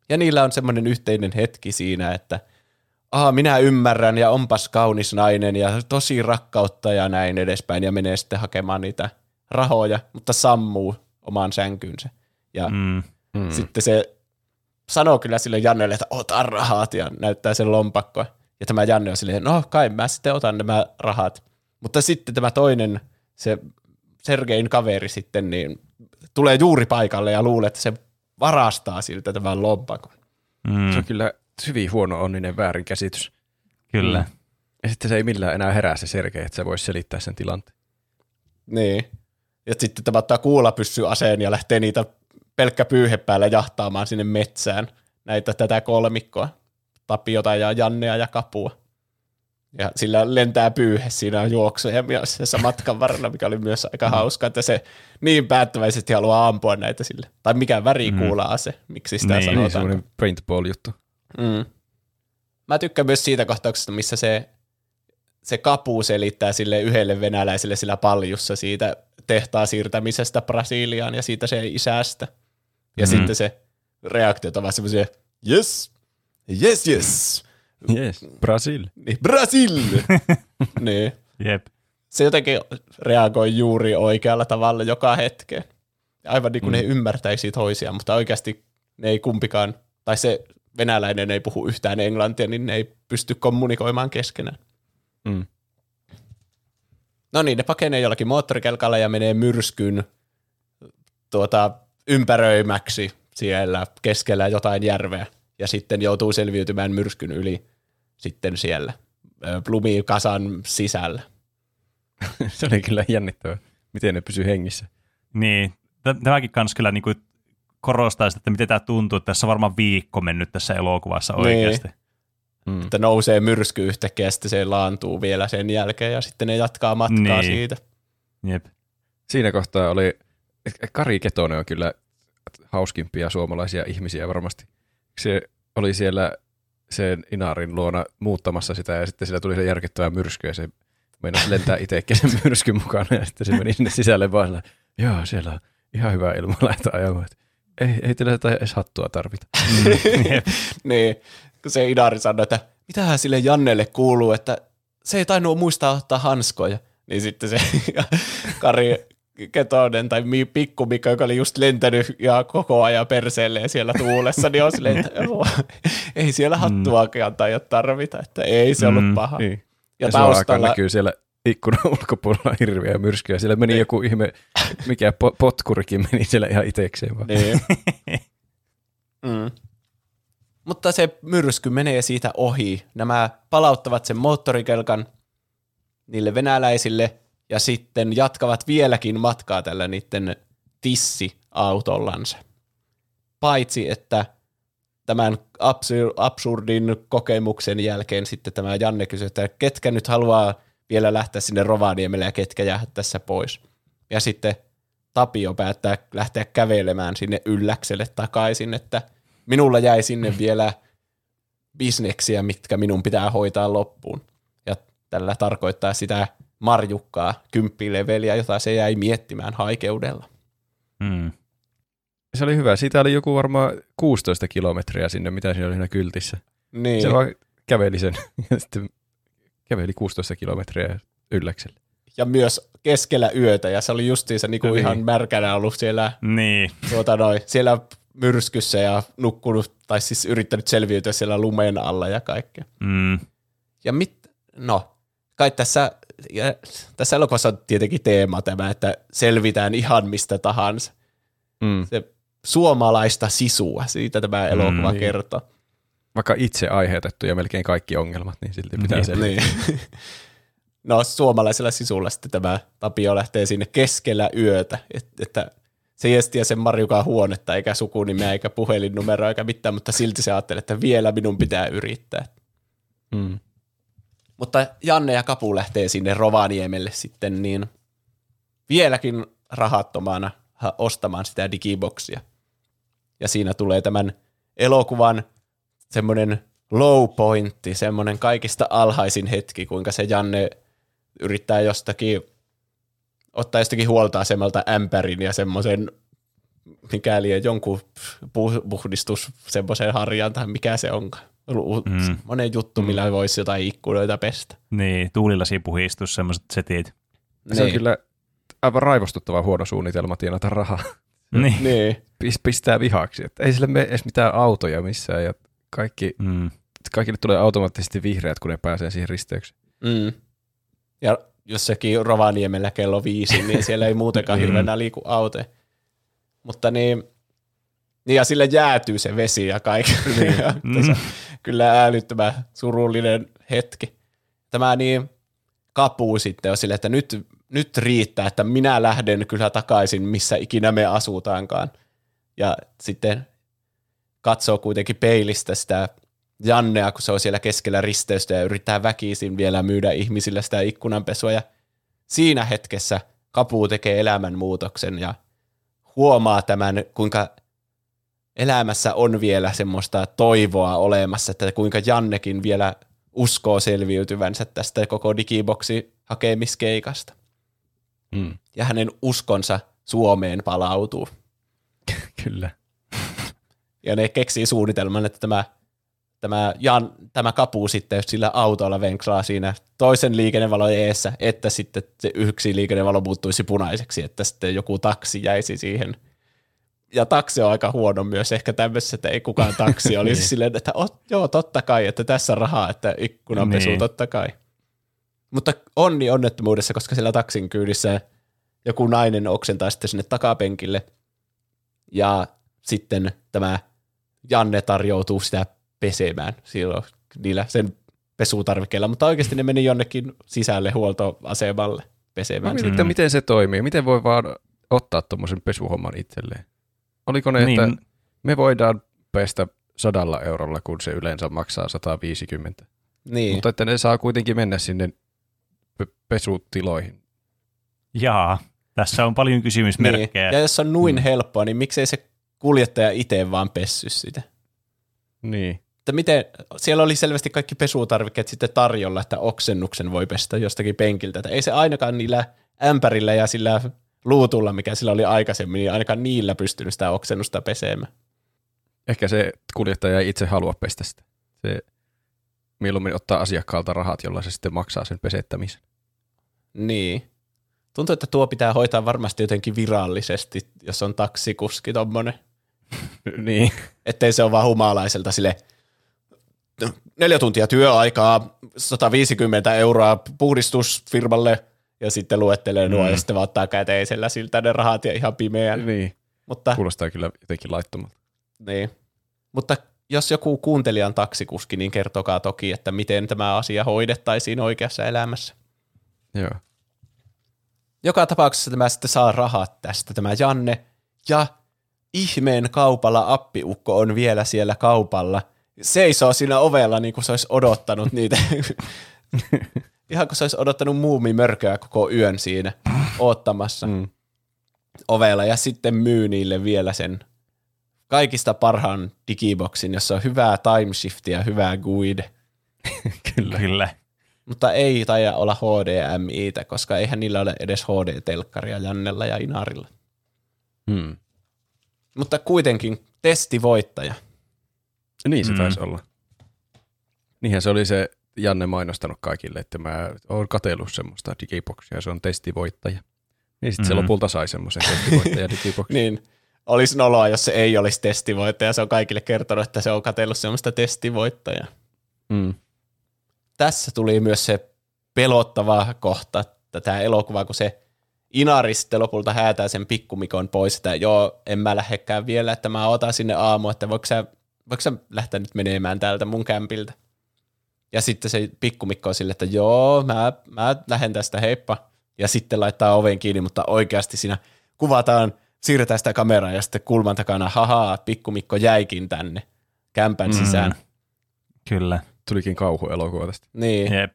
Ja niillä on semmoinen yhteinen hetki siinä, että Aha, minä ymmärrän ja onpas kaunis nainen ja tosi rakkautta ja näin edespäin ja menee sitten hakemaan niitä rahoja, mutta sammuu omaan sänkynsä. Ja Mm. mm. sitten se sanoo kyllä sille Jannelle, että ota rahat ja näyttää sen lompakkoa. Ja tämä Janne on silleen, no kai mä sitten otan nämä rahat. Mutta sitten tämä toinen, se Sergein kaveri sitten, niin tulee juuri paikalle ja luulee, että se varastaa siltä tämän lompakon. Mm. Se on kyllä hyvin huono onninen väärinkäsitys. Kyllä. Mm. Ja sitten se ei millään enää herää se Sergei, että se voisi selittää sen tilanteen. Niin. Ja sitten tämä ottaa kuulapyssyaseen ja lähtee niitä pelkkä pyyhe päällä jahtaamaan sinne metsään näitä tätä kolmikkoa. Tapiota ja Jannea ja Kapua. Ja sillä lentää pyyhe siinä juoksuja myös tässä matkan varrella, mikä oli myös aika hauska, että se niin päättäväisesti haluaa ampua näitä sille. Tai mikä värikuula ase, miksi sitä Niin, niin, Niin, sanotaan. semmoinen paintball-juttu. Mm. Mä tykkään myös siitä kohtauksesta, missä se, se kapu selittää sille yhdelle venäläiselle sillä paljussa siitä tehtaan siirtämisestä Brasiliaan ja siitä se isästä. Ja Mhm. sitten se reaktiot ovat semmoisia, yes, yes, yes, Yes, Brasil. niin, Brasil! [laughs] niin. Jep. Se jotenkin reagoi juuri oikealla tavalla joka hetkeen. Aivan niin kuin mm. ne ymmärtäisi toisiaan, mutta oikeasti ne ei kumpikaan, tai se venäläinen ei puhu yhtään englantia, niin ne ei pysty kommunikoimaan keskenään. Mm. No niin, ne pakenee jollakin moottorikelkalla ja menee myrskyn tuota, ympäröimäksi siellä keskellä jotain järveä. Ja sitten joutuu selviytymään myrskyn yli sitten siellä ö, Blumikasan sisällä. [laughs] se oli kyllä jännittävää, miten ne pysyy hengissä. Niin. Tä- Tämäkin kans kyllä niinku korostaa sitä, että miten tämä tuntuu, että tässä on varmaan viikko mennyt tässä elokuvassa Niin. oikeasti. Mm. Että nousee myrsky yhtäkkiä ja sitten se laantuu vielä sen jälkeen ja sitten ne jatkaa matkaa Niin. siitä. Jep. Siinä kohtaa oli, Kari Ketonen on kyllä hauskimpia suomalaisia ihmisiä varmasti. Se oli siellä sen Inarin luona muuttamassa sitä ja sitten sillä tuli se järkyttävä myrsky ja se meinasi lentää [laughs] itsekin sen myrskyn mukana ja sitten se meni sinne sisälle vaan sillä, joo siellä on ihan hyvä ilma laittaa ajamaan. Ei, ei teillä tätä edes hattua tarvita. [laughs] niin, kun se Idari sanoi, että mitähän sille Jannelle kuuluu, että se ei tainnut muistaa ottaa hanskoja. Niin sitten se [laughs] Kari Ketonen tai Pikku Mikko, joka oli just lentänyt ja koko ajan perseelleen siellä tuulessa, niin on silleen, että [laughs] joo, ei siellä hattuakaan tai tarvita, että ei se ollut Mm, paha. Niin. Ja, Ja, taustalla näkyy siellä ikkunan [laughs] ulkopuolella hirveä myrskyjä. Siellä meni joku ihme, mikä po- potkurikin meni siellä ihan itekseen vaan. Niin. [laughs] mm. Mutta se myrsky menee siitä ohi. Nämä palauttavat sen moottorikelkan niille venäläisille ja sitten jatkavat vieläkin matkaa tällä niiden tissiautollansa. Paitsi, että tämän absur- absurdin kokemuksen jälkeen sitten tämä Janne kysyy, että ketkä nyt haluaa vielä lähteä sinne Rovaniemelle ja ketkä jää tässä pois. Ja sitten Tapio päättää lähteä kävelemään sinne ylläkselle takaisin, että minulla jäi sinne vielä bisneksiä, mitkä minun pitää hoitaa loppuun. Ja tällä tarkoittaa sitä marjukkaa, kymppileveliä, jota se jäi miettimään haikeudella. Mm. Se oli hyvä. Siitä oli joku varmaan 16 kilometriä sinne, mitä siinä oli siinä kyltissä. Niin. Se vaan käveli sen [laughs] ja sitten käveli 16 kilometriä ylläkselle. Ja myös keskellä yötä, ja se oli justiinsa niinku Niin. ihan märkänä ollut siellä, Niin. tuota noi, siellä myrskyssä ja nukkunut, tai siis yrittänyt selviytyä siellä lumen alla ja kaikkea. Mm. Ja mit, no, kai tässä, ja tässä elokuvassa on tietenkin teema tämä, että selvitään ihan mistä tahansa. Mm. Se suomalaista sisua, siitä tämä elokuva niin. kertoo. Vaikka itse aiheutettu ja melkein kaikki ongelmat, niin silti pitää Niin. selvittää. Niin. No suomalaisella sisulla sitten tämä Tapio lähtee sinne keskellä yötä, et- että se tiedä sen Marjukan huonetta, eikä sukunimeä, eikä puhelinnumeroa, eikä mitään, mutta silti se ajattelee, että vielä minun pitää yrittää. Mm. Mutta Janne ja Kapu lähtee sinne Rovaniemelle sitten niin vieläkin rahattomana ha- ostamaan sitä digiboksia. Ja siinä tulee tämän elokuvan semmoinen low pointti, semmoinen kaikista alhaisin hetki, kuinka se Janne yrittää jostakin ottaa jostakin huoltoasemalta ämpärin ja semmoisen mikäli jonkun pu- puhdistus semmoisen harjan tai mikä se onkaan. Mm. Monen juttu, millä voisi jotain ikkunoita pestä. Niin, tuulilasipuhistus, semmoiset setit. Se on kyllä aivan raivostuttava huono suunnitelma tienata rahaa. Niin. [laughs] Niin. Pis- Pistää vihaksi. Että ei sille mene edes mitään autoja missään ja kaikki, Mm. kaikille tulee automaattisesti vihreät, kun ne pääsee siihen risteykseen. Mm. Ja jossakin Rovaniemellä kello viisi, niin siellä ei muutenkaan Mm. hirveänä liiku autoja. Mutta niin, niin ja sille jäätyy se vesi ja kaikki. Niin. [laughs] Mm. Kyllä älyttömän surullinen hetki. Tämä niin kapuu sitten on sille, että nyt, nyt riittää, että minä lähden kyllä takaisin, missä ikinä me asutaankaan. Ja sitten katsoo kuitenkin peilistä sitä Jannea, kun se on siellä keskellä risteystä ja yrittää väkisin vielä myydä ihmisille sitä ikkunanpesua. Ja siinä hetkessä Kapu tekee elämänmuutoksen ja huomaa tämän, kuinka elämässä on vielä semmoista toivoa olemassa, että kuinka Jannekin vielä uskoo selviytyvänsä tästä koko digiboksi hakemiskeikasta. Mm. Ja hänen uskonsa Suomeen palautuu. [laughs] Kyllä. Ja ne keksii suunnitelman, että tämä, tämä, Jan, tämä kapu sitten sillä autolla venklaa siinä toisen liikennevalon eessä, että sitten se yksi liikennevalo muuttuisi punaiseksi, että sitten joku taksi jäisi siihen. Ja taksi on aika huono myös ehkä tämmöisessä, että ei kukaan taksi olisi [laughs] silleen, että oh, joo, totta kai, että tässä rahaa, että ikkunanpesu Niin. totta kai. Mutta onni onnettomuudessa, koska siellä taksin kyydissä joku nainen oksentaa sitten sinne takapenkille ja sitten tämä Janne tarjoutuu sitä pesemään silloin niillä sen pesutarvikkeilla, mutta oikeasti ne meni jonnekin sisälle huoltoasemalle Mä pesemään. mietin, että miten se toimii. Miten voi vaan ottaa tuommoisen pesuhomman itselleen? Oliko ne, Niin. että me voidaan pestä sadalla eurolla, kun se yleensä maksaa 150. Niin. Mutta että ne saa kuitenkin mennä sinne pe- pesutiloihin. Jaa, tässä on paljon kysymysmerkkejä. Niin. Ja jos on noin mm. helppoa, niin miksei se kuljettaja itse vaan pessy sitä? Niin. Että miten, siellä oli selvästi kaikki pesutarvikkeet sitten tarjolla, että oksennuksen voi pestä jostakin penkiltä. Että ei se ainakaan niillä ämpärillä ja sillä luutulla, mikä sillä oli aikaisemmin, niin ainakaan niillä pystynyt sitä oksennusta pesemään. Ehkä se kuljettaja ei itse halua pestä sitä. Se mieluummin ottaa asiakkaalta rahat, jolla se sitten maksaa sen pesettämisen. Niin. Tuntuu, että tuo pitää hoitaa varmasti jotenkin virallisesti, jos on taksikuski tommonen. [laughs] niin. Ettei se ole vaan humalaiselta sille neljä tuntia työaikaa, 150 euroa puhdistusfirmalle ja sitten luettelee nuo Mm. ja sitten vaan ottaa käteisellä siltä ne rahat ja ihan pimeän. niin. Mutta, Kuulostaa kyllä jotenkin laittomalta. niin. Mutta jos joku kuuntelijan taksikuski, niin kertokaa toki, että miten tämä asia hoidettaisiin oikeassa elämässä. Joo. Joka tapauksessa tämä sitten saa rahat tästä, tämä Janne. Ja ihmeen kaupalla appiukko on vielä siellä kaupalla. Seisoo siinä ovella niin kuin se olisi odottanut niitä. [laughs] Ihan kuin se olisi odottanut muumimörköä koko yön siinä oottamassa. Mm. ovella ja sitten myy niille vielä sen kaikista parhaan digiboksin, jossa on hyvää timeshiftia ja hyvää guide. [laughs] Kyllä. Kyllä. Mutta ei taida olla HDMItä, koska eihän niillä ole edes HD-telkkaria Jannella ja Inarilla. Hmm. Mutta kuitenkin testivoittaja. Niin se Mm. taisi olla. Niinhän se oli se Janne mainostanut kaikille, että mä oon katsellut semmoista digiboxia ja se on testivoittaja. Niin sitten se Mm. lopulta sai semmoisen testivoittaja [laughs] digiboksin. Niin, olisi noloa, jos se ei olisi testivoittaja. Se on kaikille kertonut, että se on katsellut semmoista testivoittajaa. Mm. Tässä tuli myös se pelottava kohta tätä elokuvaa, kun se Inari sitten lopulta häätää sen pikkumikon pois, että joo, en mä lähdekään vielä, että mä otan sinne aamu, että voiko sä, voiko sä lähteä nyt menemään täältä mun kämpiltä. Ja sitten se pikkumikko on sille, että joo, mä, mä lähden tästä, heippa. Ja sitten laittaa oven kiinni, mutta oikeasti siinä kuvataan, siirretään sitä kameraa ja sitten kulman takana, haha, pikkumikko jäikin tänne kämpän Mm. sisään. Kyllä. Tulikin kauhuelokuva tästä. Niin, Jep.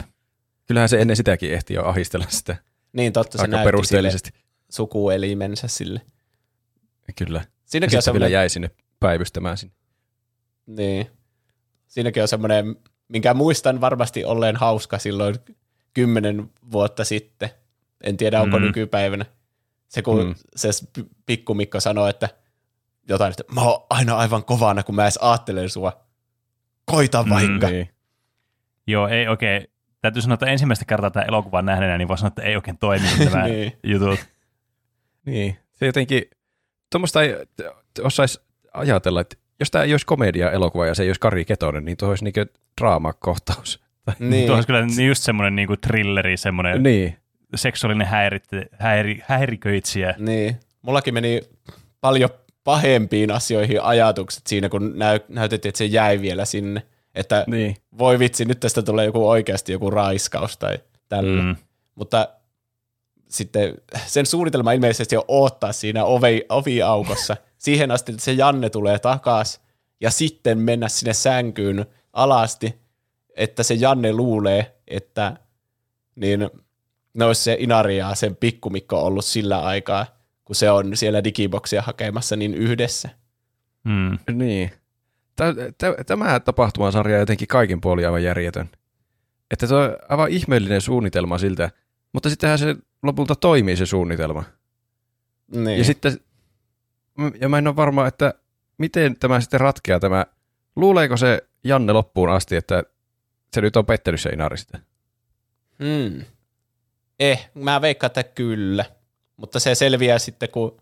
Kyllähän se ennen sitäkin ehti jo ahistella sitä niin totta, se aika perusteellisesti. sukuelimensä sille. Kyllä. Ja Siinäkin on sitten vielä semmoinen, jäi sinne päivystämään sinne. niin, siinäkin on semmoinen, minkä muistan varmasti olleen hauska silloin kymmenen vuotta sitten. En tiedä, onko Mm. nykypäivänä. Se kun Mm. mm. se pikkumikko sanoi, että jotain, että mä oon aina aivan kovana, kun mä edes ajattelen sua. Koita Mm. vaikka. Niin. Joo, ei oikein. Täytyy sanoa, että ensimmäistä kertaa tämä elokuvan nähneenä, niin voi sanoa, että ei oikein toiminut [laughs] tämä Niin. jutut. Niin. Se jotenkin, tuommoista ei osaisi ajatella, että jos tämä ei olisi komedia-elokuva ja se ei olisi Kari Ketonen, niin tuo olisi niinku draamakohtaus. Niin. Tuo olisi kyllä niin just semmoinen niin thrilleri, semmoinen niin. Niin. seksuaalinen häirit, häiri, häiriköitsijä. Niin. Mullakin meni paljon pahempiin asioihin ajatukset siinä, kun näy, näytettiin, että se jäi vielä sinne. Että Niin. voi vitsi, nyt tästä tulee joku oikeasti joku raiskaus tai tällä. Mm. Mm. Mutta sitten sen suunnitelma ilmeisesti on odottaa siinä ovi, oviaukossa siihen asti, että se Janne tulee takas ja sitten mennä sinne sänkyyn alasti, että se Janne luulee, että niin ne olisi se Inari ja sen pikkumikko ollut sillä aikaa, kun se on siellä digiboksia hakemassa niin yhdessä. Mm. Niin. Tä- tä- Tämä tapahtumasarja on jotenkin kaikin puolin aivan järjetön. Että se on aivan ihmeellinen suunnitelma siltä, mutta sittenhän se lopulta toimii se suunnitelma. Niin. Ja sitten, ja mä en ole varma, että miten tämä sitten ratkeaa tämä, luuleeko se Janne loppuun asti, että se nyt on pettänyt se Inari sitä? Hmm. Eh, mä veikkaan, että kyllä. Mutta se selviää sitten, kun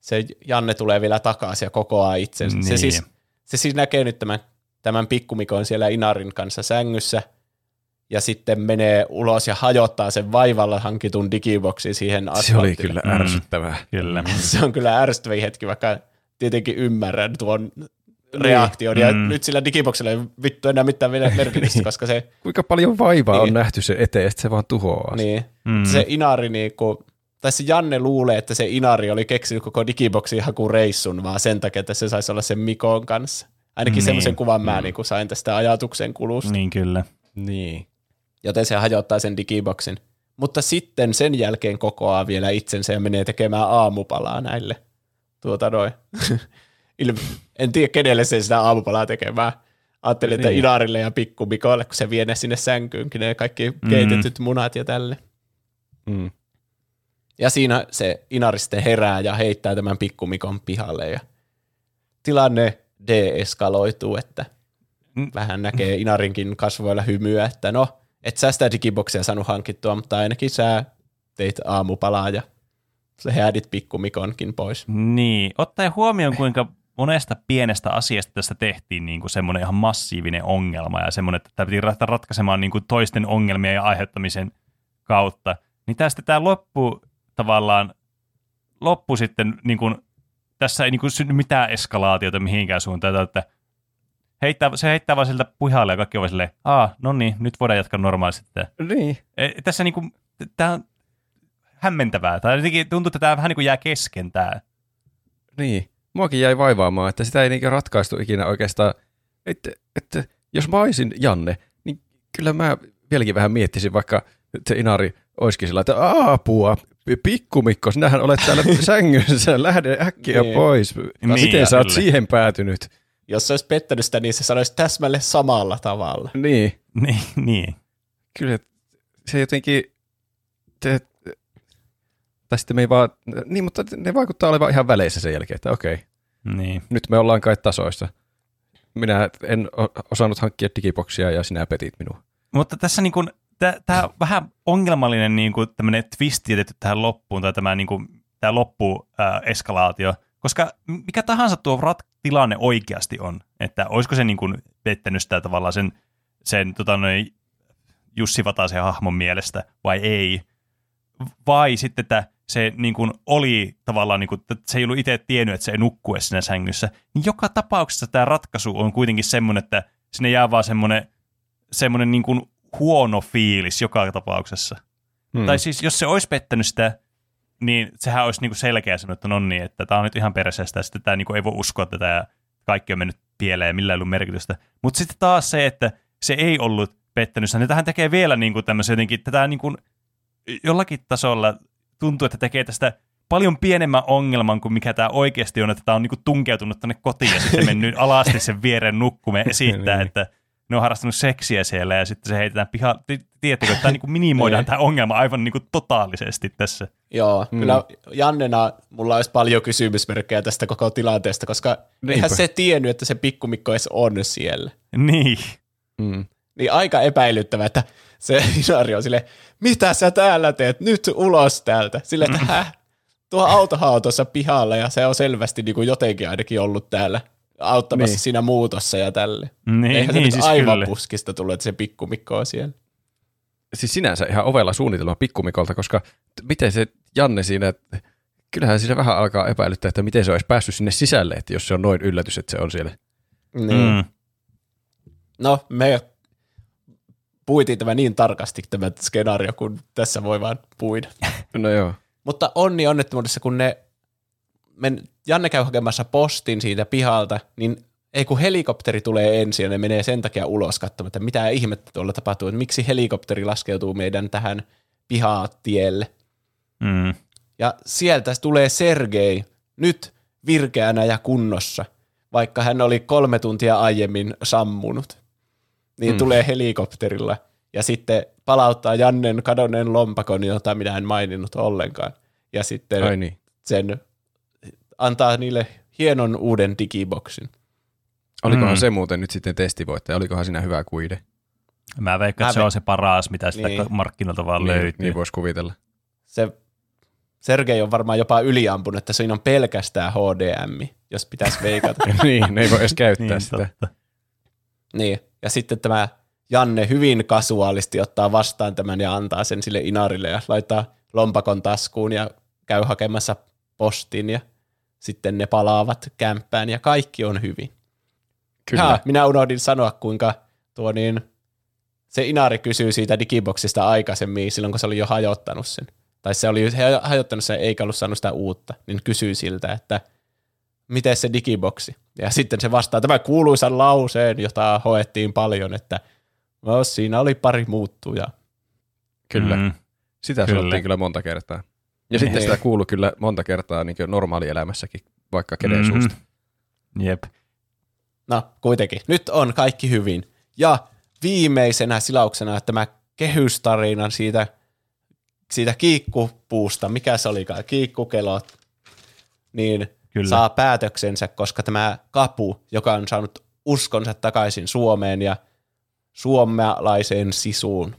se Janne tulee vielä takaisin ja kokoaa itsensä. Se, Niin. siis, se siis näkee nyt tämän, tämän pikkumikon siellä Inarin kanssa sängyssä ja sitten menee ulos ja hajottaa sen vaivalla hankitun digiboksin siihen Se oli asfaltille. kyllä Mm. ärsyttävää. Kyllä. Se on kyllä ärsyttävä hetki, vaikka tietenkin ymmärrän tuon reaktion. Ja Mm. nyt sillä digiboksilla ei vittu enää mitään merkitystä, [laughs] koska se Kuinka paljon vaivaa on Niin. nähty sen eteen, että se vaan tuhoaa. Niin. Mm. Mm. Se Inari niinku, tai se Janne luulee, että se Inari oli keksinyt koko digiboksin hakureissun vaan sen takia, että se saisi olla sen Mikon kanssa. Ainakin Niin. niin. semmoisen kuvan mä niinku sain tästä ajatuksen kulusta. Niin kyllä. Niin. Joten se hajottaa sen digiboksin. Mutta sitten sen jälkeen kokoaa vielä itsensä ja menee tekemään aamupalaa näille. Tuota noin. [laughs] En tiedä, kenelle se sitä aamupalaa tekemään. Ajattelin, että Niin. Inarille ja Pikku Mikolle, kun se vie ne sinne sänkyynkin, ne kaikki keitetyt munat ja tälle. Mm. Ja siinä se Inari sitten herää ja heittää tämän pikkumikon pihalle ja tilanne deeskaloituu, että Mm. vähän näkee Inarinkin kasvoilla hymyä, että no, et sä sitä digiboksia saanut hankittua, mutta ainakin sä teit aamupalaa ja sä häädit pikkumikonkin pois. Niin, ottaen huomioon, kuinka monesta pienestä asiasta tästä tehtiin niin kuin semmoinen ihan massiivinen ongelma ja semmoinen, että tämä piti lähteä ratkaisemaan niin kuin toisten ongelmien ja aiheuttamisen kautta, niin tästä tämä loppu tavallaan, loppu sitten, niin kuin, tässä ei niin kuin synny mitään eskalaatiota mihinkään suuntaan, että heittää, se heittää vaan siltä pihalle ja kaikki on silleen, aa, no niin, nyt voidaan jatkaa normaalisti. tätä." Niin. E, Tässä niin kuin, tämä on hämmentävää, tai jotenkin tuntuu, että tämä vähän niin kuin jää kesken tämä. Niin. Muakin jäi vaivaamaan, että sitä ei niinkö ratkaistu ikinä oikeastaan. Että, että jos mä olisin Janne, niin kyllä mä vieläkin vähän miettisin, vaikka se Inari olisikin sillä, että apua, Pikkumikko, sinähän olet täällä [laughs] sängyssä, lähde äkkiä Niin. pois. Niin, Miten sä oot kyllä. siihen päätynyt? Jos se olisi pettänyt sitä, niin se sanoisi täsmälleen samalla tavalla. Niin, Niin, niin. kyllä se jotenkin, te, tai sitten me ei vaan, niin mutta ne vaikuttaa olevan ihan väleissä sen jälkeen, että okei, niin. nyt me ollaan kai tasoissa. Minä en osannut hankkia digiboksia ja sinä petit minua. Mutta tässä niin kuin, tämä on vähän ongelmallinen niin kuin, tämmöinen twist jätetty tähän loppuun, tai tämä, niin kuin, tämä loppu eskalaatio, koska mikä tahansa tuo rat- tilanne oikeasti on, että olisiko se niin kuin, pettänyt sitä tavallaan sen, sen tota, noin, Jussi Vatasen hahmon mielestä vai ei, vai sitten, että se niin kuin, oli tavallaan, niin kuin, että se ei ollut itse tiennyt, että se ei nukkuu edes siinä sängyssä, niin joka tapauksessa tämä ratkaisu on kuitenkin semmoinen, että sinne jää vaan semmoinen, semmoinen niin kuin huono fiilis joka tapauksessa. Hmm. Mm. Tai siis jos se olisi pettänyt sitä, niin sehän olisi niin kuin selkeä sanoa, että no niin, että tämä on nyt ihan perseestä ja sitten tämä niin kuin ei voi uskoa tätä ja kaikki on mennyt pieleen ja millään ei ollut merkitystä. Mutta sitten taas se, että se ei ollut pettänyt sitä, niin tähän tekee vielä niin kuin tämmöisen jotenkin, tätä niin kuin jollakin tasolla tuntuu, että tekee tästä paljon pienemmän ongelman kuin mikä tämä oikeasti on, että tämä on niinku tunkeutunut tänne kotiin ja sitten mennyt [laughs] alasti sen viereen nukkumaan ja esittää, Niin. että ne on harrastanut seksiä siellä ja sitten se heitetään piha. Ti- Tiedättekö, että tämä niinku minimoidaan Niin. tämä ongelma aivan niinku totaalisesti tässä. Joo, Mm. mm. kyllä Jannena mulla olisi paljon kysymysmerkkejä tästä koko tilanteesta, koska Niinpä. eihän se tiennyt, että se pikkumikko edes on siellä. Niin. Hmm. Niin aika epäilyttävää, että se [laughs] Inari on sille, mitä sä täällä teet, nyt ulos täältä. Sille, että häh, tuo autohan on tuossa pihalla ja se on selvästi niin kuin jotenkin ainakin ollut täällä auttamassa Niin. siinä muutossa ja tälle. Niin, Eihän se niin nyt siis aivan kyllä. puskista tullut, että se pikkumikko on siellä. Siis sinänsä ihan ovella suunnitelma pikkumikolta, koska t- miten se Janne siinä, kyllähän siinä vähän alkaa epäilyttää, että miten se olisi päässyt sinne sisälle, että jos se on noin yllätys, että se on siellä. Niin. Mm. No, me puitiin tämä niin tarkasti tämä skenaario, kun tässä voi vaan puida. [laughs] No joo. Mutta onni onnettomuudessa, kun ne, men, Janne käy hakemassa postin siitä pihalta, niin ei kun helikopteri tulee ensin ja ne menee sen takia ulos katsomaan, että mitä ihmettä tuolla tapahtuu, että miksi helikopteri laskeutuu meidän tähän pihatielle. Mm. Ja sieltä tulee Sergei nyt virkeänä ja kunnossa, vaikka hän oli kolme tuntia aiemmin sammunut. Niin Mm. tulee helikopterilla ja sitten palauttaa Jannen kadonneen lompakon, jota minä en maininnut ollenkaan. Ja sitten Ai niin. sen antaa niille hienon uuden digiboksin. Olikohan Mm. se muuten nyt sitten testivoittaja? Olikohan siinä hyvä kuide? Mä veikkaan, että se on se paras, mitä sitä Niin. markkinoilta vaan niin, löytyy. niin voisi kuvitella. Se Sergei on varmaan jopa yliampunut, että siinä on pelkästään HDMI, jos pitäisi veikata. [laughs] niin, ne ei voi edes käyttää niin, sitä. totta. Niin, ja sitten tämä Janne hyvin kasuaalisti ottaa vastaan tämän ja antaa sen sille Inarille ja laittaa lompakon taskuun ja käy hakemassa postin ja sitten ne palaavat kämppään ja kaikki on hyvin. Kyllä. Ha, minä unohdin sanoa, kuinka tuo niin, se Inari kysyy siitä digiboksista aikaisemmin silloin, kun se oli jo hajottanut sen. Tai se oli ha- hajottanut sen eikä ollut saanut sitä uutta, niin kysyy siltä, että miten se digiboksi? Ja sitten se vastaa tämän kuuluisan lauseen, jota hoettiin paljon, että no, siinä oli pari muuttujaa. Kyllä. Mm. Sitä Kyllä. sanottiin kyllä monta kertaa. Ja sitten Niin. sitä kuuluu kyllä monta kertaa niin normaalielämässäkin, vaikka kenen Mhm. suusta. Jep. No, kuitenkin. Nyt on kaikki hyvin. Ja viimeisenä silauksena tämä kehystarina siitä, siitä kiikkupuusta, mikä se olikaan, kiikkukelot, niin Kyllä. Saa päätöksensä, koska tämä kapu, joka on saanut uskonsa takaisin Suomeen ja suomalaiseen sisuun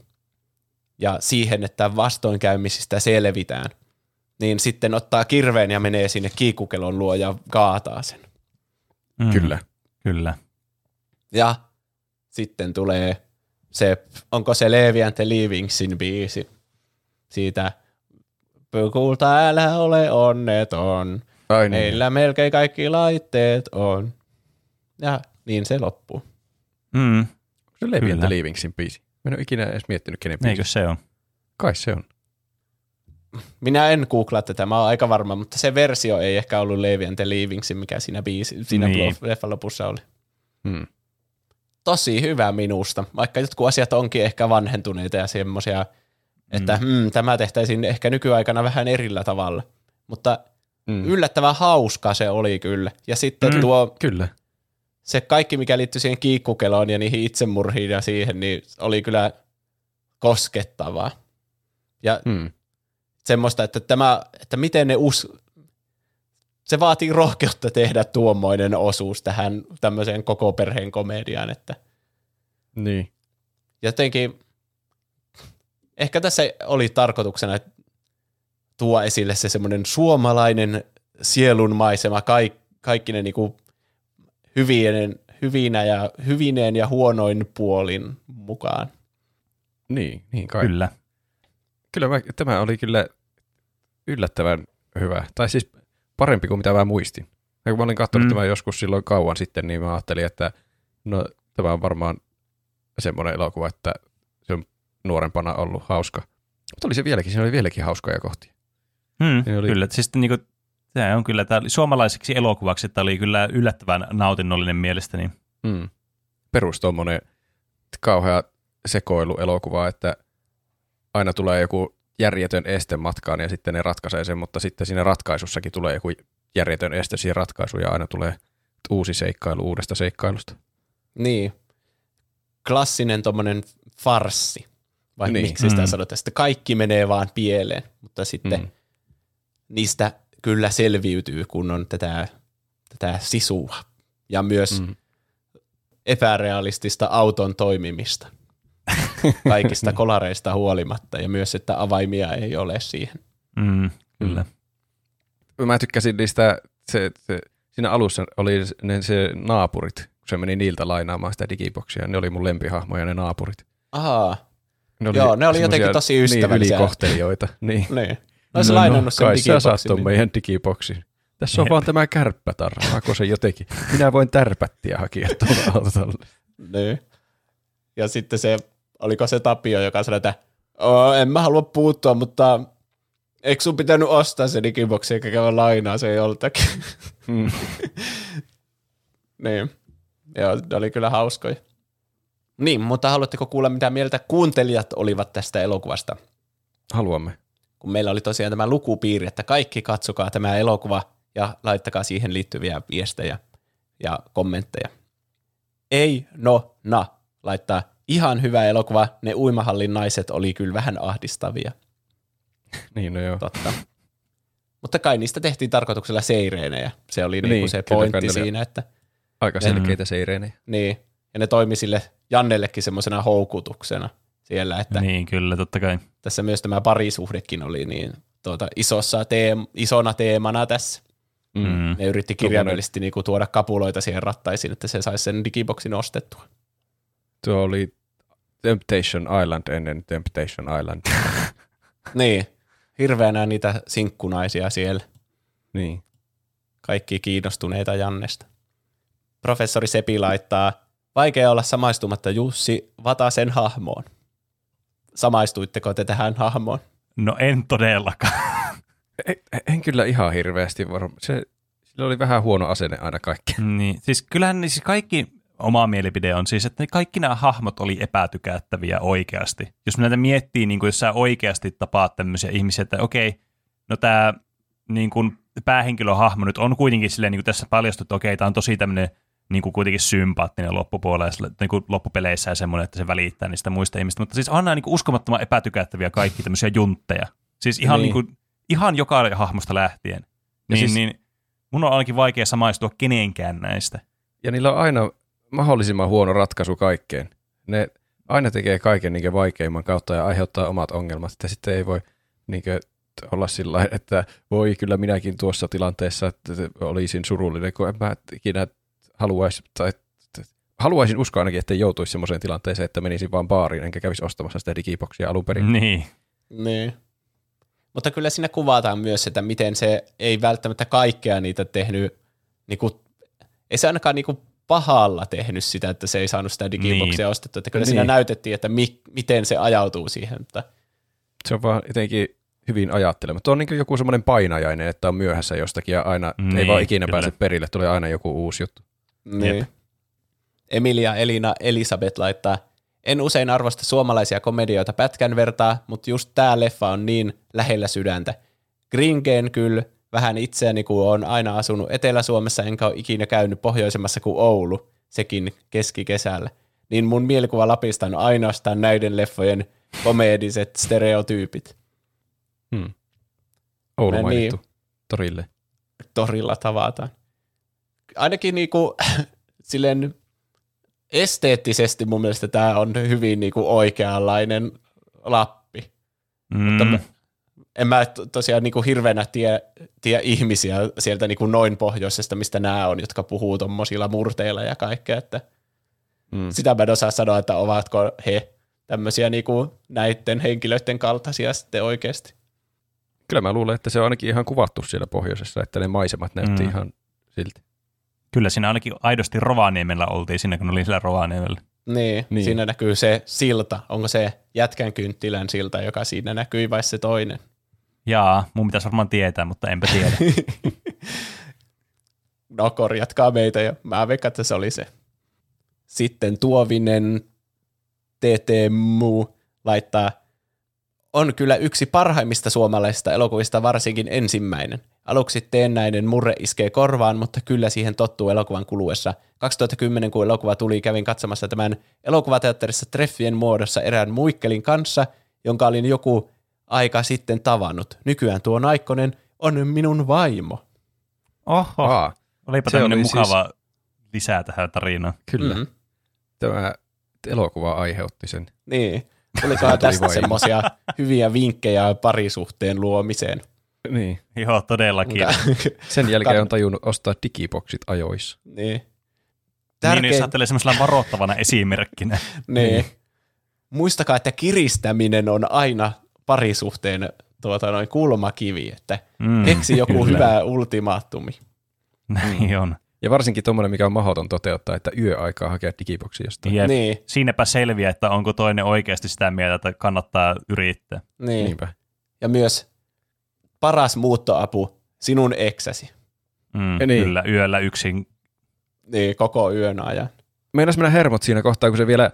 ja siihen, että vastoinkäymisistä selvitään, niin sitten ottaa kirveen ja menee sinne kiikkukelon luo ja kaataa sen. Mm. Kyllä. Kyllä. Ja sitten tulee se, onko se Levi and the Leavingsin biisi siitä Pukulta älä ole onneton, Ai niin. meillä melkein kaikki laitteet on. Ja niin se loppuu. Mm. Se Levi and Leavingsin biisi. Mä en ole ikinä edes miettinyt, kenen biisi. Eikö se on? Kai se on. Minä en googlaa tätä, mä oon aika varma, mutta se versio ei ehkä ollut Levi and the Leavingsin, mikä siinä, biisi, siinä Niin. leffan lopussa oli. Hmm. Tosi hyvä minusta, vaikka jotkut asiat onkin ehkä vanhentuneita ja semmoisia että mm. Mm, tämä tehtäisiin ehkä nykyaikana vähän erillä tavalla. Mutta Mm. yllättävän hauska se oli kyllä. Ja sitten mm. tuo Kyllä. se kaikki, mikä liittyi siihen kiikkukeloon ja niihin itsemurhiin ja siihen, niin oli kyllä koskettavaa. Ja Mm. semmoista, että, tämä, että miten ne us... Se vaatii rohkeutta tehdä tuommoinen osuus tähän tämmöiseen koko perheen komediaan, että Niin. jotenkin ehkä tässä oli tarkoituksena että tuo esille se semmoinen suomalainen sielunmaisema, kaik, kaikki ne niinku hyvinen, hyvinä ja, hyvineen ja huonoin puolin mukaan. Niin, niin kai. Kyllä. Kyllä mä, tämä oli kyllä yllättävän hyvä. Tai siis parempi kuin mitä mä muistin. Ja kun mä olin katsonut mm. tämän joskus silloin kauan sitten, niin mä ajattelin, että no, tämä on varmaan semmoinen elokuva, että se on nuorempana ollut hauska. Mutta oli se vieläkin, siinä oli vieläkin hauskoja kohtia. Hmm, Ne oli- Kyllä, että siis niinku, tämä on kyllä, tämä suomalaiseksi elokuvaksi, että oli kyllä yllättävän nautinnollinen mielestäni. Mm. Perus tuommoinen kauhea sekoiluelokuva, että aina tulee joku järjetön este matkaan ja sitten ne ratkaisee sen, mutta sitten siinä ratkaisussakin tulee joku järjetön este siihen ratkaisuun ja aina tulee uusi seikkailu uudesta seikkailusta. Niin. Klassinen tommonen farssi. Vai niin. Niin. miksi sitä Mm. sanotaan? Sitten kaikki menee vaan pieleen, mutta sitten mm. Mm. niistä kyllä selviytyy, kun on tätä, tätä sisua. Ja myös mm. Mm. epärealistista auton toimimista. [laughs] Kaikista kolareista huolimatta ja myös, että avaimia ei ole siihen. Mm, kyllä. Mä tykkäsin niistä, se, se, siinä alussa oli ne se naapurit, kun se meni niiltä lainaamaan sitä digiboksia. Ne oli mun lempihahmoja ne naapurit. Ahaa, Ne Joo, ne oli jotenkin tosi ystävällisiä. Niin ylikohtelijoita. [laughs] niin. niin. Olisi no, lainannut sen kai sä saat digiboksin. ton Niin. meidän digiboksin. Tässä on Jep. vaan tämä kärppätarra. Haako se jotenkin? Minä voin tärpättiä hakea tuolla autolla. Niin. Ja sitten se, oliko se Tapio, joka sanoi, että "Oo, en mä halua puuttua, mutta eikö sun pitänyt ostaa se digiboksi eikä käydä lainaa se joltakin? Mm. [laughs] niin. Joo, ne oli kyllä hauskoja. Niin, mutta haluatteko kuulla, mitä mieltä kuuntelijat olivat tästä elokuvasta? Haluamme. Kun meillä oli tosiaan tämä lukupiiri, että kaikki katsokaa tämä elokuva ja laittakaa siihen liittyviä viestejä ja kommentteja. Ei, no, na, laittaa ihan hyvä elokuva. Ne uimahallin naiset oli kyllä vähän ahdistavia, Niin, no joo. totta. Mutta kai niistä tehtiin tarkoituksella seireenejä. Se oli niin, Niin, se pointti siinä, että Aika selkeitä seireenejä. niin. Ja ne toimi sille Jannellekin semmoisena houkutuksena siellä, että niin. Kyllä, totta kai. tässä myös tämä parisuhdekin oli niin tuota, isossa teem, isona teemana tässä. Mm. Mm. Ne yritti kirjaimellisesti niinku tuoda kapuloita siihen rattaisiin, että se saisi sen digiboksin ostettua. Tuo oli Temptation Island ennen Temptation Island. [laughs] Niin, hirveänä niitä sinkkunaisia siellä. niin. Kaikki kiinnostuneita Jannesta. Professori Sepi laittaa, vaikea olla samaistumatta Jussi Vatasen hahmoon. Samaistuitteko te tähän hahmoon? No en todellakaan. En, en kyllä ihan hirveästi varmaan. Se, sillä oli vähän huono asenne aina kaikki. niin, siis kyllähän niin siis kaikki oma mielipide on siis, että ne kaikki nämä hahmot oli epätykättäviä oikeasti. Jos näitä miettii, niin kuin jos sä oikeasti tapaat tämmöisiä ihmisiä, että okei, no tämä niin kuin päähenkilöhahmo nyt on kuitenkin silleen, niin kuin tässä paljastut, että okei, tämä on tosi tämmöinen niin kuin kuitenkin sympaattinen loppupuolella, niin kuin loppupeleissä ja semmoinen, että se välittää niistä muista ihmistä. Mutta siis on nämä niin kuin uskomattoman epätykättäviä kaikki tämmöisiä juntteja. Siis ihan, Niin. niin. Kuin, ihan joka hahmosta lähtien. Niin, siis- niin mun on ainakin vaikea samaistua kenenkään näistä. Ja niillä on aina mahdollisimman huono ratkaisu kaikkeen. Ne aina tekee kaiken niin vaikeimman kautta ja aiheuttaa omat ongelmat. Että sitten ei voi niin olla sillä että voi kyllä minäkin tuossa tilanteessa että olisin surullinen, kun en mä ikinä haluaisi, tai haluaisin uskoa ainakin, että joutuisi semmoiseen tilanteeseen, että menisin vaan baariin enkä kävisi ostamassa sitä digiboksia alun perin. Niin. Niin. Mutta kyllä siinä kuvataan myös, että miten se ei välttämättä kaikkea niitä tehnyt, niinku, ei se ainakaan niinku pahalla tehnyt sitä, että se ei saanut sitä digiboksia Niin. ostettua. Että kyllä Niin. siinä näytettiin, että mi, miten se ajautuu siihen. Mutta, Se on vaan jotenkin hyvin ajattelematta. Tuo on niin joku semmoinen painajainen, että on myöhässä jostakin ja aina niin, ei Niin, vaan ikinä kyllä. pääse perille, tulee aina joku uusi juttu. Niin. Jep. Emilia Elina Elisabeth laittaa, En usein arvosta suomalaisia komedioita pätkän vertaa, mutta just tää leffa on niin lähellä sydäntä. Gringen kyllä vähän itseäni, kun on aina asunut Etelä-Suomessa, enkä ole ikinä käynyt pohjoisemmassa kuin Oulu, sekin keskikesällä. Niin mun mielikuva Lapista on ainoastaan näiden leffojen komediset stereotyypit. Hmm. Oulu mainittu niin. torille. torilla tavataan. Ainakin niinku, [laughs] silleen esteettisesti mun mielestä tämä on hyvin niinku oikeanlainen Lappi. Mm. Mutta mä- en mä to- tosiaan niinku hirveänä tie, tie ihmisiä sieltä niinku noin pohjoisesta, mistä nämä on, jotka puhuu tommosilla murteilla ja kaikkea, että Mm. sitä mä en osaa sanoa, että ovatko he tämmöisiä niinku näiden henkilöiden kaltaisia sitten oikeasti. Kyllä mä luulen, että se on ainakin ihan kuvattu siellä pohjoisessa, että ne maisemat näytti Mm. ihan silti. Kyllä siinä ainakin aidosti Rovaniemellä oltiin siinä, kun oli siellä Rovaniemellä. Niin, Niin. siinä näkyy se silta. Onko se jätkän kynttilän silta, joka siinä näkyy, vai se toinen? Jaa, mun pitäisi varmaan tietää, mutta enpä tiedä. [laughs] No korjatkaa meitä jo. Mä veikkaan, että se oli se. Sitten Tuovinen TT Mu laittaa, on kyllä yksi parhaimmista suomalaisista elokuvista, varsinkin ensimmäinen. Aluksi teennäinen murre iskee korvaan, mutta kyllä siihen tottuu elokuvan kuluessa. 2010, kun elokuva tuli, kävin katsomassa tämän elokuvateatterissa treffien muodossa erään muikkelin kanssa, jonka olin joku aika sitten tavannut. Nykyään tuo naikkonen on minun vaimo. Oho, Aa, olipa se tämmöinen oli mukava lisää tähän tarinaan. kyllä. Mhm. Tämä elokuva aiheutti sen. Niin. Tulikohan tuli tästä semmoisia hyviä vinkkejä parisuhteen luomiseen? Niin. Joo, todellakin. Mutta, [laughs] Sen jälkeen on tajunnut ostaa digiboksit ajoissa. niin. Niin, jos Tärkein, ajattelee semmoisella varoittavana esimerkkinä. [laughs] niin. Muistakaa, että kiristäminen on aina parisuhteen tuota, noin kulmakivi, että Mm, keksi joku kyllä. hyvä ultimaattumi. Näin on. Ja varsinkin tuommoinen, mikä on mahdoton toteuttaa, että yöaikaa hakea digiboksi jostain. Jep. Niin, Siinäpä selviää, että onko toinen oikeasti sitä mieltä, että kannattaa yrittää. niin. Niinpä. Ja myös paras muuttoapu, sinun eksäsi. Mm, niin. Kyllä, yöllä yksin. Niin, koko yön ajan. Meinas mennä hermot siinä kohtaa, kun se vielä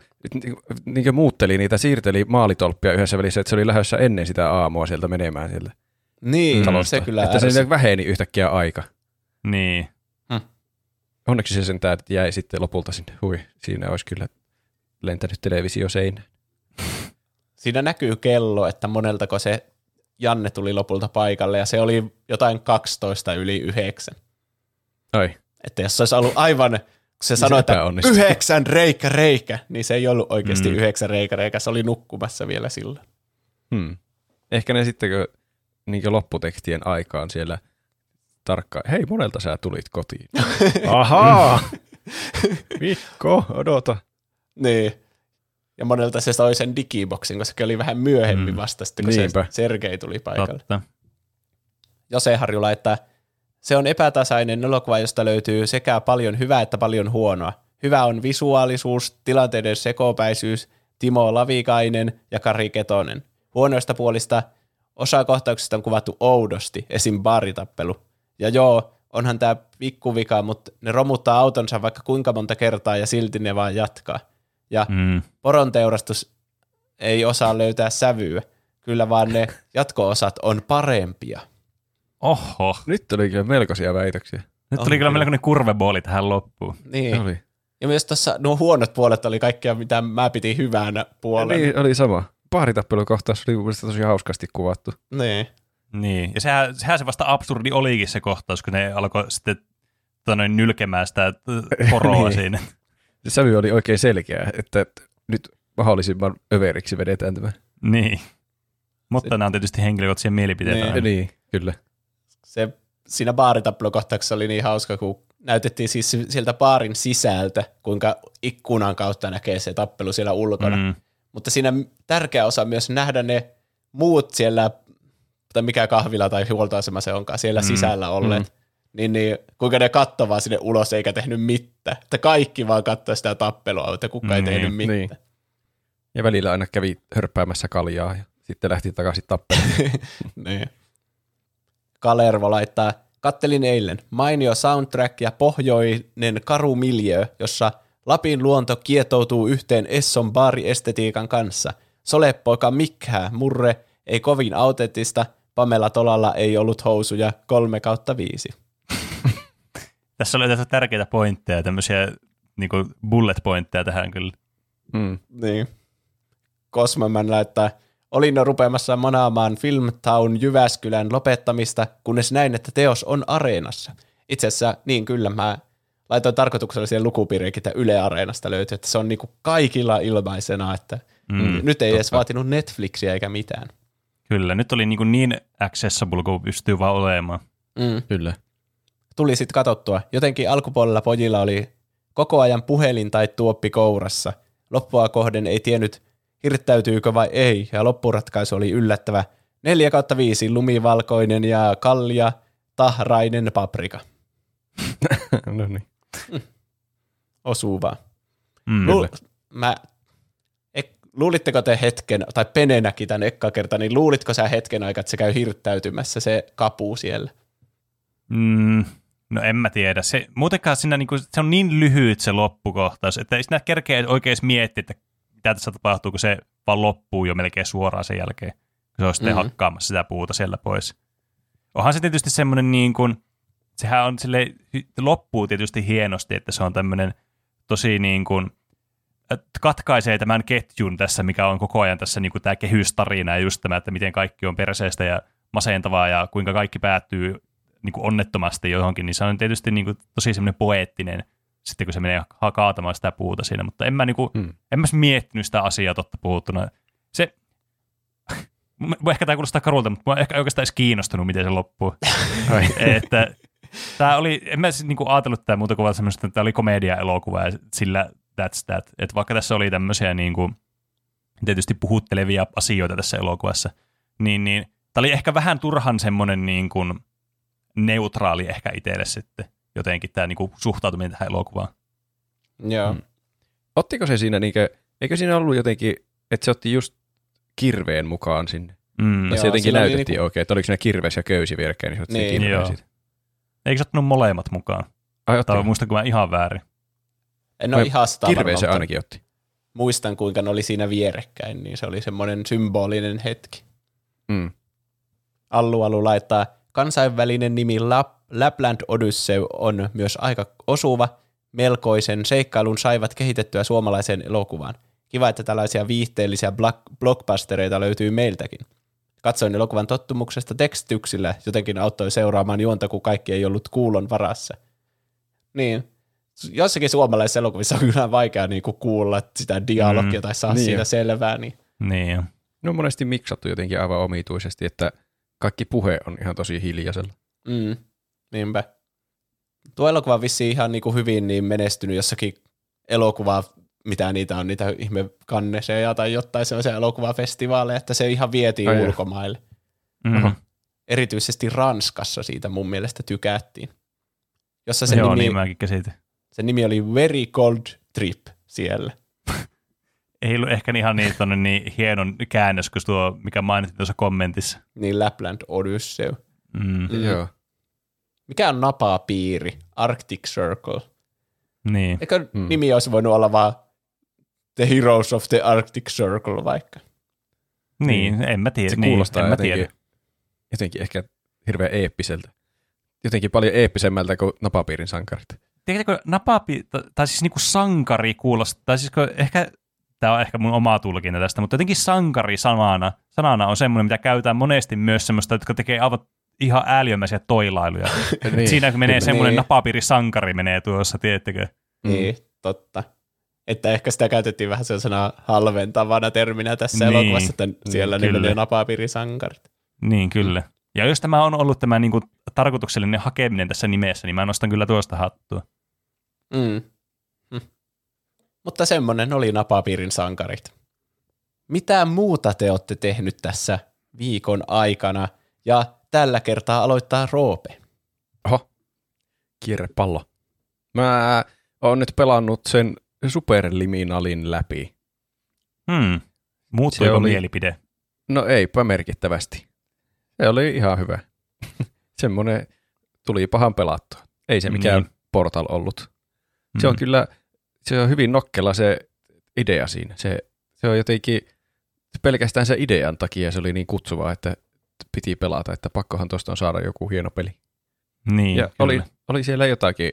niin muutteli niitä, siirteli maalitolppia yhdessä välissä, että se oli lähdössä ennen sitä aamua sieltä menemään sieltä Niin, talosta. se kyllä että se väheni yhtäkkiä aika. Niin. Onneksi se sentään jäi sitten lopulta sinne. Hui, siinä olisi kyllä lentänyt televisio seinään. Siinä näkyy kello, että moneltako se Janne tuli lopulta paikalle, ja se oli jotain 12 yli 9. Ai, Että jos se olisi ollut aivan, se se sanoi, että yhdeksän reikä reikä, niin se ei ollut oikeasti Mm. yhdeksän reikä reikä, se oli nukkumassa vielä silloin. hmm. Ehkä ne sitten kun, niin lopputekstien aikaan siellä tarkkaan, hei monelta sä tulit kotiin. [laughs] Ahaa! Mikko, odota. Niin. Ja monelta se toi sen digiboksin, koska se oli vähän myöhemmin Mm. vasta, sitten, kun Niinpä. se Sergei tuli paikalle. Totta. Jose Harju laittaa, se on epätasainen elokuva, josta löytyy sekä paljon hyvää että paljon huonoa. Hyvä on visuaalisuus, tilanteiden sekopäisyys, Timo Lavikainen ja Kari Ketonen. Huonoista puolista osa kohtauksista on kuvattu oudosti, esim. baaritappelu. Ja joo, onhan tämä pikkuvika, mutta ne romuttaa autonsa vaikka kuinka monta kertaa ja silti ne vaan jatkaa. Ja Mm. poron teurastus ei osaa löytää sävyä. Kyllä vaan ne jatko-osat on parempia. Oho. Nyt tuli kyllä melkoisia väitöksiä. Nyt tuli kyllä kyllä. melkoinen kurvebooli tähän loppuun. Niin. Oli. Ja myös tuossa nuo huonot puolet oli kaikkea, mitä mä pidin hyvänä puolena. Niin. Niin, oli sama. Paaritappelukohtaus oli mun tosi hauskasti kuvattu. niin. Niin, ja sehän, sehän se vasta absurdi olikin se kohtaus, kun ne alkoi sitten tota noin, nylkemään sitä poroa [laughs] niin. siinä. Se sävy oli oikein selkeä, että nyt mahdollisimman överiksi vedetään tämä. Niin. Mutta se. nämä on tietysti henkilökohtaisia mielipiteitä. Niin. aina. Niin, kyllä. Se siinä baaritappelukohtauksessa oli niin hauska, kun näytettiin siis sieltä baarin sisältä, kuinka ikkunan kautta näkee se tappelu siellä ulkona. Mm. Mutta siinä tärkeä osa myös nähdä ne muut siellä, tai mikä kahvila tai huoltoasema se onkaan, siellä. Mm. sisällä olleet. Mm. Niin, niin, kuinka ne katsoi vaan sinne ulos eikä tehnyt mitään. Että kaikki vaan katsoi sitä tappelua, että kukaan ei Niin, tehnyt mitään. niin. Ja välillä aina kävi hörppäämässä kaljaa ja sitten lähti takaisin tappelemaan. [laughs] niin. Kalervo laittaa, kattelin eilen, mainio soundtrack ja pohjoinen karu miljö, jossa Lapin luonto kietoutuu yhteen Esson baariestetiikan kanssa. Solepoika Mikhää, murre, ei kovin autenttista, Pamela Tolalla ei ollut housuja, kolme kautta viisi. Tässä oli tässä tärkeitä pointteja, tämmöisiä niin bullet pointteja tähän kyllä. Mm. Niin. Cosmoman laittaa, olin jo rupeamassa manaamaan Filmtown Jyväskylän lopettamista, kunnes näin, että teos on areenassa. Itse asiassa, niin kyllä, mä laitoin tarkoituksella siihen lukupiiriinkin, että Yle Areenasta löytyy, että se on niinku kaikilla ilmaisena, että mm, nyt ei totta. edes vaatinut Netflixiä eikä mitään. Kyllä, nyt oli niin, niin accessible kuin pystyy vaan olemaan. Mm. Kyllä. Tuli sitten katsottua. Jotenkin alkupuolella pojilla oli koko ajan puhelin tai tuoppi kourassa. Loppua kohden ei tiennyt, hirttäytyykö vai ei, ja loppuratkaisu oli yllättävä. 4 kautta 5 lumivalkoinen ja kallia, tahrainen paprika. [laughs] no niin. Osuu vaan. Mm. Lu- mä, ek, luulitteko te hetken, tai Penenäkin tämän ekka kerta, niin luulitko sä hetken aikaa, että se käy hirttäytymässä se kapu siellä? Mm, no en mä tiedä. Se, muutenkaan siinä niinku, se on niin lyhyt se loppukohtaus, että ei siinä kerkeä oikein miettiä, että mitä tässä tapahtuu, kun se vaan loppuu jo melkein suoraan sen jälkeen, kun se on sitten mm-hmm. hakkaamassa sitä puuta siellä pois. Onhan se tietysti semmoinen niin kuin, sehän on sille loppuu tietysti hienosti, että se on tämmöinen tosi niin kuin, katkaisee tämän ketjun tässä, mikä on koko ajan tässä niin kuin tämä kehystarina ja just tämä, että miten kaikki on perseestä ja masentavaa ja kuinka kaikki päättyy niin kuin onnettomasti johonkin, niin se on tietysti niin kuin tosi semmoinen poeettinen sitten kun se menee kaatamaan sitä puuta siinä, mutta en mä, niin kuin, hmm. en mä miettinyt sitä asiaa totta puhuttuna. Se, [laughs] ehkä tämä kuulostaa karulta, mutta mä ehkä oikeastaan edes kiinnostunut, miten se loppuu. [laughs] [laughs] että Tämä oli, en mä siis niinku ajatellut tätä muuta kuin semmoista, että tämä oli komedia-elokuva ja sillä that's that. Että vaikka tässä oli tämmöisiä niinku, tietysti puhuttelevia asioita tässä elokuvassa, niin, niin tämä oli ehkä vähän turhan semmoinen niin kuin neutraali ehkä itselle sitten jotenkin tämä niin kuin suhtautuminen tähän elokuvaan. Joo. Mm. Ottiko se siinä, niinkö, eikö siinä ollut jotenkin, että se otti just kirveen mukaan sinne? Mm. Ja se jotenkin näytettiin niinku... oikein, että oliko siinä kirves ja köysi vierekkäin, niin se otti niin. kirveen siitä. Eikö se ottanut molemmat mukaan? Ai otti. Tai muistanko mä ihan väärin? En ole ihan sitä Kirveen se ainakin otti. Muistan, kuinka ne oli siinä vierekkäin, niin se oli semmoinen symbolinen hetki. Mm. Allu Allu laittaa, kansainvälinen nimi Lap, Lapland Odyssey on myös aika osuva. Melkoisen seikkailun saivat kehitettyä suomalaiseen elokuvaan. Kiva, että tällaisia viihteellisiä blockbustereita löytyy meiltäkin. Katsoin elokuvan tottumuksesta tekstityksillä, jotenkin auttoi seuraamaan juonta, kun kaikki ei ollut kuulon varassa. Niin, jossakin suomalaisessa elokuvissa on kyllä vaikea niin kuin kuulla sitä dialogia mm, tai saa niin siitä jo. selvää. Niin. niin No monesti miksattu jotenkin aivan omituisesti, että kaikki puhe on ihan tosi hiljaisella. Mm, niinpä. Tuo elokuva on vissiin ihan niin kuin hyvin niin menestynyt jossakin elokuvaa mitä niitä on, niitä ihme kanneseja tai jotain sellaisia elokuvafestivaaleja, että se ihan vietiin Ai ulkomaille. Mm-hmm. Erityisesti Ranskassa siitä mun mielestä tykättiin. Jossa se Joo, nimi, niin mäkin käsitin. Se nimi oli Very Cold Trip siellä. Ei ollut ehkä ihan niin, tonne niin hienon käännös kuin tuo, mikä mainittiin tuossa kommentissa. Niin Lapland Odyssey. Mm. Mm. Joo. Mikä on napapiiri? Arctic Circle. Niin. Eikö mm. nimi olisi voinut olla vaan The Heroes of the Arctic Circle vaikka. Niin, en mä tiedä. Se niin, kuulostaa en mä jotenkin, tiedä. jotenkin ehkä hirveän eeppiseltä. Jotenkin paljon eeppisemmältä kuin napapiirin sankarit. Tiedätkö, napapi, tai siis niinku sankari kuulostaa, tai siis ehkä, tämä on ehkä mun oma tulkinta tästä, mutta jotenkin sankari sanana, sanana on semmoinen, mitä käytetään monesti myös semmoista, jotka tekee aivan ihan ääliömäisiä toilailuja. [laughs] niin. Siinä kun menee semmoinen niin. napapiiri sankari menee tuossa, tiedättekö? Niin, totta. Että ehkä sitä käytettiin vähän sellaisena halventavana terminä tässä niin, elokuvassa, että siellä niin, ne menee napapiirisankarit. Niin, kyllä. Ja jos tämä on ollut tämä niin kuin, tarkoituksellinen hakeminen tässä nimessä, niin mä nostan kyllä tuosta hattua. Mm. Mutta semmoinen oli napapiirin sankarit. Mitä muuta te olette tehnyt tässä viikon aikana? Ja tällä kertaa aloittaa Roope. Oho, kierrepallo. Mä oon nyt pelannut sen superliminalin läpi. Hmm. Muuttuiko oli... mielipide? No eipä merkittävästi. Se oli ihan hyvä. [laughs] Semmoinen tuli pahan pelattua. Ei se mikään niin. Portal ollut. Se on hmm. kyllä, se on hyvin nokkela se idea siinä. Se, se on jotenkin pelkästään se idean takia se oli niin kutsuvaa, että piti pelata, että pakkohan tuosta on saada joku hieno peli. Niin, Ja kyllä. oli, oli siellä jotakin,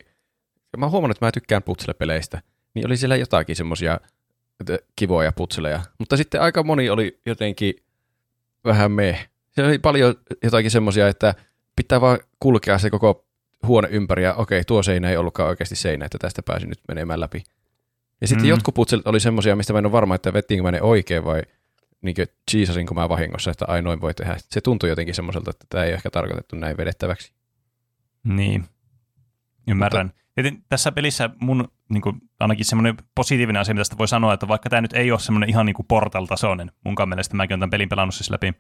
mä huomannut, että mä tykkään putsle-peleistä, niin oli siellä jotakin semmoisia kivoja putseleja, mutta sitten aika moni oli jotenkin vähän meh. Se oli paljon jotakin semmoisia, että pitää vaan kulkea se koko huone ympäri ja okei, tuo seinä ei ollutkaan oikeasti seinä, että tästä pääsin nyt menemään läpi. Ja sitten Mm. jotkut putselit oli semmoisia, mistä mä en ole varma, että vettiinkö mä ne oikein vai niin cheesasinko mä vahingossa, että ai noin voi tehdä. Se tuntui jotenkin semmoiselta, että tämä ei ole ehkä tarkoitettu näin vedettäväksi. Niin, ymmärrän. Mutta... tässä pelissä mun niin kuin, ainakin semmoinen positiivinen asia, mitä tästä voi sanoa, että vaikka tämä nyt ei ole semmoinen ihan niin kuin Portal-tasoinen, munkaan mielestä mäkin olen tämän pelin pelannut siis läpi,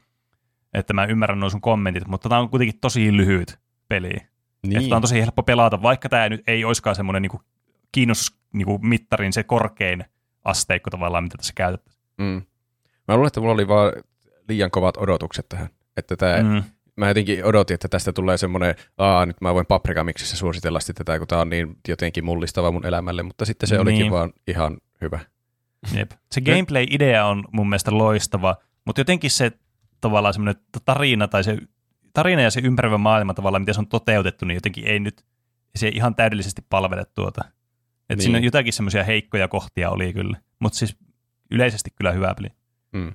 että mä ymmärrän nuo sun kommentit, mutta tämä on kuitenkin tosi lyhyt peli. Niin. Että tämä on tosi helppo pelata, vaikka tämä nyt ei olisikaan semmoinen niin kiinnostusmittarin se korkein asteikko tavallaan, mitä tässä käytetään. Mm. Mä luulen, että mulla oli vaan liian kovat odotukset tähän. Että tää, mm. Mä jotenkin odotin, että tästä tulee semmoinen, aa nyt mä voin paprikamiksissä suositella sitten tätä, kun tää on niin jotenkin mullistava mun elämälle, mutta sitten se Niin. olikin vaan ihan hyvä. Jep. Se gameplay-idea on mun mielestä loistava, mutta jotenkin se tavallaan semmoinen tarina tai se tarina ja se ympäröivä maailma tavallaan, miten se on toteutettu, niin jotenkin ei nyt se ei ihan täydellisesti palvele tuota. Et Niin. Siinä jotakin semmoisia heikkoja kohtia oli kyllä, mutta siis yleisesti kyllä hyvä peli. Mm.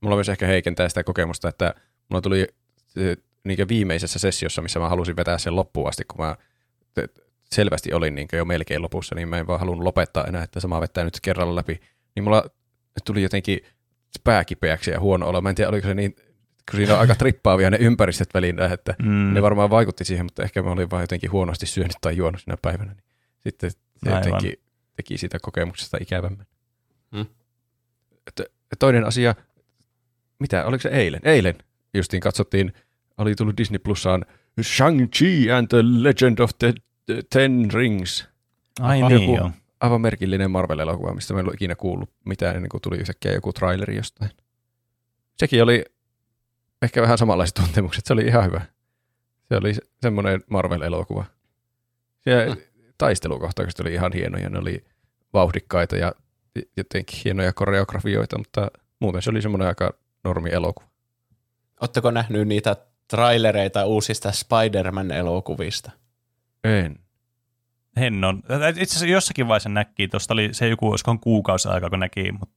Mulla myös ehkä heikentää sitä kokemusta, että mulla tuli niin viimeisessä sessiossa, missä mä halusin vetää sen loppuun asti, kun mä selvästi olin niin jo melkein lopussa, niin mä en vaan halunnut lopettaa enää, että sama vettää nyt kerralla läpi. Niin mulla tuli jotenkin pääkipeäksi ja huono olo. Mä en tiedä, oliko se niin, kun siinä on aika trippaavia ne ympäristöt välillä, että Mm. ne varmaan vaikutti siihen, mutta ehkä mä olin vaan jotenkin huonosti syönyt tai juonut sinä päivänä. Niin sitten se Aivan. jotenkin teki siitä kokemuksesta ikävämmän. Hmm. Et- Toinen asia, mitä, oliko se eilen? Eilen justiin katsottiin, oli tullut Disney Plusaan Shang-Chi and the Legend of the the Ten Rings. Ai Aha, niin joku- joo. Aivan merkillinen Marvel-elokuva, mistä mä en ollut ikinä kuullut mitään ennen kuin tuli yhtäkkiä joku traileri jostain. Sekin oli ehkä vähän samanlaiset tuntemukset, se oli ihan hyvä. Se oli se- semmoinen Marvel-elokuva. Se Hmm. Taistelukohtaukset oli ihan hienoja, ne oli vauhdikkaita ja jotenkin hienoja koreografioita, mutta muuten se oli semmoinen aika normi elokuva. Oletteko nähnyt niitä trailereita uusista Spider-Man-elokuvista? En. Hennon. Itse asiassa jossakin vaiheessa näki, tuosta oli se joku, olisikohan kuukausi aikaa, kun näki, mutta,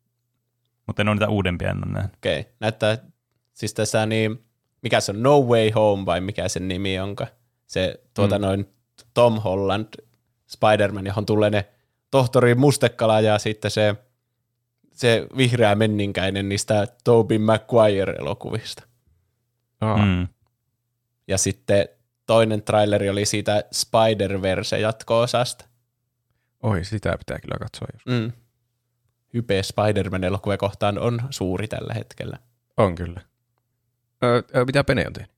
mutta en ole niitä uudempia en ole nähnyt. Okei, okay. näyttää siis tässä niin, mikä se on, No Way Home vai mikä sen nimi onka? Se tuota Mm. noin Tom Holland Spider-Man, johon tulee ne tohtori Mustekala ja sitten se, se vihreä menninkäinen niistä Tobey Maguire-elokuvista. Aa, mm. Ja sitten toinen traileri oli siitä Spider-Verse jatko-osasta. Oi, sitä pitää kyllä katsoa jos. Mm. Hype Spider-Man-elokuvia kohtaan on suuri tällä hetkellä. On kyllä. Ö, ö, mitä Pene on tehnyt?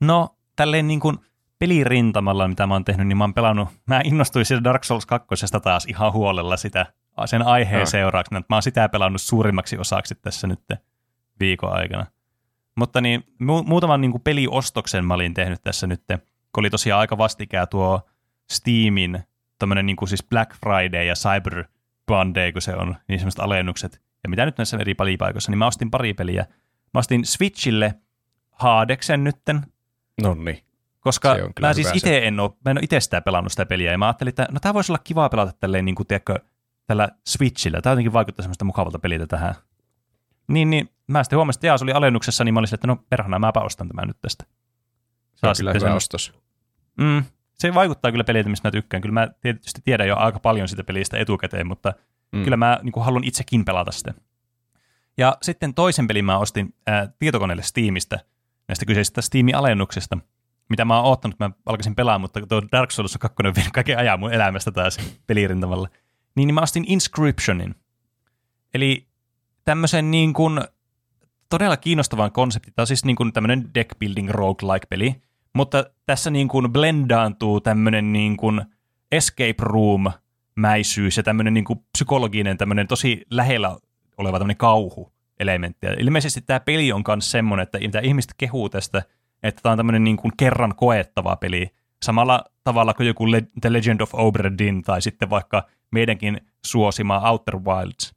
No, tälleen niin kuin pelirintamalla, mitä mä oon tehnyt, niin mä oon pelannut, mä innostuin siitä Dark Souls 2 taas ihan huolella sitä, sen aiheen Ah. seurauksena, että mä oon sitä pelannut suurimmaksi osaksi tässä nyt viikon aikana. Mutta niin, mu- muutaman niin kuin peliostoksen mä olin tehnyt tässä nyt, kun oli tosiaan aika vastikää tuo Steamin tämmöinen niin kuin siis Black Friday ja Cyber Monday, kun se on, niin semmoiset alennukset. Ja mitä nyt näissä eri pelipaikoissa, niin mä ostin pari peliä. Mä ostin Switchille Hadeksen nytten, Nonni. Koska mä siis itse en ole, mä en ole itse sitä pelannut sitä peliä, ja mä ajattelin, että no tämä voisi olla kiva pelata tälleen, niin kuin, tiedätkö, tällä Switchillä. Tämä jotenkin vaikuttaa semmoista mukavalta peliltä tähän. Niin, niin mä sitten huomasin, että jaa, se oli alennuksessa, niin mä olisin, että no perhana, mäpä ostan tämän nyt tästä. Se on kyllä hyvä ostos. Mm, se vaikuttaa kyllä peliltä, mistä mä tykkään. Kyllä mä tietysti tiedän jo aika paljon siitä pelistä etukäteen, mutta mm. kyllä mä niin kuin, haluan itsekin pelata sitä. Ja sitten toisen pelin mä ostin ää, tietokoneelle Steamista, näistä kyseisistä Steam-alennuksista, mitä mä oon oottanut, mä alkaisin pelaa, mutta tuo Dark Souls 2 on vienyt kaiken ajan mun elämästä taas pelirintamalla. Niin, niin mä ostin Inscriptionin. Eli tämmöisen niin kuin todella kiinnostavan konseptin. Tämä on siis niin kuin tämmöinen deck building roguelike peli, mutta tässä niin kuin blendaantuu tämmöinen niin kuin escape room mäisyys ja tämmöinen niin kuin psykologinen, tämmöinen tosi lähellä oleva tämmöinen kauhu-elementti. Ja ilmeisesti tämä peli on myös semmoinen, että mitä ihmiset kehuu tästä, että tämä on tämmöinen niin kuin kerran koettava peli. samalla tavalla kuin joku Le- The Legend of Obra Dinn tai sitten vaikka meidänkin suosima Outer Wilds,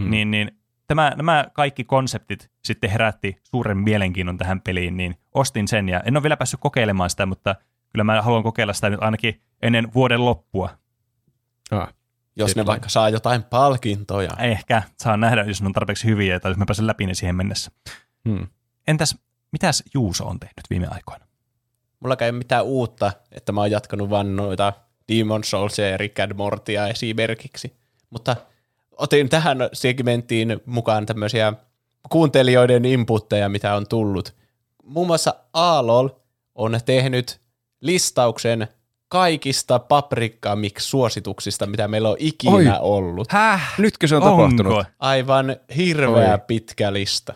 Hmm. niin, niin tämä, nämä kaikki konseptit sitten herätti suuren mielenkiinnon tähän peliin, niin ostin sen ja en ole vielä päässyt kokeilemaan sitä, mutta kyllä mä haluan kokeilla sitä nyt ainakin ennen vuoden loppua. Ah, Jos ne Deadline. vaikka saa jotain palkintoja. Ehkä saa nähdä, jos ne on tarpeeksi hyviä tai jos mä pääsen läpi ne siihen mennessä. hmm. Entäs mitäs Juuso on tehnyt viime aikoina? Mulla ei ole mitään uutta, että mä oon jatkanut vaan noita Demon Soulsia ja Rick and Mortia esimerkiksi. Mutta otin tähän segmenttiin mukaan tämmöisiä kuuntelijoiden inputteja, mitä on tullut. Muun muassa Aalol on tehnyt listauksen kaikista paprikka suosituksista mitä meillä on ikinä Oi. ollut. Häh? Nytkö se on Onko? tapahtunut? Aivan hirveä Oi. pitkä lista.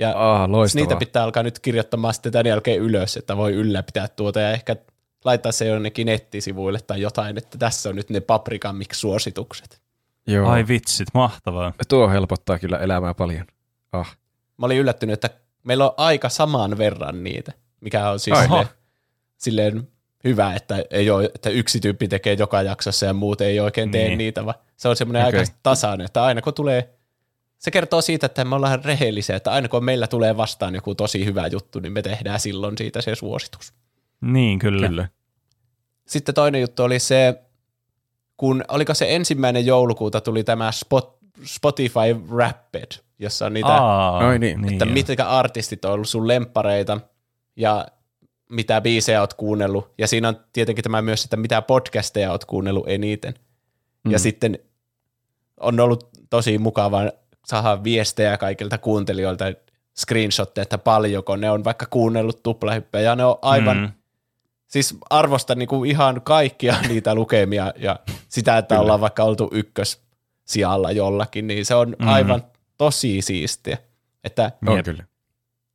Ja Ah, loistavaa. niitä pitää alkaa nyt kirjoittamaan sitten tämän jälkeen ylös, että voi ylläpitää tuota ja ehkä laittaa se jonnekin nettisivuille tai jotain, että tässä on nyt ne paprikan suositukset. Joo. Ai vitsit, mahtavaa. Tuo helpottaa kyllä elämää paljon. Ah. Mä olin yllättynyt, että meillä on aika saman verran niitä, mikä on siis silleen, silleen hyvä, että, ei ole, että yksi tyyppi tekee joka jaksossa ja muut ei oikein tee Niin. niitä, vaan se on semmoinen Okei. aika tasainen, että aina kun tulee, se kertoo siitä, että me ollaan rehellisiä, että aina kun meillä tulee vastaan joku tosi hyvä juttu, niin me tehdään silloin siitä se suositus. Niin, kyllä. Kyllä. Sitten toinen juttu oli se, kun oliko se ensimmäinen joulukuuta tuli tämä Spot, Spotify Wrapped, jossa on niitä, Aa, Ai niin. että joo. mitkä artistit on ollut sun lemppareita ja mitä biisejä oot kuunnellut. Ja siinä on tietenkin tämä myös, että mitä podcasteja oot kuunnellut eniten. Mm. Ja sitten on ollut tosi mukavaa saada viestejä kaikilta kuuntelijoilta, screenshotteja, että paljonko ne on vaikka kuunnellut tuplahyppejä. Ja ne on aivan Mm. siis arvostan niinku ihan kaikkia [laughs] niitä lukemia ja sitä, että Kyllä. ollaan vaikka oltu ykkös sijalla jollakin, niin se on Mhm. aivan tosi siistiä. Että kyllä.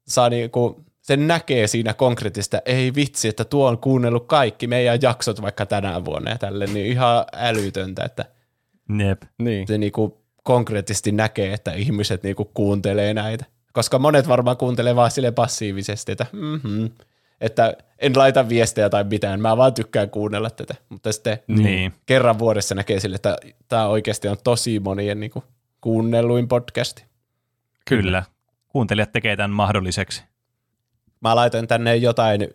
saa niinku, sen näkee siinä konkreettista, ei vitsi, että tuo on kuunnellut kaikki meidän jaksot vaikka tänä vuonna ja tälle, niin ihan älytöntä, että Jep. Niin. se niinku konkreettisesti näkee, että ihmiset niinku kuuntelee näitä. Koska monet varmaan kuuntelee vaan sille passiivisesti, että mm-hmm, että en laita viestejä tai mitään, mä vaan tykkään kuunnella tätä. Mutta sitten Niin. kerran vuodessa näkee sille, että tämä oikeasti on tosi monien niinku kuunnelluin podcasti. Kyllä. Kuuntelijat tekee tämän mahdolliseksi. Mä laitan tänne jotain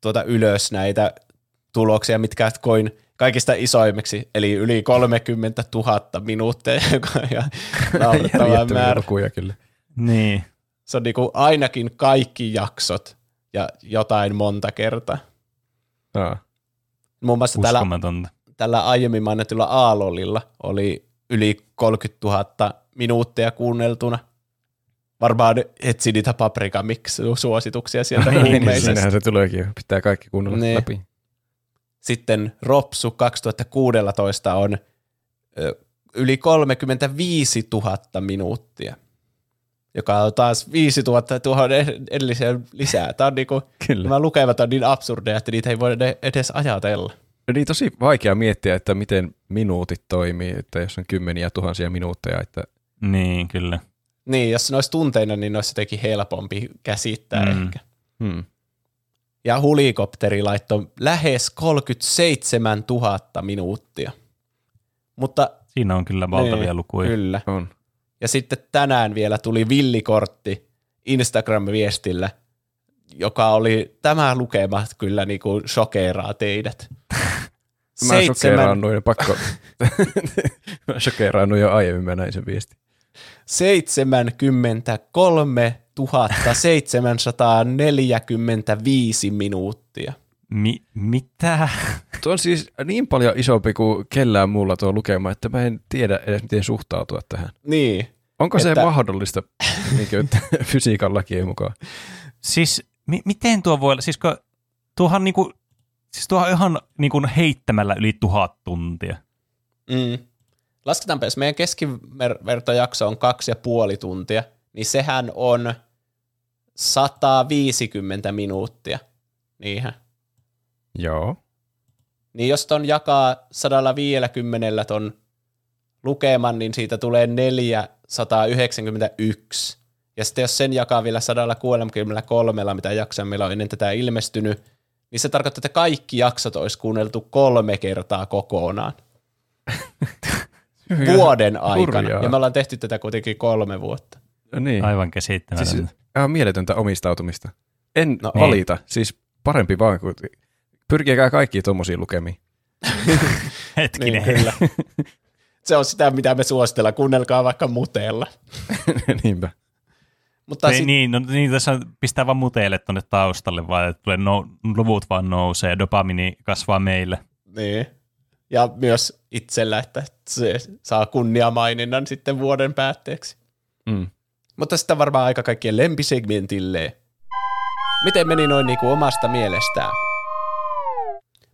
tuota ylös näitä tuloksia, mitkä koin kaikista isoimmiksi, eli yli 30 000 minuuttia, [laughs] joka on ihan naurettava määrä. lukuja kyllä. Niin. Se on niinku ainakin kaikki jaksot ja jotain monta kertaa. Ah. Muun muassa tällä, tällä aiemmin mainitulla Aalolilla oli yli 30 000 minuuttia kuunneltuna. Varmaan etsi niitä paprika suosituksia sieltä Niin. Siinähän se tuleekin. Pitää kaikki kuunnella Niin. läpi. Sitten Ropsu 2016 on ö, yli 35 000 minuuttia, joka on taas 5 000 tuohon ed- edelliseen lisää. Tämä on niinku, Kyllä. nämä lukevat on niin absurdeja, että niitä ei voi edes ajatella. Niin tosi vaikea miettiä, että miten minuutit toimii, että jos on kymmeniä tuhansia minuutteja, että Niin, kyllä. Niin, jos ne olisi tunteina, niin ne olisi jotenkin helpompi käsittää Mm. ehkä. hmm. Ja hulikopteri laittoi lähes 37 000 minuuttia. Mutta Siinä on kyllä valtavia niin, lukuja. Kyllä. on. Ja sitten tänään vielä tuli villikortti Instagram-viestillä, joka oli, tämä lukema kyllä niinku shokeeraa teidät. [laughs] Mä shokeraannuin, pakko. [laughs] mä jo aiemmin, mä näin sen viesti. 73 745 minuuttia. Mi- mitä? Tuo on siis niin paljon isompi kuin kellään muulla tuo lukema, että mä en tiedä edes miten suhtautua tähän. Niin, Onko se Että- mahdollista niin kuin, että fysiikan lakien mukaan? Siis mi- miten tuo voi olla? Siis kun, tuohan niinku, siis tuohan ihan niinku heittämällä yli tuhat tuntia. Mm. Lasketaanpa, jos meidän keskivertojakso on kaksi ja puoli tuntia, niin sehän on 150 minuuttia. Niinhän. Joo. Niin jos ton jakaa 150 ton lukeman, niin siitä tulee 491. Ja sitten jos sen jakaa vielä 163, mitä jaksoa meillä on ennen tätä ilmestynyt, niin se tarkoittaa, että kaikki jaksot olisi kuunneltu kolme kertaa kokonaan. [laughs] Vuoden aikana. Hurjaa. Ja me ollaan tehty tätä kuitenkin kolme vuotta. Niin. Aivan käsittämätöntä. Siis ihan mieletöntä omistautumista. En No valita. Siis parempi vaan kuin pyrkikää kaikki tuommoisiin lukemiin. [laughs] Hetkinen. Niin, kyllä. [laughs] Se on sitä, mitä me suositellaan. Kuunnelkaa vaikka muteella. [laughs] Niinpä. Mutta Ei, sit, niin, no, niin, tässä pistää vaan muteille tuonne taustalle, vaan että tulee no, luvut vaan nousee, dopamini kasvaa meille. niin. Ja myös itsellä, että se saa kunniamaininnan sitten vuoden päätteeksi. Mm. Mutta sitten varmaan aika kaikkien lempisegmentille. Miten meni noin niin kuin omasta mielestään?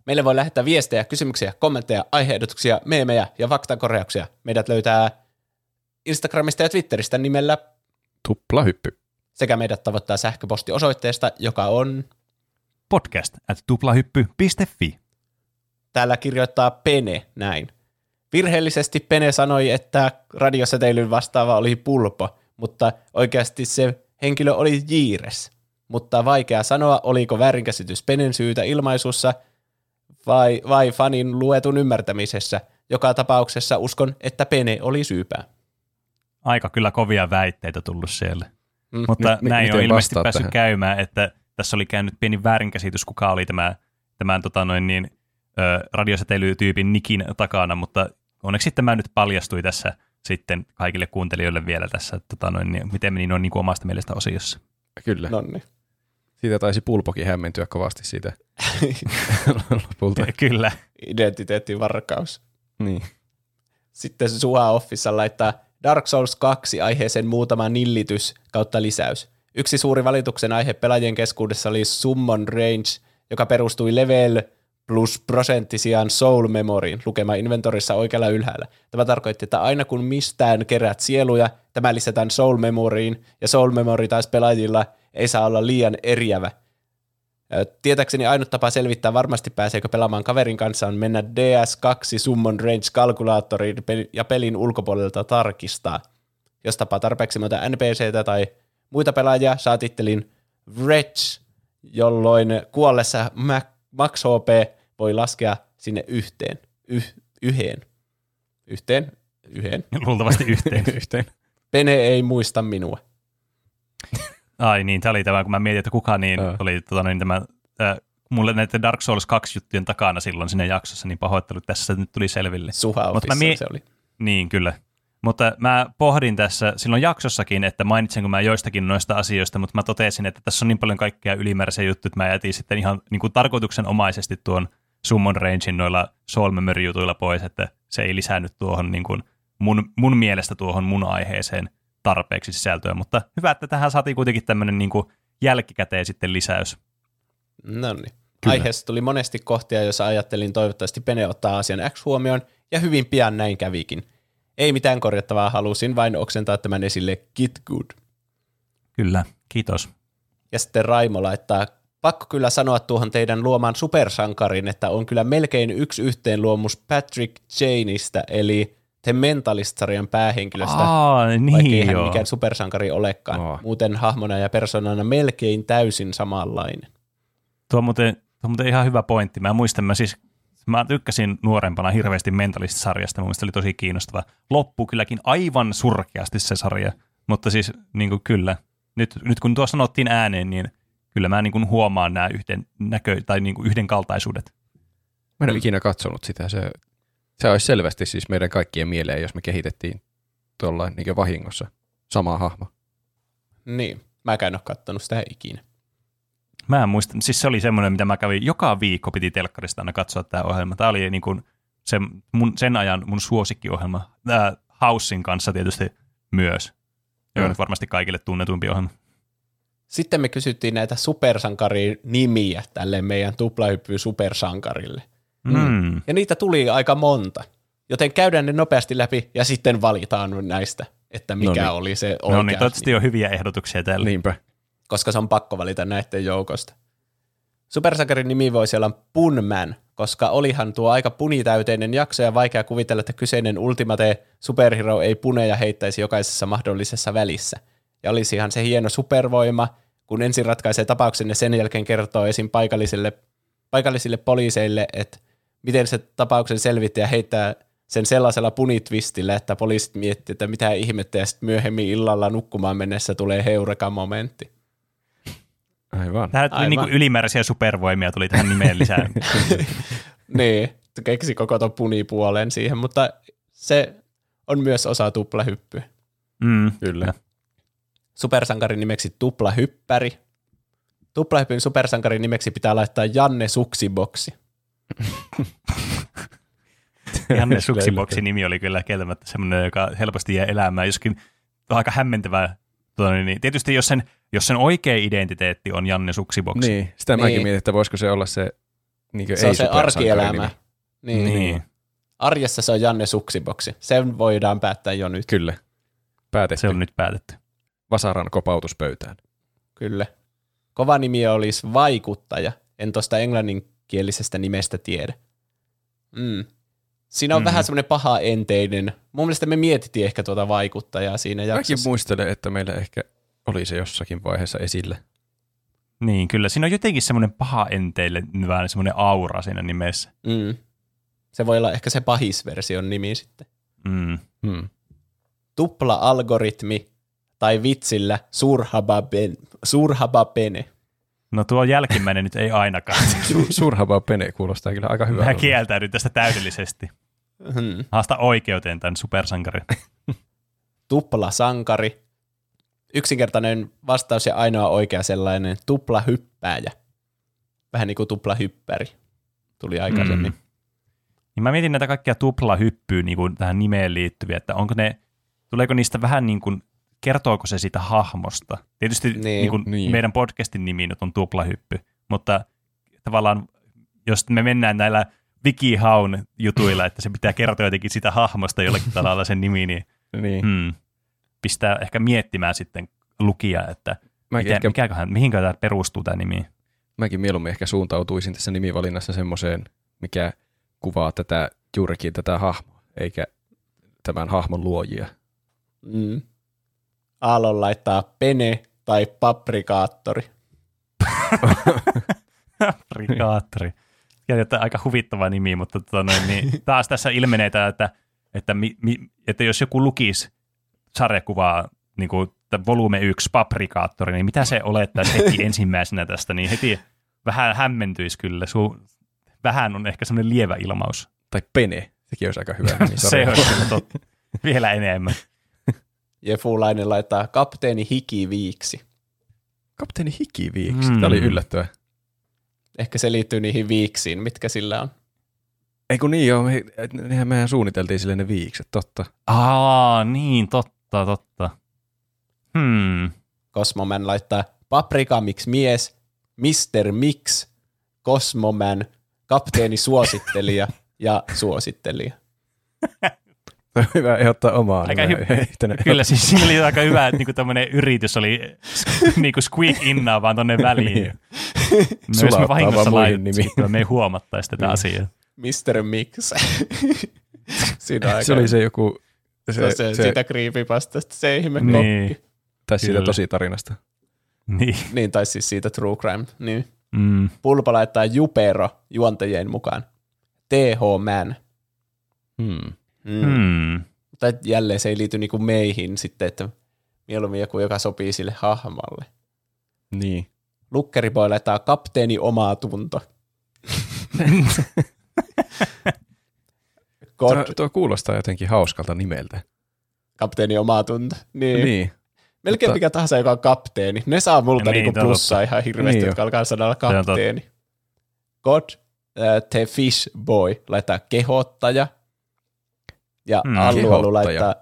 Meille voi lähettää viestejä, kysymyksiä, kommentteja, aiheehdotuksia, meemejä ja faktakorjauksia. Meidät löytää Instagramista ja Twitteristä nimellä Tuplahyppy. sekä meidät tavoittaa sähköpostiosoitteesta, joka on Podcast at tuplahyppy.fi. täällä kirjoittaa Pene näin. Virheellisesti Pene sanoi, että radiosäteilyn vastaava oli pulpo, mutta oikeasti se henkilö oli Jiires. Mutta vaikea sanoa, oliko väärinkäsitys Penen syytä ilmaisussa vai, vai fanin luetun ymmärtämisessä. Joka tapauksessa uskon, että Pene oli syypää. Aika kyllä kovia väitteitä tullut siellä. Mm. Mutta mi- näin on ilmeisesti päässyt tähän? käymään, että tässä oli käynyt pieni väärinkäsitys, kuka oli tämä, tämän tota noin niin, ö, radiosäteilytyypin nikin takana, mutta onneksi tämä nyt paljastui tässä sitten kaikille kuuntelijoille vielä tässä, että tota noin, niin, miten meni noin niin kuin omasta mielestä osiossa. Kyllä. No. Nonni. Siitä taisi pulpokin hämmentyä kovasti siitä [laughs] lopulta. [laughs] Kyllä. Identiteettivarkaus. niin. Sitten Suha Office laittaa Dark Souls 2 aiheeseen muutama nillitys kautta lisäys. Yksi suuri valituksen aihe pelaajien keskuudessa oli Summon Range, joka perustui level plus prosenttisiaan Soul Memoryin lukema inventorissa oikealla ylhäällä. Tämä tarkoitti, että aina kun mistään kerät sieluja, tämä lisätään Soul Memoryin, ja Soul Memory taas pelaajilla ei saa olla liian eriävä. Ö, Tietääkseni ainut tapa selvittää varmasti pääseekö pelaamaan kaverin kanssa on mennä DS2 Summon Range-kalkulaattoriin ja pelin ulkopuolelta tarkistaa. Jos tapaa tarpeeksi monta NPCtä tai muita pelaajia, saa tittelin Wretch, jolloin kuollessa ma- Max HP voi laskea sinne yhteen. Yh- yheen. Yhteen? Yheen. [laughs] Luultavasti yhteen. [laughs] Yhteen. Pene ei muista minua. Ai niin, tämä oli tämä, kun mä mietin, että kuka niin Joo. oli tota, niin tämä, äh, mulle näiden Dark Souls 2 juttujen takana silloin siinä jaksossa, niin pahoittelut tässä nyt tuli selville. Suha Mut mä mie- se oli. Niin, kyllä. Mutta mä pohdin tässä silloin jaksossakin, että mainitsenko mä joistakin noista asioista, mutta mä totesin, että tässä on niin paljon kaikkea ylimääräisiä juttuja, että mä jätin sitten ihan niin kuin tarkoituksenomaisesti tuon Summon Rangein noilla Soul Memory-jutuilla pois, että se ei lisännyt tuohon niin kuin mun, mun mielestä tuohon mun aiheeseen tarpeeksi sisältöä, mutta hyvä, että tähän saatiin kuitenkin tämmöinen niin kuin jälkikäteen sitten lisäys. No niin. Aiheessa tuli monesti kohtia, jossa ajattelin toivottavasti Pene ottaa asian X huomioon, ja hyvin pian näin kävikin. Ei mitään korjattavaa, halusin vain oksentaa tämän esille Git Good. Kyllä, kiitos. Ja sitten Raimo laittaa, pakko kyllä sanoa tuohon teidän luomaan supersankarin, että on kyllä melkein yksi yhteen luomus Patrick Janeista, eli The Mentalist-sarjan päähenkilöstä, Aa, vaikkei niin hän joo. mikään supersankari olekaan. Aa. Muuten hahmona ja persoonana melkein täysin samanlainen. Tuo on muuten, tuo on muuten ihan hyvä pointti. Mä muistan, mä siis mä tykkäsin nuorempana hirveästi Mentalist-sarjasta, mun mielestä oli tosi kiinnostava. Loppu kylläkin aivan surkeasti se sarja, mutta siis niin kuin kyllä, nyt, nyt kun tuo sanottiin ääneen, niin kyllä mä niin kuin huomaan nämä yhden näkö- tai niin kuin yhdenkaltaisuudet. Mä en ole ikinä katsonut sitä. Se, se olisi selvästi siis meidän kaikkien mieleen, jos me kehitettiin tuolla niin vahingossa sama hahmo. Niin, mäkään en ole kattonut sitä ikinä. Mä en muista, siis se oli semmoinen, mitä mä kävin, joka viikko piti telkkarista aina katsoa tämä ohjelma. Tämä oli niin kuin se, mun, sen ajan mun suosikkiohjelma. Tämä Housein kanssa tietysti myös, joka Joo. nyt varmasti kaikille tunnetumpi ohjelma. Sitten me kysyttiin näitä supersankarin nimiä tälle meidän tuplahyppy supersankarille. Mm. Ja niitä tuli aika monta. Joten käydään ne nopeasti läpi ja sitten valitaan näistä, että mikä No niin. oli se oikea No niin, toivottavasti on hyviä ehdotuksia täällä. Niinpä. koska se on pakko valita näiden joukosta. Supersankarin nimi voisi olla Punman, koska olihan tuo aika punitäyteinen jakso ja vaikea kuvitella, että kyseinen Ultimate superhero ei puneja heittäisi jokaisessa mahdollisessa välissä. Ja olisihan se hieno supervoima, kun ensin ratkaisee tapauksen ja sen jälkeen kertoo esim. paikalliselle paikallisille poliiseille, että miten se tapauksen selvittäjä heittää sen sellaisella punitvistillä, että poliisit miettii, että mitä ihmettä, ja sitten myöhemmin illalla nukkumaan mennessä tulee heureka-momentti. Aivan. Tää tuli Aivan. niinku ylimääräisiä supervoimia tuli tähän nimeen lisää. [laughs] niin, keksi koko ton punipuolen siihen, mutta se on myös osa tuplahyppyä. Mm. Kyllä. Supersankarin nimeksi tuplahyppäri. Tuplahypyn supersankarin nimeksi pitää laittaa Janne Suksiboksi. [laughs] Janne Suksiboksin nimi oli kyllä kieltämättä semmoinen, joka helposti jää elämään, joskin on aika hämmentävää. Tuota, niin, tietysti jos sen, jos sen oikea identiteetti on Janne Suksiboksi, Niin, sitä Niin. mäkin mietin, että voisiko se olla se niin Se ei on se arkielämä. Niin. niin. niin. Arjessa se on Janne Suksiboksi. Sen voidaan päättää jo nyt. Kyllä. Päätetty. se on nyt päätetty. Vasaran kopautuspöytään. Kyllä. Kova nimi olisi vaikuttaja. En tuosta englanninkielisestä nimestä tiedä. Mm. Siinä on Mm. mm. vähän semmoinen paha enteinen. Mun mielestä me mietittiin ehkä tuota vaikuttajaa siinä Mäkin jaksossa. muistelen, että meillä ehkä oli se jossakin vaiheessa esillä. Niin, kyllä. Siinä on jotenkin semmoinen paha enteille vähän semmoinen aura siinä nimessä. Mm. Se voi olla ehkä se pahisversion nimi sitten. Mm. Hmm. Tupla-algoritmi tai vitsillä surhababen, surhabapene. No tuo jälkimmäinen nyt ei ainakaan. [laughs] Su- Surhava pene kuulostaa kyllä aika Mä hyvältä. kieltäydyn tästä täydellisesti. Hmm. Haasta oikeuteen tämän supersankarin. [laughs] Tupla-sankari. Yksinkertainen vastaus ja ainoa oikea sellainen. Tupla-hyppääjä. Vähän niin kuin tupla-hyppäri. Tuli aikaisemmin. Mm. Niin mä mietin näitä kaikkia tuplahyppyä niin kuin tähän nimeen liittyviä, että onko ne, tuleeko niistä vähän niin kuin, kertooko se siitä hahmosta? Tietysti niin. Niin. Kuin Niin. meidän podcastin nimi nyt on tuplahyppy, mutta tavallaan jos me mennään näillä wikihaun jutuilla, että se pitää kertoa jotenkin sitä hahmosta jollakin tavalla sen nimi, niin Niin. hmm, pistää ehkä miettimään sitten lukija, että Mäkin, miten, ehkä, mikäköhän, mihinkä tämä perustuu tämä nimi. mäkin mieluummin ehkä suuntautuisin tässä nimivalinnassa semmoiseen, mikä kuvaa tätä juurikin tätä hahmoa, eikä tämän hahmon luojia. Mm. Aallon laittaa pene tai paprikaattori. Frikaattori. Ja että aika huvittava nimi, mutta tota noin, niin taas tässä ilmenee tämä, että, että, mi, mi, että jos joku lukisi sarjakuvaa niin kuin volume 1 paprikaattori, niin mitä se olettaisi heti [laughs] ensimmäisenä tästä, niin heti vähän hämmentyisi kyllä. Su, vähän on ehkä semmoinen lievä ilmaus. Tai pene, sekin olisi aika hyvä nimi. [laughs] se on kyllä totta. Vielä enemmän. Jefulainen laittaa kapteeni Hikiviiksi. Kapteeni Hikiviiksi, Mm. tämä oli yllättävää. Ehkä se liittyy niihin viiksiin, mitkä sillä on. Ei kun niin joo, me, nehän mehän suunniteltiin sille ne viikset, totta. Aa, niin, totta, totta. Hmm. Cosmoman laittaa Paprika Mix mies, Mr. Mix, Cosmoman, kapteeni suosittelija ja suosittelija. [laughs] Tämä on hyvä ehdottaa omaa. Aika hy- Kyllä siis siinä oli aika hyvä, että niinku tämmöinen yritys oli niinku squeak innaa vaan tonne väliin. Niin. No, jos me vahingossa niin me ei huomattaisi tätä asiaa. Mr. Mix. [laughs] Siinä aika Se oli se joku, se, se, se, se, sitä creepypastasta, se ihme Niin. kokki. tai siitä tosi tarinasta. Niin. Niin, tai siis siitä True Crime. Niin. Mm. Pulpa laittaa Jupero juontajien mukaan. TH Man. Hmm. Mm. Hmm. Mutta jälleen se ei liity niinku meihin sitten, että mieluummin joku, joka sopii sille hahmolle. Niin. Lukkeriboy laittaa kapteeni omaa tunto. [laughs] God, Tuo, tuo kuulostaa jotenkin hauskalta nimeltä. kapteeni omaa tunto. Niin. Niin. Melkein Mutta- mikä tahansa, joka on kapteeni. Ne saa multa Niin, niinku totta. plussaa ihan hirveästi, Niin jotka alkaa sanalla totta. kapteeni. God, uh, the fish boy laittaa kehottaja. Ja mm, Allu Allu Kehottaja. laittaa,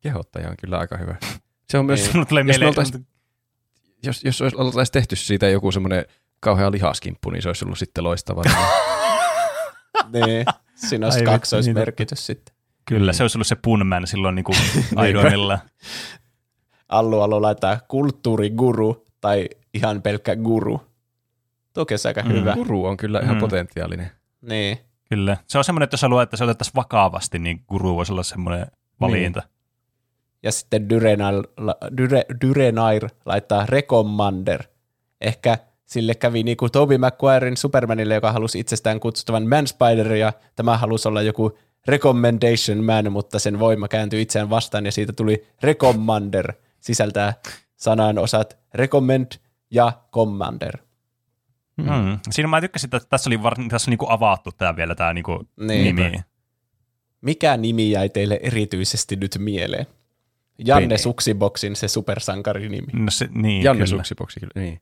Kehottaja on kyllä aika hyvä. [laughs] Se on myös, Niin. Tulee Jos mieleen, oltais- jos, jos olisi- oltaisiin tehty siitä joku semmoinen kauhea lihaskimppu, niin se olisi ollut sitten loistava. [laughs] niin, siinä olisi kaksoismerkitys sitten. Kyllä, se olisi ollut se punman silloin niinku [laughs] aidoimmilla. Allu Allu laittaa kulttuuriguru tai ihan pelkkä guru. Toki se aika Mm. hyvä. Guru on kyllä ihan Mm. potentiaalinen. Niin. Kyllä. Se on semmoinen, että jos haluaa, että se otettaisiin vakavasti, niin guru voisi olla semmoinen valinta. Ja sitten Dyrenair, Dyre, Dyrenair laittaa Recommander. Ehkä sille kävi niin kuin Tobey Maguirein Supermanille, joka halusi itsestään kutsuttavan Man Spider, ja tämä halusi olla joku recommendation man, mutta sen voima kääntyi itseään vastaan, ja siitä tuli Recommander, sisältää sanan osat recommend ja commander. Mm. Siinä mä tykkäsin, että tässä oli var, tässä on niinku avattu tämä vielä tämä niinku Niin. nimi. Mikä nimi jäi teille erityisesti nyt mieleen? Janne Pene. Suksiboksin se supersankarinimi. No se, niin, Janne kyllä. Suksiboksi kyllä, niin.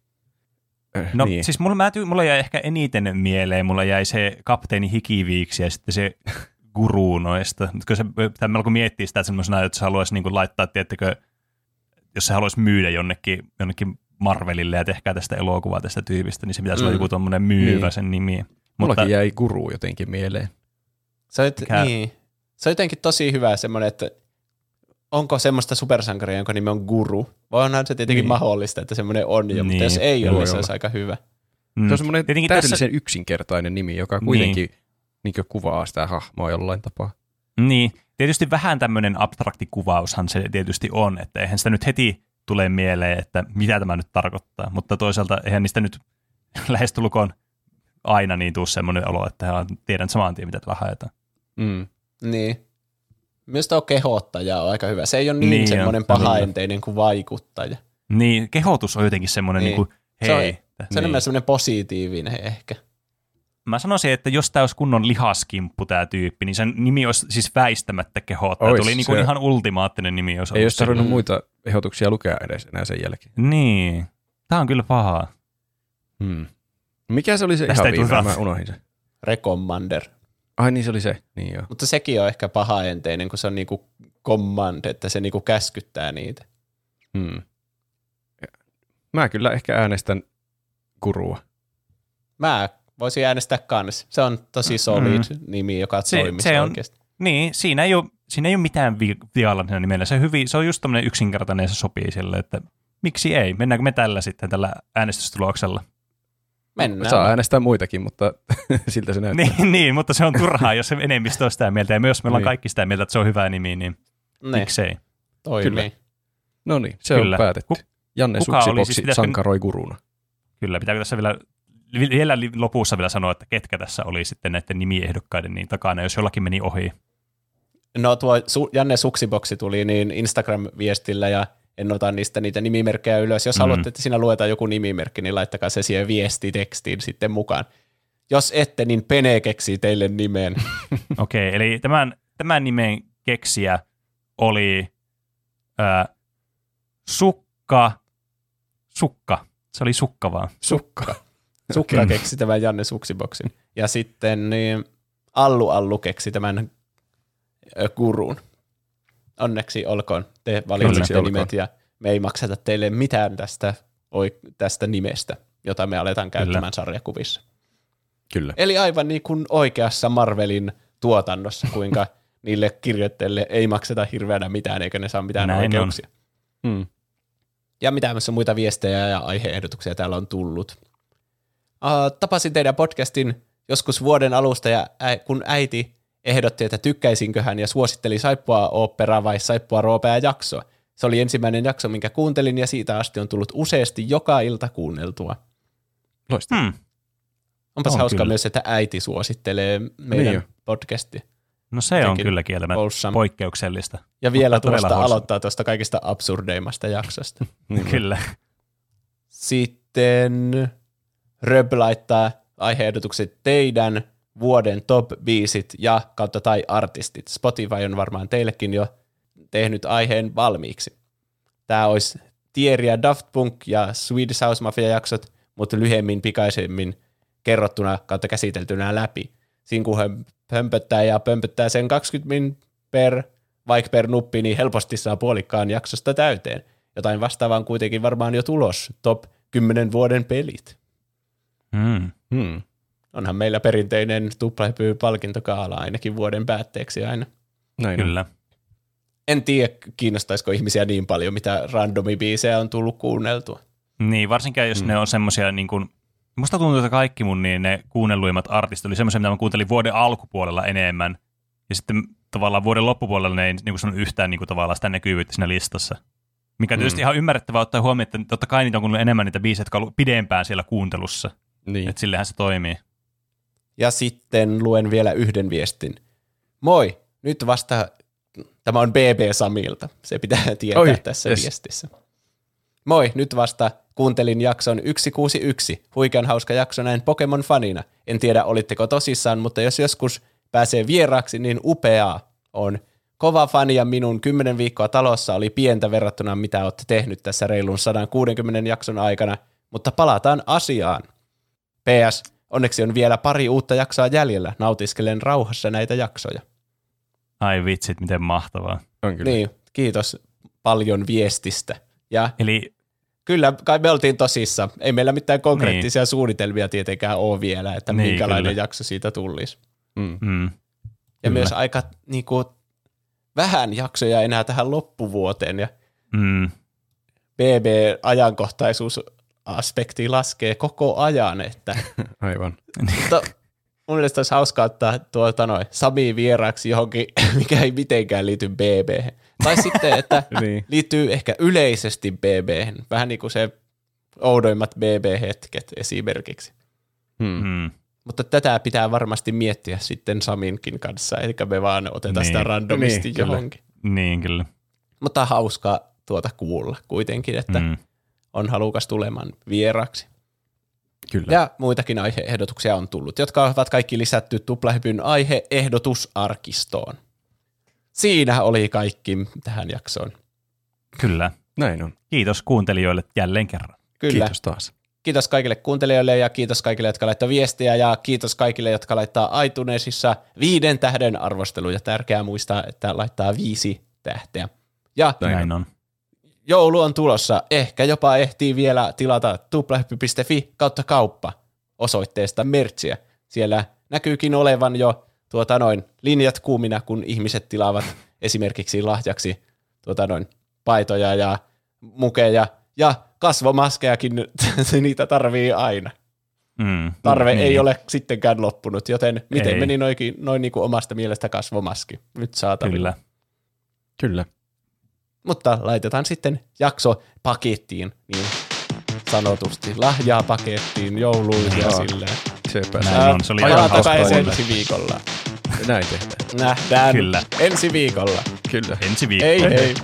Äh, No niin. siis mulla, mä, ty- mulla jäi ehkä eniten mieleen, mulla jäi se kapteeni Hikiviiksi ja sitten se guru noista. Nyt kun se pitää melko miettiä sitä semmoisena, että se haluaisi niin laittaa, tiettekö, jos se haluaisi myydä jonnekin, jonnekin Marvelille ja tehkää tästä elokuvaa tästä tyypistä, niin se pitäisi Mm. olla joku tuommoinen myyvä Niin. sen nimi. Mullakin Mutta jäi guru jotenkin mieleen. Se on, Mikä- niin. se on jotenkin tosi hyvä semmoinen, että onko semmoista supersankaria, jonka nimi on Guru? Vai onhan se tietenkin Niin. niin. mahdollista, että semmoinen on jo, niin. mutta Niin, jos ei voi ole, niin se olisi aika hyvä. mm, Se on semmoinen tietenkin täydellisen yksinkertainen nimi, joka Niin. kuitenkin niin. kuvaa sitä hahmoa jollain tapaa. Niin, tietysti vähän tämmöinen abstrakti kuvaushan se tietysti on, että eihän sitä nyt heti tule mieleen, että mitä tämä nyt tarkoittaa, mutta toisaalta eihän niistä nyt [laughs] lähestulkoon aina niin tuu semmoinen olo, että tiedän saman tien, mitä tällä haetaan. Mm. Niin. Myös tuo kehottaja on aika hyvä. Se ei ole niin, Niin semmoinen pahaenteinen kuin vaikuttaja. Niin, kehotus on jotenkin semmoinen, niin. Niin. kuin, Se on- hei. Se on niin. semmoinen positiivinen ehkä. Mä sanoisin, että jos tämä olisi kunnon lihaskimppu tämä tyyppi, niin sen nimi olisi siis väistämättä kehottaja. Ois, Tuli niin kuin se- ihan ultimaattinen nimi. Jos Ei olisi tarvinnut Mm. muita ehdotuksia lukea edes enää sen jälkeen. Niin, tämä on kyllä pahaa. Hmm. Mikä se oli se Tästä ihan viimeinen? Mä unohdin sen. Recommander. Ai niin se oli se. Niin joo. Mutta sekin on ehkä pahaenteinen, kun se on niinku command, että se niinku käskyttää niitä. Hmm. Mä kyllä ehkä äänestän gurua. Mä voisin äänestää kans. Se on tosi solid mm. nimi, joka Se- toimisi se on- oikeasti. Niin, siinä ei ole, siinä ei ole mitään vi- vialla siinä nimellä. Se, hyvin, se on just tämmöinen yksinkertainen ja se sopii sille, että miksi ei? Mennäänkö me tällä sitten tällä äänestystuloksella? Mennään. Saa äänestää muitakin, mutta [laughs] siltä se näyttää. Niin, niin, mutta se on turhaa, jos se enemmistö on sitä mieltä. Ja myös me ollaan Niin. kaikki sitä mieltä, että se on hyvä nimi, niin ne, miksei? toimii. Kyllä. No niin, se Kyllä. on päätetty. Janne kuka Suksiboksi siis- pitäisikö- sankaroi guruna. Kyllä, pitääkö tässä vielä, vielä lopussa vielä sanoa, että ketkä tässä oli sitten näiden nimiehdokkaiden niin takana, jos jollakin meni ohi. No tuo Su- Janne Suksiboksi tuli niin Instagram-viestillä ja en ota niistä niitä nimimerkkejä ylös. Jos Mm. haluatte, että siinä luetaan joku nimimerkki, niin laittakaa se siihen viestitekstiin sitten mukaan. Jos ette, niin Pene keksii teille nimen. [laughs] Okei, eli tämän, tämän nimen keksiä oli ää, Sukka, Sukka, se oli Sukka vaan. Sukka. Sukka Okei. keksi tämän Janne Suksiboksin. Ja sitten niin Allu Allu keksi tämän ö, gurun. Onneksi olkoon. Te olkoon. nimet ja me ei makseta teille mitään tästä, tästä nimestä, jota me aletaan käyttämään sarjakuvissa. Kyllä. Eli aivan niin kuin oikeassa Marvelin tuotannossa, kuinka [laughs] niille kirjoittajille ei makseta hirveänä mitään, eikä ne saa mitään Näin on. oikeuksia. Hmm. Ja mitä muita viestejä ja aiheehdotuksia täällä on tullut. Uh, tapasin teidän podcastin joskus vuoden alusta, ja ä, kun äiti ehdotti, että tykkäisinkö hän ja suositteli saippua oopperaa vai saippua roopea jaksoa. Se oli ensimmäinen jakso, minkä kuuntelin, ja siitä asti on tullut useasti joka ilta kuunneltua. Loistavaa. Hmm. Onpas On hauskaa kyllä. myös, että äiti suosittelee meidän Niin jo. podcastia. No se on Jotenkin kyllä kieltämättä wholesome. poikkeuksellista. Ja vielä Mutta tuosta aloittaa tuosta kaikista absurdeimmasta jaksosta. [laughs] Kyllä. Sitten Röb laittaa aiheehdotukset teidän vuoden top biisit ja kautta tai artistit. Spotify on varmaan teillekin jo tehnyt aiheen valmiiksi. Tämä olisi Thierry ja Daft Punk ja Swedish House Mafia jaksot, mutta lyhyemmin pikaisemmin kerrottuna kautta käsiteltynä läpi. Siinä kun hömpöttää ja pömpöttää sen 20 min per, vaikka per nuppi, niin helposti saa puolikkaan jaksosta täyteen. Jotain vastaavaa on kuitenkin varmaan jo tulos. Top 10 vuoden pelit. Hmm. Hmm. Onhan meillä perinteinen tuplahypy palkintokaala ainakin vuoden päätteeksi aina. Näin on. Kyllä. En tiedä, kiinnostaisiko ihmisiä niin paljon, mitä randomibiisejä on tullut kuunneltua. Niin, varsinkin jos Mm. mm. ne on semmoisia niin kuin, musta tuntuu, että kaikki mun niin ne kuunnelluimmat artistit oli semmoisia, mitä mä kuuntelin vuoden alkupuolella enemmän. Ja sitten tavallaan vuoden loppupuolella ne ei niin kuin sanonut yhtään niin kuin tavallaan sitä näkyvyyttä siinä listassa. Mikä tietysti Mm. ihan ymmärrettävää ottaa huomioon, että totta kai niitä on kuunnellut enemmän niitä biisejä, jotka on ollut pidempään siellä kuuntelussa. Niin. Että sillehän se toimii. Ja sitten luen vielä yhden viestin. Moi, nyt vasta, tämä on BB Samilta, se pitää [laughs] tietää Oi, tässä yes. viestissä. Moi, nyt vasta kuuntelin jakson 161. Huikean hauska jakso näin Pokemon-fanina. En tiedä, olitteko tosissaan, mutta jos joskus pääsee vieraaksi, niin upeaa on. Kova fani ja minun 10 viikkoa talossa oli pientä verrattuna, mitä olette tehnyt tässä reilun 160 jakson aikana, mutta palataan asiaan. PS, onneksi on vielä pari uutta jaksoa jäljellä. Nautiskelen rauhassa näitä jaksoja. Ai vitsit, miten mahtavaa. On kyllä. Niin, kiitos paljon viestistä. Ja Eli kyllä, kai me oltiin tosissa. Ei meillä mitään konkreettisia niin. suunnitelmia tietenkään ole vielä, että Niin, niin, minkälainen kyllä. jakso siitä tulisi. Mm. mm, Ja Kyllä. myös aika niin kuin, vähän jaksoja enää tähän loppuvuoteen, ja mm, BB-ajankohtaisuusaspekti laskee koko ajan, että [laughs] Aivan. Mutta mun mielestä olisi hauskaa ottaa tuota noin Sami vieraaksi johonkin, [laughs] mikä ei mitenkään liity BB. Tai sitten, että [laughs] Niin. liittyy ehkä yleisesti BB. Vähän niin kuin se oudoimmat BB-hetket esimerkiksi. Hmm. mm. Mutta tätä pitää varmasti miettiä sitten Saminkin kanssa, eikä me vaan oteta Niin. sitä randomisti Niin, kyllä. johonkin. Niin kyllä. Mutta hauskaa tuota kuulla kuitenkin, että Mm. On halukas tulemaan vieraksi. Kyllä. Ja muitakin aiheehdotuksia on tullut, jotka ovat kaikki lisätty Tuplahypyn aiheehdotusarkistoon. Siinä oli kaikki tähän jaksoon. Kyllä. Näin on. Kiitos kuuntelijoille jälleen kerran. Kyllä. Kiitos taas. kiitos kaikille kuuntelijoille ja kiitos kaikille, jotka laittaa viestiä ja kiitos kaikille, jotka laittaa iTunesissa viiden tähden arvosteluja. Tärkeää muistaa, että laittaa viisi tähteä. Ja Näin Näin on. Joulu on tulossa. Ehkä jopa ehtii vielä tilata tuplahyppy.fi kautta kauppa osoitteesta mertsiä. Siellä näkyykin olevan jo tuota noin linjat kuumina, kun ihmiset tilaavat esimerkiksi lahjaksi tuota noin paitoja ja mukeja ja kasvomaskejakin, [laughs] niitä tarvii aina. Mm. Tarve niin. ei ole sittenkään loppunut, joten miten Ei. meni noin, noin niin kuin omasta mielestä kasvomaski? Nyt saatavilla. Kyllä. Kyllä. Mutta laitetaan sitten jakso pakettiin, niin sanotusti. Lahjaa pakettiin, jouluun ja silleen. Sepä Näin se. on, se oli ihan hauska ensi viikolla. Näin tehdään. Nähdään Kyllä. ensi viikolla. Kyllä. Ensi viikko. Hei hei.